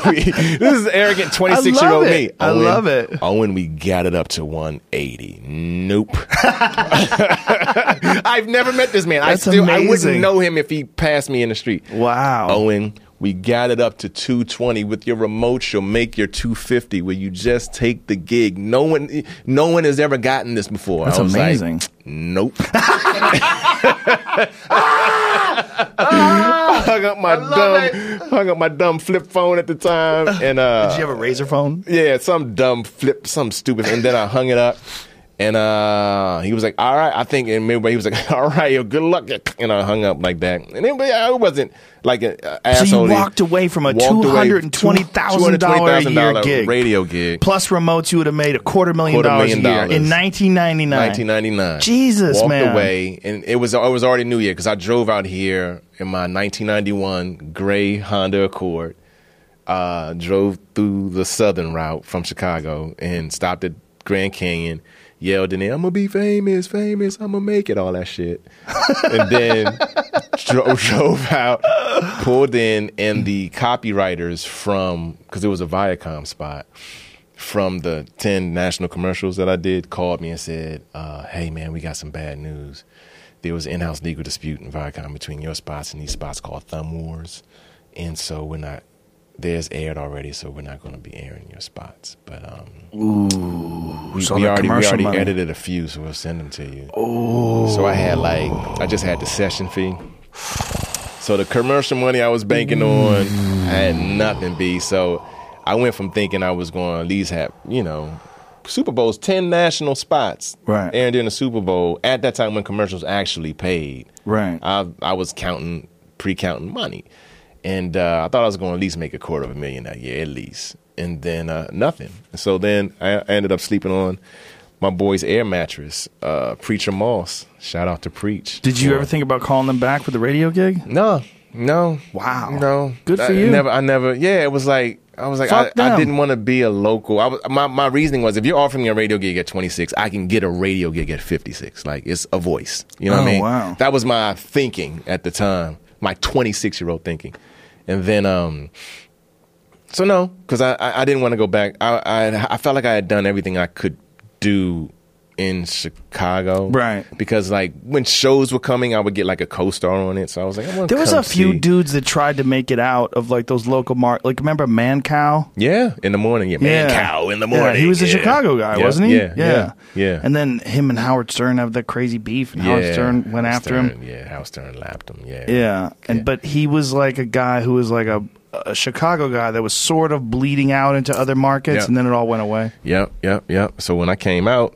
we, this is arrogant 26 year old me. it. I Owen, love it. Owen, we got it up to 180. Nope. I've never met this man. That's I still I wouldn't know him if he passed me in the street. Wow. Owen, we got it up to 220 with your remote. You'll make your 250 where you just take the gig. No one, no one has ever gotten this before. That's I was like, amazing. nope. hung up my dumb, hung up my dumb flip phone at the time, and uh, Did you have a Razr phone? yeah, some dumb flip, some stupid, and then I hung it up. And uh, he was like, "All right, I think." And maybe he was like, "All right, yo, good luck." And I hung up like that. And it, it wasn't like an uh, So asshole. you walked away from a $220,000 a year gig. radio gig. Plus remotes, you would have made a quarter million Quarter dollars a year dollars. in 1999. 1999. Jesus, Walked man. away, and it was it was already New Year because I drove out here in my 1991 gray Honda Accord. Uh, drove through the southern route from Chicago and stopped at Grand Canyon. Yelled in there, "I'm gonna be famous, famous. I'm gonna make it." All that shit, and then drove, drove out, pulled in, and the copywriters from because it was a Viacom spot from the 10 national commercials that I did called me and said, uh, Hey, man, we got some bad news. There was an in house legal dispute in Viacom between your spots and these spots called Thumb Wars. And so we're not, there's aired already, so we're not going to be airing your spots. But um, we, so we already, we already money. edited a few, so we'll send them to you. Oh, So I had like, I just had the session fee. So the commercial money I was banking on, I had nothing, B. So I went from thinking I was going to at least have, you know, Super Bowls, 10 national spots. Right. And during the Super Bowl, at that time when commercials actually paid, Right. I, I was counting, pre counting money. And uh, I thought I was going to at least make a quarter of a million that year, at least. And then uh, nothing. So then I, I ended up sleeping on my boy's air mattress, uh, Preacher Moss. Shout out to Preach. Did you for- ever think about calling them back for the radio gig? no, no. Wow. No. Good for I you. Never. I never. Yeah. It was like I was like I, I didn't want to be a local. I was, my my reasoning was if you're offering me a radio gig at 26, I can get a radio gig at 56. Like it's a voice. You know what Oh, I mean? wow. That was my thinking at the time. My 26 year old thinking, and then um. So no, because I, I I didn't want to go back. I, I I felt like I had done everything I could do in Chicago, Right. Because like when shows were coming, I would get like a co-star on it. So I was like, I There was a few dudes that tried to make it out of like those local mark. Like remember Mancow? Yeah, in the morning. Yeah, man, cow in the morning. Yeah, he was a yeah. Chicago guy, Yeah, wasn't he? Yeah, yeah, yeah. And then him and Howard Stern have that crazy beef, and Howard Stern went after him. Yeah, Howard Stern lapped him. Yeah, Yeah, and Yeah. but he was like a guy who was like a, a Chicago guy that was sort of bleeding out into other markets, Yeah. and then it all went away. Yep, yep, yep. So when I came out,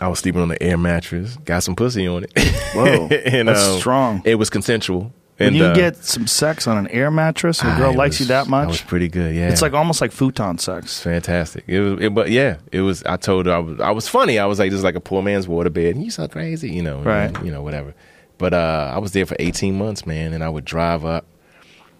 I was sleeping on the air mattress, got some pussy on it. Whoa, and, that's um, strong. It was consensual. When And you uh, get some sex on an air mattress, and a girl I likes was- you that much. That was pretty good. Yeah, it's like almost like futon sex. Fantastic. It was, it, but yeah, it was. I told her I was. I was funny. I was like, this is like a poor man's waterbed. And you so crazy, you know, Right. You know, whatever. But uh, I was there for eighteen months, man, and I would drive up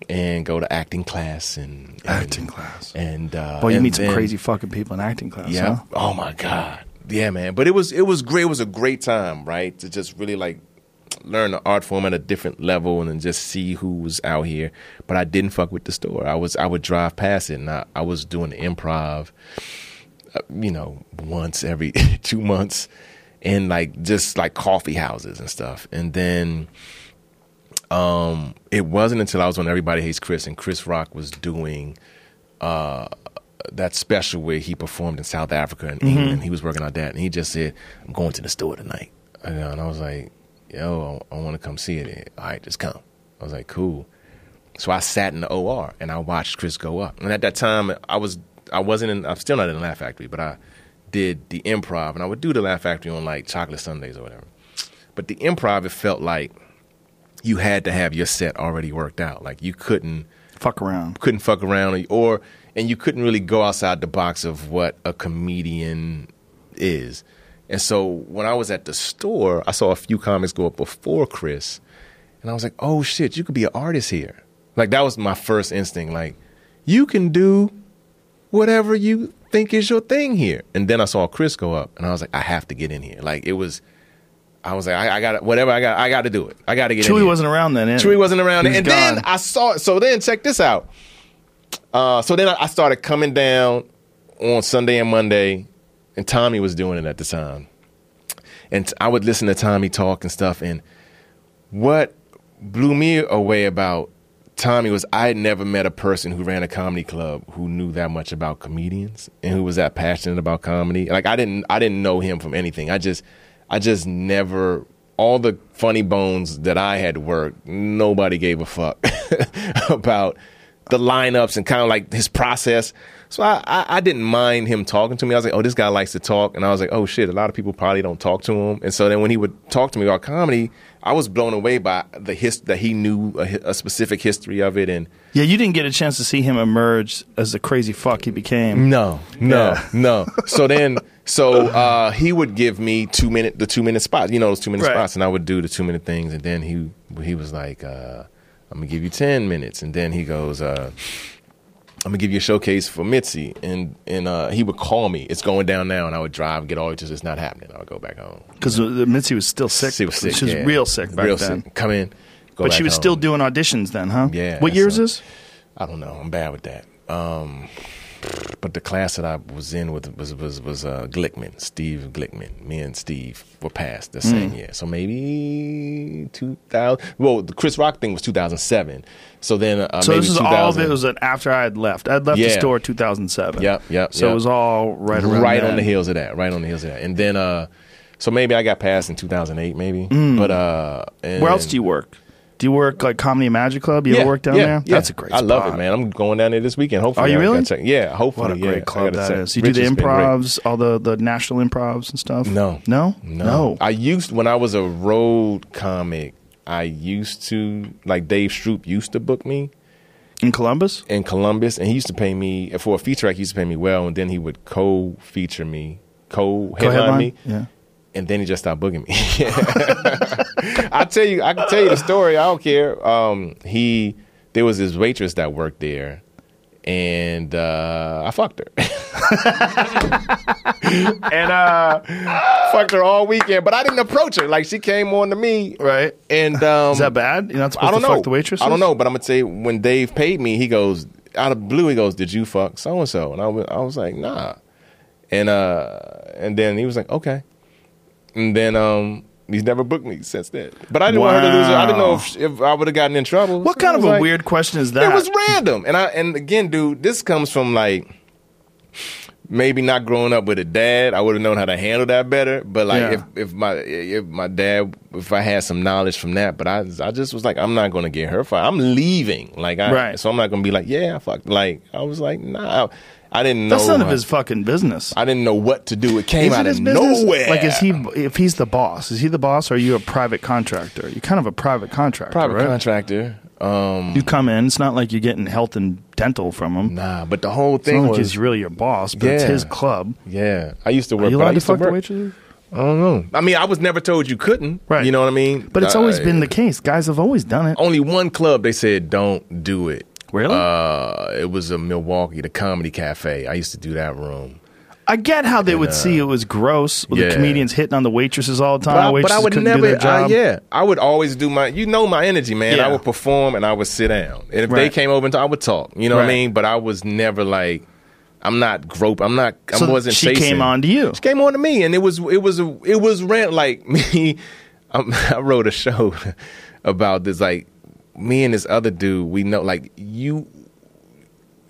and go to acting class and, and Acting class. and uh, Well, you and meet some crazy fucking people in acting class. Yeah. huh? Oh my god. Yeah, man. But it was it was great. It was a great time, right? To just really like learn the art form at a different level and then just see who was out here. But I didn't fuck with the store. I was I would drive past it and I, I was doing improv, uh, you know, once every two months, in like just like coffee houses and stuff. And then um, it wasn't until I was on Everybody Hates Chris and Chris Rock was doing uh, that special where he performed in South Africa and mm-hmm. England. He was working on that, and he just said, "I'm going to the store tonight." And, and I was like, "Yo, I, I want to come see it." All right, just come. I was like, "Cool." So I sat in the OR and I watched Chris go up. And at that time, I was I wasn't in. I'm still not in the Laugh Factory, but I did the improv, and I would do the Laugh Factory on like Chocolate Sundays or whatever. But the improv, it felt like you had to have your set already worked out. Like you couldn't Fuck around. couldn't fuck around or and you couldn't really go outside the box of what a comedian is. And so when I was at the store, I saw a few comics go up before Chris, and I was like, "Oh shit, you could be an artist here." Like that was my first instinct. Like you can do whatever you think is your thing here. And then I saw Chris go up, and I was like, "I have to get in here." Like it was I was like, I, I got whatever I got. I got to do it. I got to get. in Chewy wasn't around then. Chewy wasn't around, and then. I saw. it. So then, check this out. Uh, so then I I started coming down on Sunday and Monday, and Tommy was doing it at the time, and I would listen to Tommy talk and stuff. And what blew me away about Tommy was I had never met a person who ran a comedy club who knew that much about comedians and who was that passionate about comedy. Like I didn't I didn't know him from anything. I just I just never all the funny bones that I had worked, nobody gave a fuck about the lineups and kind of like his process. So I, I, I didn't mind him talking to me. I was like, oh, this guy likes to talk. And I was like, oh shit, a lot of people probably don't talk to him. And so then when he would talk to me about comedy, I was blown away by the his that he knew a, a specific history of it. And Yeah, you didn't get a chance to see him emerge as the crazy fuck he became. no, no, Yeah. no. So then, so uh, he would give me two minute the two minute spots. You know those two minute Right. spots, and I would do the two minute things. And then he he was like, uh, "I'm gonna give you ten minutes." And then he goes, uh, "I'm gonna give you a showcase for Mitzi." And and uh, he would call me. It's going down now, and I would drive and get all just it's not happening. I would go back home. Because Mitzi was still sick. She was sick. She was yeah. real sick back real then. Sick. Come in, go But she was home. still doing auditions then, huh? Yeah, What year is this? I don't know. I'm bad with that. Um, but the class that I was in with was was was uh, Glickman, Steve Glickman. Me and Steve were passed the same Hmm. year, so maybe 2000. Well, the Chris Rock thing was 2007. So then, uh, So maybe this is 2000, all of it was after I had left. I had left the store 2007. Yep, yep, So yep. it was all right around right on the heels of that. Right on the heels of that, and then uh, so maybe I got passed in 2008, maybe. But uh, and. Where else do you work? Do you work like Comedy Magic Club? You ever work down there? That's a great I love it, man. I'm going down there this weekend. Hopefully, Are you I really? check- Yeah, hopefully. What a yeah, great club that check. is. You do the Rich been great. improvs, all the, the national improvs and stuff? No, No? no, I used when I was a road comic. I used to like Dave Stroop used to book me In Columbus? in Columbus, and he used to pay me for a feature. Act he used to pay me well, and then he would co-feature me, co-headline headline? me, Yeah. And then he just stopped booking me. I tell you, I can tell you the story. I don't care. Um, he there was this waitress that worked there, and uh, I fucked her. and uh, fucked her all weekend, but I didn't approach her. Like she came on to me, Right. And um, Is that bad? You're not supposed I don't to know. fuck the waitress? I don't know, but I'm gonna say when Dave paid me, he goes out of blue. He goes, "Did you fuck so and so?" And I was, I was like, "Nah." And uh, and then he was like, "Okay." And then um, he's never booked me since then. But I didn't want her to lose. Her. I didn't know if, if I would have gotten in trouble. What So kind of a like- weird question is that? It was random, and I and again, dude, this comes from like maybe not growing up with a dad. I would have known how to handle that better. But like Yeah. if if my if my dad if I had some knowledge from that, but I I just was like I'm not going to get her fired. I'm leaving. Like I Right. so I'm not going to be like yeah I fucked. Like I was like nah. I didn't know. That's none of his fucking business. I didn't know what to do. It came Is it out of business? nowhere. Like, is he? If he's the boss, is he the boss, or are you a private contractor? You're kind of a private contractor, private right? contractor? Um, You come in. It's not like you're getting health and dental from him. nah, but the whole It's not thing like he's really your boss, but it's his club. yeah. I used to Are work. you but I allowed to used to fuck the waitresses? I don't know. I mean, I was never told you couldn't. Right. You know what I mean? But it's always Uh, been the case. Guys have always done it. only one club they said don't do it. Really? Uh, it was a Milwaukee, the Comedy Cafe. I used to do that room. I get how they would see it was gross with the uh, comedians hitting on the waitresses all the time. But I, but I would never. do their job. uh, yeah, I would always do my. You know my energy, man. Yeah. I would perform and I would sit down. And if they came over and I would talk. You know what I mean? But I was never like. I'm not grope. I'm not. I wasn't. she chasing. came on to you. She came on to me, and it was it was it was rent like me. I wrote a show about this. Like me and this other dude, we know like you,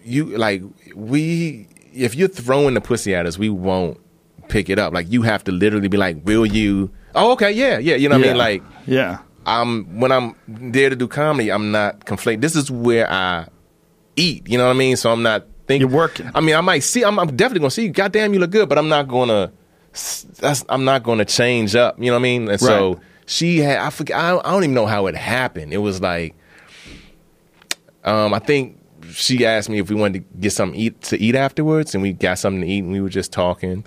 you like we. If you're throwing the pussy at us, we won't pick it up. Like you have to literally be like, "Will you?" Oh, okay, yeah, yeah. You know what I mean? Like yeah. I'm when I'm there to do comedy, I'm not conflating. This is where I eat. You know what I mean? So I'm not thinking. You're working. I mean, I might see. I'm, I'm definitely gonna see. you. Goddamn, you look good, but I'm not gonna. That's I'm not gonna change up. You know what I mean? And so she had. I forget. I I don't even know how it happened. It was like, um, I think she asked me if we wanted to get something eat to eat afterwards, and we got something to eat, and we were just talking.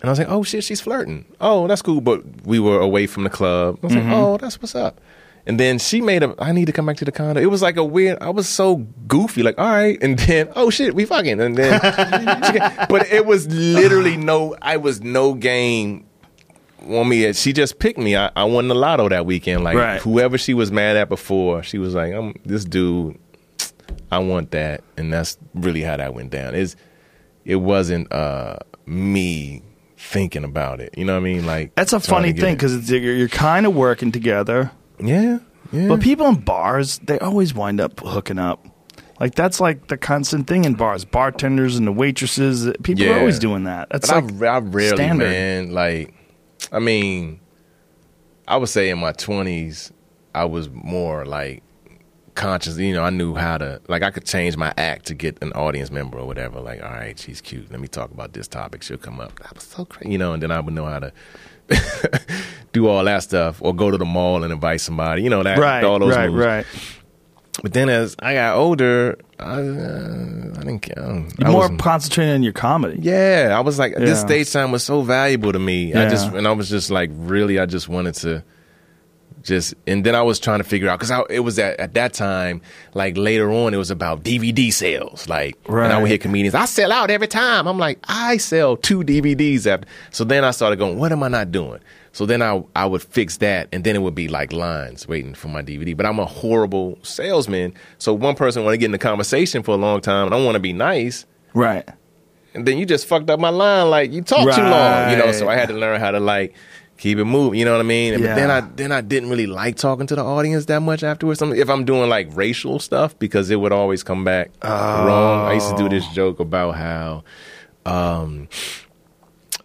And I was like, oh shit, she's flirting. Oh, that's cool. But we were away from the club. I was Mm-hmm. like, oh, that's what's up. And then she made a, I need to come back to the condo. It was like a weird, I was so goofy, like, all right. And then, oh shit, we fucking. And then, she- but it was literally no, I was no game want me. She just picked me. I, I won the lotto that weekend. Like Right. whoever she was mad at before, she was like, "I'm this dude. I want that," and that's really how that went down. Is it wasn't uh, me thinking about it. You know what I mean? Like That's a funny thing because you're, you're kind of working together, yeah, yeah. but people in bars they always wind up hooking up. Like that's like the constant thing in bars. Bartenders and the waitresses, people are always doing that. That's But like I, I rarely, standard. man. Like, I mean, I would say in my twenties, I was more like conscious. You know, I knew how to like I could change my act to get an audience member or whatever. Like, all right, she's cute. Let me talk about this topic. She'll come up. That was so crazy, you know. And then I would know how to do all that stuff, or go to the mall and invite somebody. You know that right, all those right, moves. right. But then as I got older, I, uh, I didn't care. I You're I more concentrating on your comedy. yeah, I was like, this stage time was so valuable to me. I just and I was just like, really, I just wanted to just and then I was trying to figure out because it was at, at that time, like later on, it was about DVD sales. Like, and I would hear comedians, I sell out every time. I'm like, I sell two DVDs after. So then I started going, what am I not doing? So then I I would fix that, and then it would be like lines waiting for my DVD. But I'm a horrible salesman. So one person want to get in the conversation for a long time, and I want to be nice Right. and then you just fucked up my line. Like you talk too long, you know. So I had to learn how to like keep it moving. You know what I mean? And But then I then I didn't really like talking to the audience that much afterwards. If I'm doing like racial stuff, because it would always come back wrong. I used to do this Oh. joke about how. Um,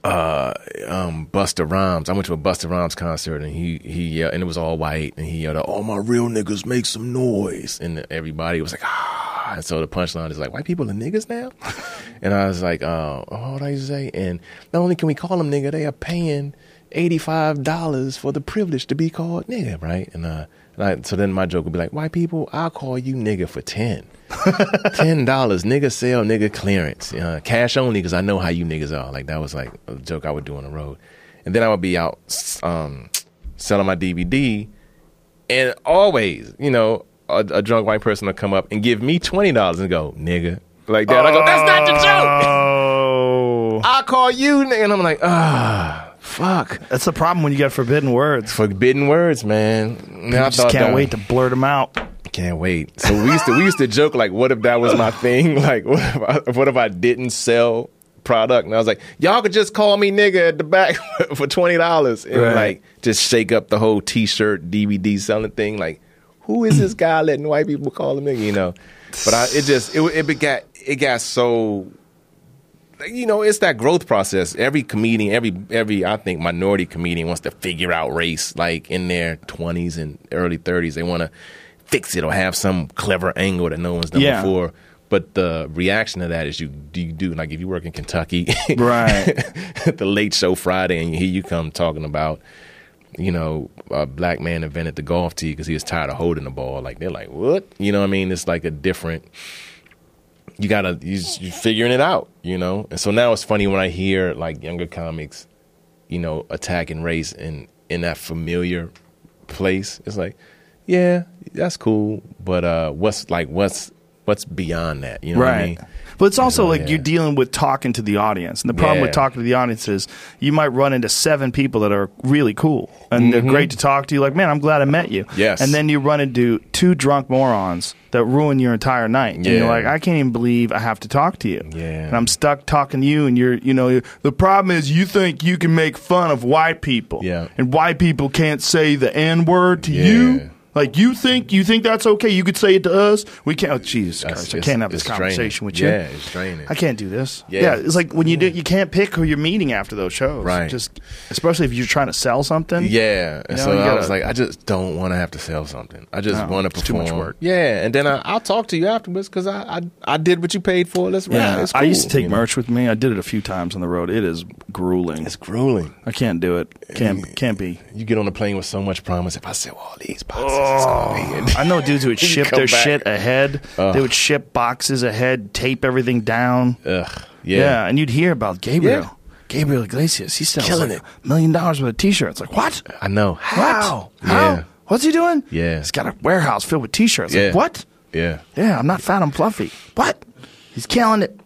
uh, um, Busta Rhymes. I went to a Busta Rhymes concert and he he yelled, and it was all white and he yelled, "All my real niggas make some noise!" And everybody was like, "Ah!" And so the punchline is like, "White people are niggas now," and I was like, "Uh, oh, what I say?" And not only can we call them nigga, they are paying eighty five dollars for the privilege to be called nigga, right? And uh, and I, so then my joke would be like, "White people, I'll call you nigga for ten. Ten dollars, nigga sell, nigga clearance, uh, cash only, because I know how you niggas are. Like that was like a joke I would do on the road, and then I would be out um, selling my DVD, and always, you know, a, a drunk white person would come up and give me twenty dollars and go, nigga, like that. I go, that's not the joke. Oh, I'll call you, and I'm like, ah, fuck. that's the problem when you get forbidden words. Forbidden words, man. Man, I just thought can't that- wait to blurt them out. Can't wait. So we used to we used to joke like, what if that was my thing? Like, what if I, what if I didn't sell product? And I was like, y'all could just call me nigga at the back for twenty dollars and Right. like just shake up the whole T-shirt DVD selling thing. Like, who is this guy letting white people call him nigga? You know. But I, it just it it got it got so you know, it's that growth process. Every comedian, every every I think minority comedian wants to figure out race like in their twenties and early thirties. They want to fix it or have some clever angle that no one's done Yeah. before. But the reaction to that is you do you do like if you work in Kentucky, Right. the late show Friday, and here you come talking about, you know, a black man invented the golf tee because he was tired of holding the ball. Like they're like, what? You know what I mean? It's like a different. You gotta you you're figuring it out, you know. And so now it's funny when I hear like younger comics, you know, attacking race in in that familiar place. It's like, yeah, that's cool, but uh, what's like what's what's beyond that? You know what I mean? But it's also So, like yeah. you're dealing with talking to the audience. And the problem with talking to the audience is you might run into seven people that are really cool and they're great to talk to. You like, man, I'm glad I met you. Mm-hmm. Yes. And then you run into two drunk morons that ruin your entire night. Yeah. And you're like, I can't even believe I have to talk to you. Yeah. And I'm stuck talking to you and you're, you know, the problem is you think you can make fun of white people. Yeah. And white people can't say the N word to Yeah. you. Like you think you think that's okay? You could say it to us. We can't. Oh, Jesus Christ! I can't have this it's draining. conversation with you. Yeah, it's draining. I can't do this. Yeah. Yeah, it's like when you do, you can't pick who you're meeting after those shows. Right. Just especially if you're trying to sell something. Yeah, and You know, so I gotta- was like, I just don't want to have to sell something. I just No, want to it's too much work. Yeah, and then I, I'll talk to you afterwards because I, I I did what you paid for. Let's. Yeah. It's I used to take you know? merch with me. I did it a few times on the road. It is grueling. It's grueling. I can't do it. Can't can't be. You get on a plane with so much promise. If I sell all these boxes, it's gonna. I know dudes who would ship their back. shit ahead. They would ship boxes ahead, tape everything down. Ugh. Yeah. Yeah. and you'd hear about Gabriel. Yeah. Gabriel Iglesias. he's sells Killing like it. a million dollars worth of t-shirts. Like what? I know. How? Yeah. How? What's he doing? Yeah. He's got a warehouse filled with t-shirts. Yeah. Like, what? Yeah. Yeah, I'm not fat, I'm fluffy. What? He's killing it.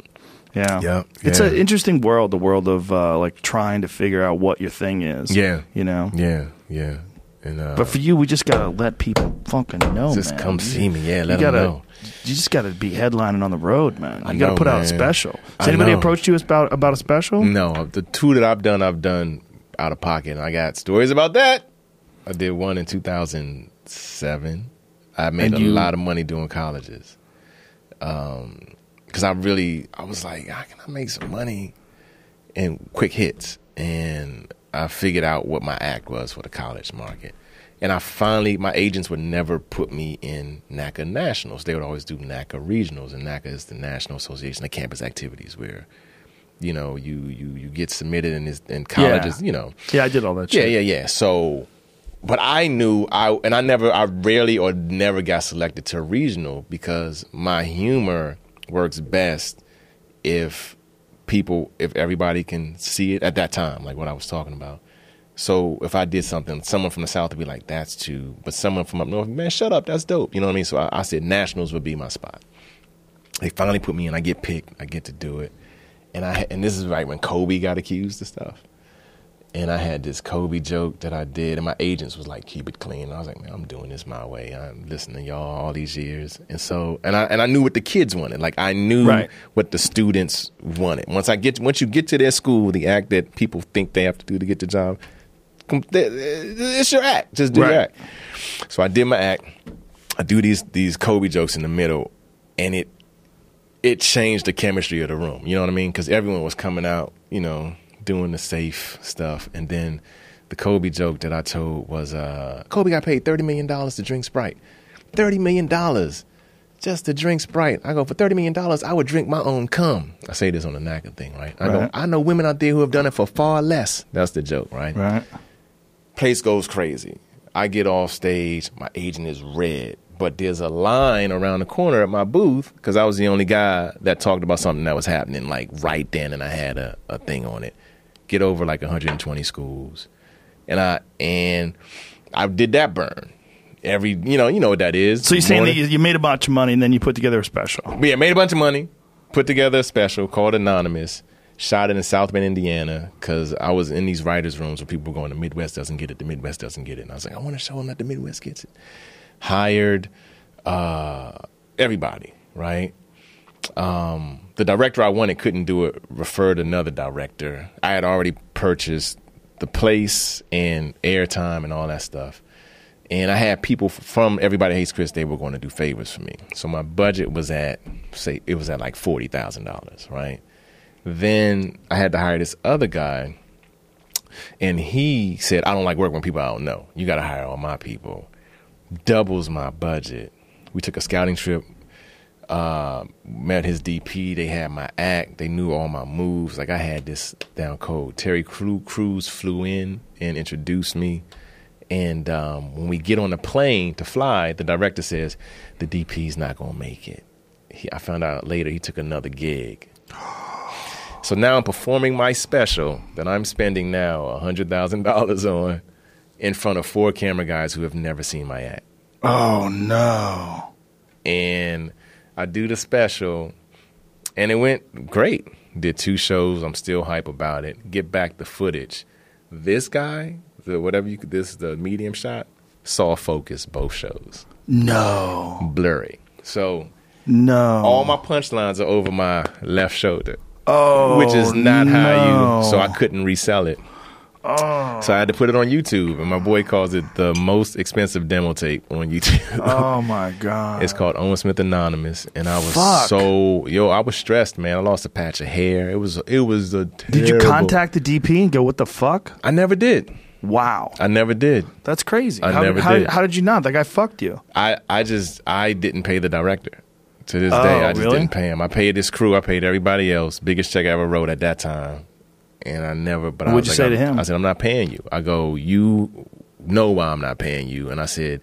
Yeah. Yep, It's yeah. an interesting world, the world of uh, like trying to figure out what your thing is. Yeah. You know? Yeah, yeah. And uh, But for you, we just gotta let people fucking know, just man. come You- see me. Yeah, you let them gotta, know. You just gotta be headlining on the road, man. You I gotta know, put out a special. Has I anybody know. approached you about about a special? No, the two that I've done, I've done out of pocket. And I got stories about that. I did one in 2007. I made And a lot of money doing colleges. Um, because I really, I was like, how can I make some money in quick hits? And I figured out what my act was for the college market. And I finally, my agents would never put me in NACA nationals. They would always do NACA regionals, and NACA is the National Association of Campus Activities, where you know you you you get submitted in this in colleges. You know, Yeah, I did all that yeah, shit. yeah, yeah. So, but I knew I and I never, I rarely or never got selected to regional because my humor works best if people, if everybody can see it at that time, like what I was talking about. So if I did something, someone from the south would be like, "That's too," but someone from up north, man, shut up, that's dope. You know what I mean? So I, I said nationals would be my spot. They finally put me in. I get picked. I get to do it, and I and this is right when Kobe got accused of stuff. And I had this Kobe joke that I did, and my agents was like, "Keep it clean." And I was like, "Man, I'm doing this my way. I'm listening to y'all all these years." And so, and I and I knew what the kids wanted. Like I knew Right. what the students wanted. Once I get, once you get to their school, the act that people think they have to do to get the job, it's your act. Just do your act. So I did my act. I do these these Kobe jokes in the middle, and it it changed the chemistry of the room. You know what I mean? Because everyone was coming out, you know, doing the safe stuff, and then the Kobe joke that I told was, uh, Kobe got paid thirty million dollars to drink Sprite. Thirty million dollars just to drink Sprite. I go for thirty million dollars, I would drink my own cum. I say this on the NACA thing, right? I go, I know women out there who have done it for far less. That's the joke, right? Right. place goes crazy. I get off stage, my agent is red, but there's a line around the corner at my booth because I was the only guy that talked about something that was happening like right then, and I had a, a thing on it. Get over like 120 schools, and I and I did that burn every you know you know what that is. So you're saying that Morning- you made a bunch of money and then you put together a special. yeah, made a bunch of money, put together a special called Anonymous, shot it in South Bend, Indiana, because I was in these writers' rooms where people were going, the Midwest doesn't get it, the Midwest doesn't get it. And I was like, I want to show them that the Midwest gets it. Hired uh, everybody, right? Um, the director I wanted couldn't do it, referred another director. I had already purchased the place and airtime and all that stuff. And I had people from Everybody Hates Chris. They were going to do favors for me. So my budget was at say it was at like forty thousand dollars, right? Then I had to hire this other guy, and he said, "I don't like working with people I don't know. You got to hire all my people." Doubles my budget. We took a scouting trip. Uh, met his DP. They had my act. They knew all my moves. Like I had this down cold. Terry Crew Crews flew in and introduced me. And um, when we get on the plane to fly, the director says the DP's not gonna make it. He, I found out later he took another gig. So now I'm performing my special that I'm spending now hundred thousand dollars on in front of four camera guys who have never seen my act. Oh no. And I do the special, and it went great. Did two shows. I'm still hype about it. Get back the footage. This guy, the whatever you this the medium shot, saw focus both shows, No. blurry. So No. all my punchlines are over my left shoulder. oh, which is not no. how you. So I couldn't resell it. Oh. So I had to put it on YouTube, and my boy calls it the most expensive demo tape on YouTube. Oh my god. It's called Owen Smith Anonymous, and I was Fuck. so yo, I was stressed, man. I lost a patch of hair. It was it was a. Did you contact the DP and go, "What the fuck"? I never did. Wow, I never did. that's crazy. I how, never how, did. How did you not? That guy fucked you. I I just I didn't pay the director. To this Oh, day, I just really? didn't pay him. I paid this crew. I paid everybody else. Biggest check I ever wrote at that time, and I never. But What'd you like, say to him? I said, I'm not paying you. I go, you know why I'm not paying you, and I said,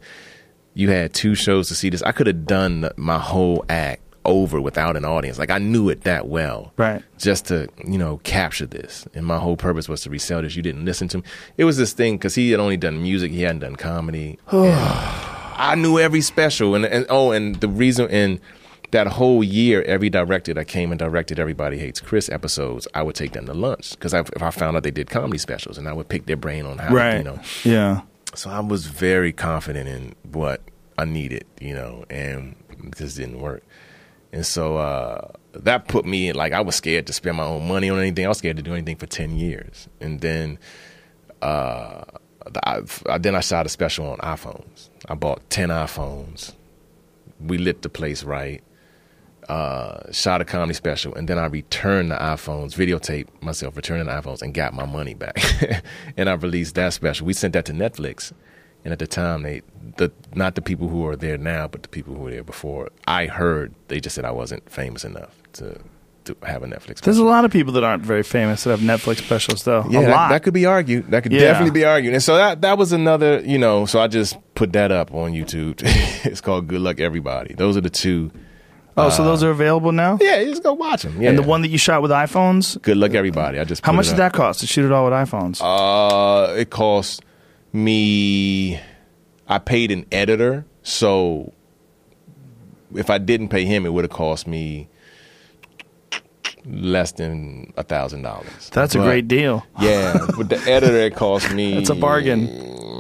you had two shows to see this. I could have done my whole act over without an audience. Like I knew it that well, Right. Just to you know capture this, and my whole purpose was to resell this. You didn't listen to me. It was this thing because he had only done music. He hadn't done comedy. I knew every special, and, and oh, and the reason and that whole year, every director that came and directed Everybody Hates Chris episodes, I would take them to lunch because if I found out they did comedy specials, and I would pick their brain on how, Right. you know. Yeah. So I was very confident in what I needed, you know, and it just didn't work. And so uh, that put me like I was scared to spend my own money on anything. I was scared to do anything for ten years, and then uh, I, I- then I shot a special on iPhones. I bought ten iPhones. We lit the place right. Uh, shot a comedy special, and then I returned the iPhones, videotaped myself returning the iPhones, and got my money back. and I released that special. We sent that to Netflix, and at the time, they the not the people who are there now, but the people who were there before. I heard they just said I wasn't famous enough to to have a Netflix. There's a lot of people that aren't very famous that have Netflix specials, though. Yeah, a that, lot. that could be argued. That could Yeah. definitely be argued. And so that that was another, you know. So I just put that up on YouTube. it's called Good Luck Everybody. Those are the two. Oh, so those are available now? Yeah, you just go watch them. Yeah. And the one that you shot with iPhones, Good Luck Everybody. I just how put much it did up. that cost to shoot it all with iPhones? Uh, it cost me. I paid an editor, so if I didn't pay him, it would have cost me less than a thousand dollars. That's a great deal. Yeah, with the editor, it cost me. It's a bargain.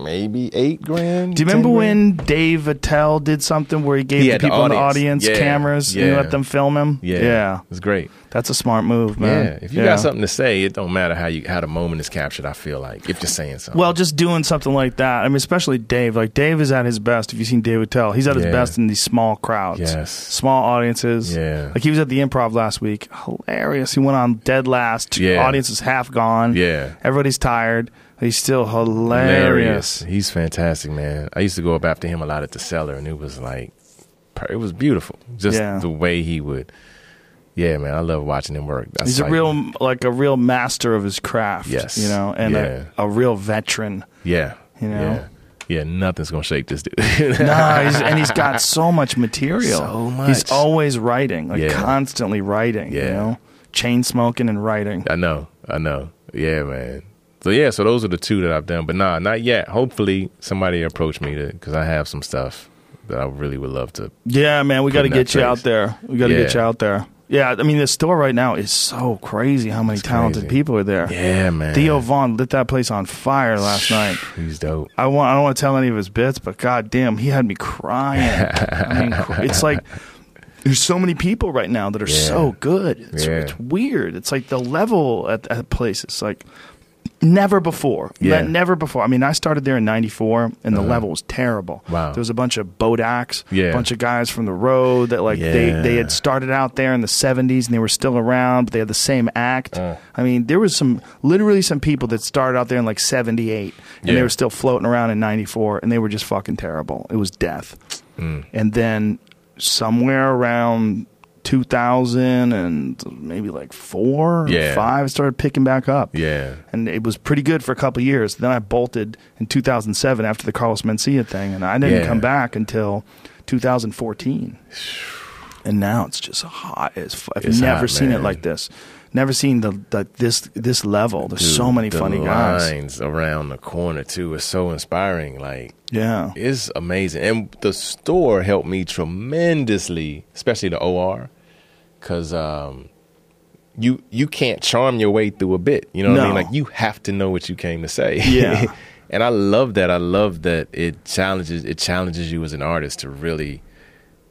Maybe eight grand. Do you remember when Dave Attell did something where he gave He the had the people in the audience. audience Yeah, cameras and yeah. let them film him? Yeah, yeah. it's great. That's a smart move, man. Yeah, if you got something to say, it don't matter how you how the moment is captured. I feel like if you're saying something. Well, just doing something like that. I mean, especially Dave. Like Dave is at his best. If you've seen Dave Attell, he's at his Yeah. best in these small crowds, Yes. small audiences. Yeah. like he was at the Improv last week. Hilarious. He went on dead last. Yeah. audience is half gone. Yeah. everybody's tired. He's still hilarious. He's fantastic, man. I used to go up after him a lot at the cellar, and it was like, it was beautiful. Just Yeah. the way he would. Yeah, man, I love watching him work. That's He's a like- real, like a real master of his craft. Yes. you know, and Yeah. a, a real veteran. yeah, you know? yeah, yeah. Nothing's gonna shake this dude. No, he's, and he's got so much material. So much. He's always writing, like Yeah. constantly writing. You Yeah. know, chain smoking and writing. I know, I know. Yeah, man. So yeah, so those are the two that I've done, but nah, not yet. Hopefully, somebody approach me to because I have some stuff that I really would love to. Yeah, man, we got to get that you place. out there. We got to get you out there. Yeah, I mean, the store right now is so crazy. How many It's talented crazy. people are there? Yeah, man. Theo Von lit that place on fire last night. He's dope. I want. I don't want to tell any of his bits, but goddamn, he had me crying. I mean, it's like there's so many people right now that are Yeah. so good. It's, Yeah. it's weird. It's like the level at at places like never before. Yeah. Ne- never before. I mean, I started there in '94, and the level was terrible. Wow. There was a bunch of Bodaks, Yeah. a bunch of guys from the road that like they Yeah. they had started out there in the '70s and they were still around, but they had the same act. Uh. I mean, there was some literally some people that started out there in like '78 and they were still floating around in '94, and they were just fucking terrible. It was death. Mm. And then somewhere around 2000 and maybe like four or Yeah. five, started picking back up. Yeah. And it was pretty good for a couple of years. Then I bolted in 2007 after the Carlos Mencia thing, and I didn't Yeah. come back until 2014. And now it's just hot as fu- I've It's never hot, seen it like this. Never seen the, the this this level. There's so many the funny guys. lines around the corner too it's so inspiring. Like Yeah. it's amazing, and the store helped me tremendously, especially the OR, because um, you you can't charm your way through a bit. You know what I mean? Like you have to know what you came to say. Yeah. and I love that. I love that it challenges it challenges you as an artist to really.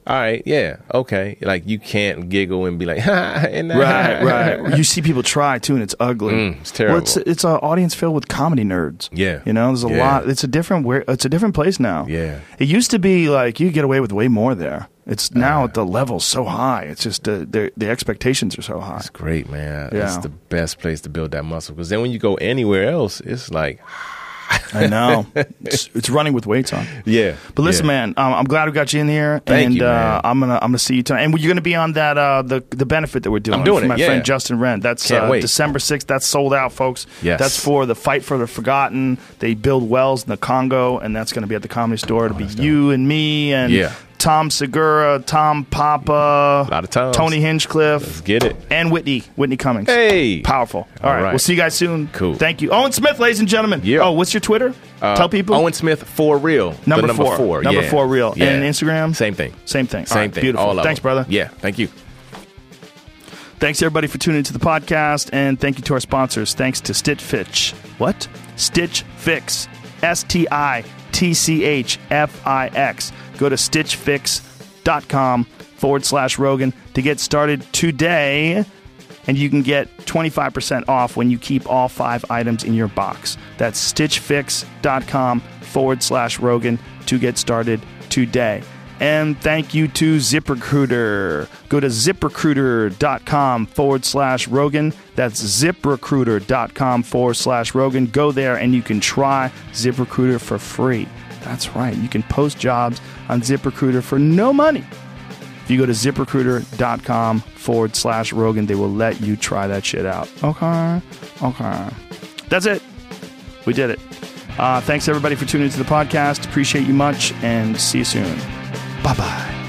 All right, yeah, okay. Like you can't giggle and be like, ha and right, right. You see people try too, and it's ugly. Mm, it's terrible. Well, it's it's an audience filled with comedy nerds. Yeah. you know, there's a Yeah. lot. It's a different where it's a different place now. Yeah. it used to be like you get away with way more there. It's now the level's so high. It's just uh, the the expectations are so high. It's great, man. Yeah. It's the best place to build that muscle. Because then when you go anywhere else, it's like, I know. it's, it's running with weights on. yeah. But listen, yeah. man, um, I'm glad we got you in here, Thank and you, uh. I'm gonna I'm gonna see you tonight. And you're gonna be on that uh, the the benefit that we're doing. I'm doing for it, my yeah. friend Justin Wren. That's uh. December 6th. That's sold out, folks. Yes. That's for the fight for the forgotten. They build wells in the Congo, and that's gonna be at the Comedy Store. It'll be you and me and Yeah. Tom Segura, Tom Papa, A lot of. Tony Hinchcliffe, Let's get it. and Whitney Whitney Cummings. Hey. powerful. All All right. right. we'll see you guys soon. Cool. Thank you, Owen Smith, ladies and gentlemen. Yeah. Oh, what's your Twitter? Uh, Tell people. Owen Smith for real. Number number four. four. Number yeah. four real. Yeah. And Instagram? Same thing. Same thing. Same right, thing. beautiful. All Thanks, brother. Yeah. Thank you. Thanks everybody for tuning into the podcast, and thank you to our sponsors. Thanks to Stitch Fitch. What? Stitch Fix. S T I T C H F I X. Go to stitchfix.com forward slash Rogan to get started today, and you can get 25% off when you keep all five items in your box. That's stitchfix.com forward slash Rogan to get started today. And thank you to ZipRecruiter. Go to ziprecruiter.com forward slash Rogan. That's ziprecruiter.com forward slash Rogan. Go there and you can try ZipRecruiter for free. That's right. You can post jobs on ZipRecruiter for no money. If you go to ziprecruiter.com forward slash Rogan, they will let you try that shit out. Okay. Okay. That's it. We did it. Uh, thanks everybody for tuning into the podcast. Appreciate you much and see you soon. Bye bye.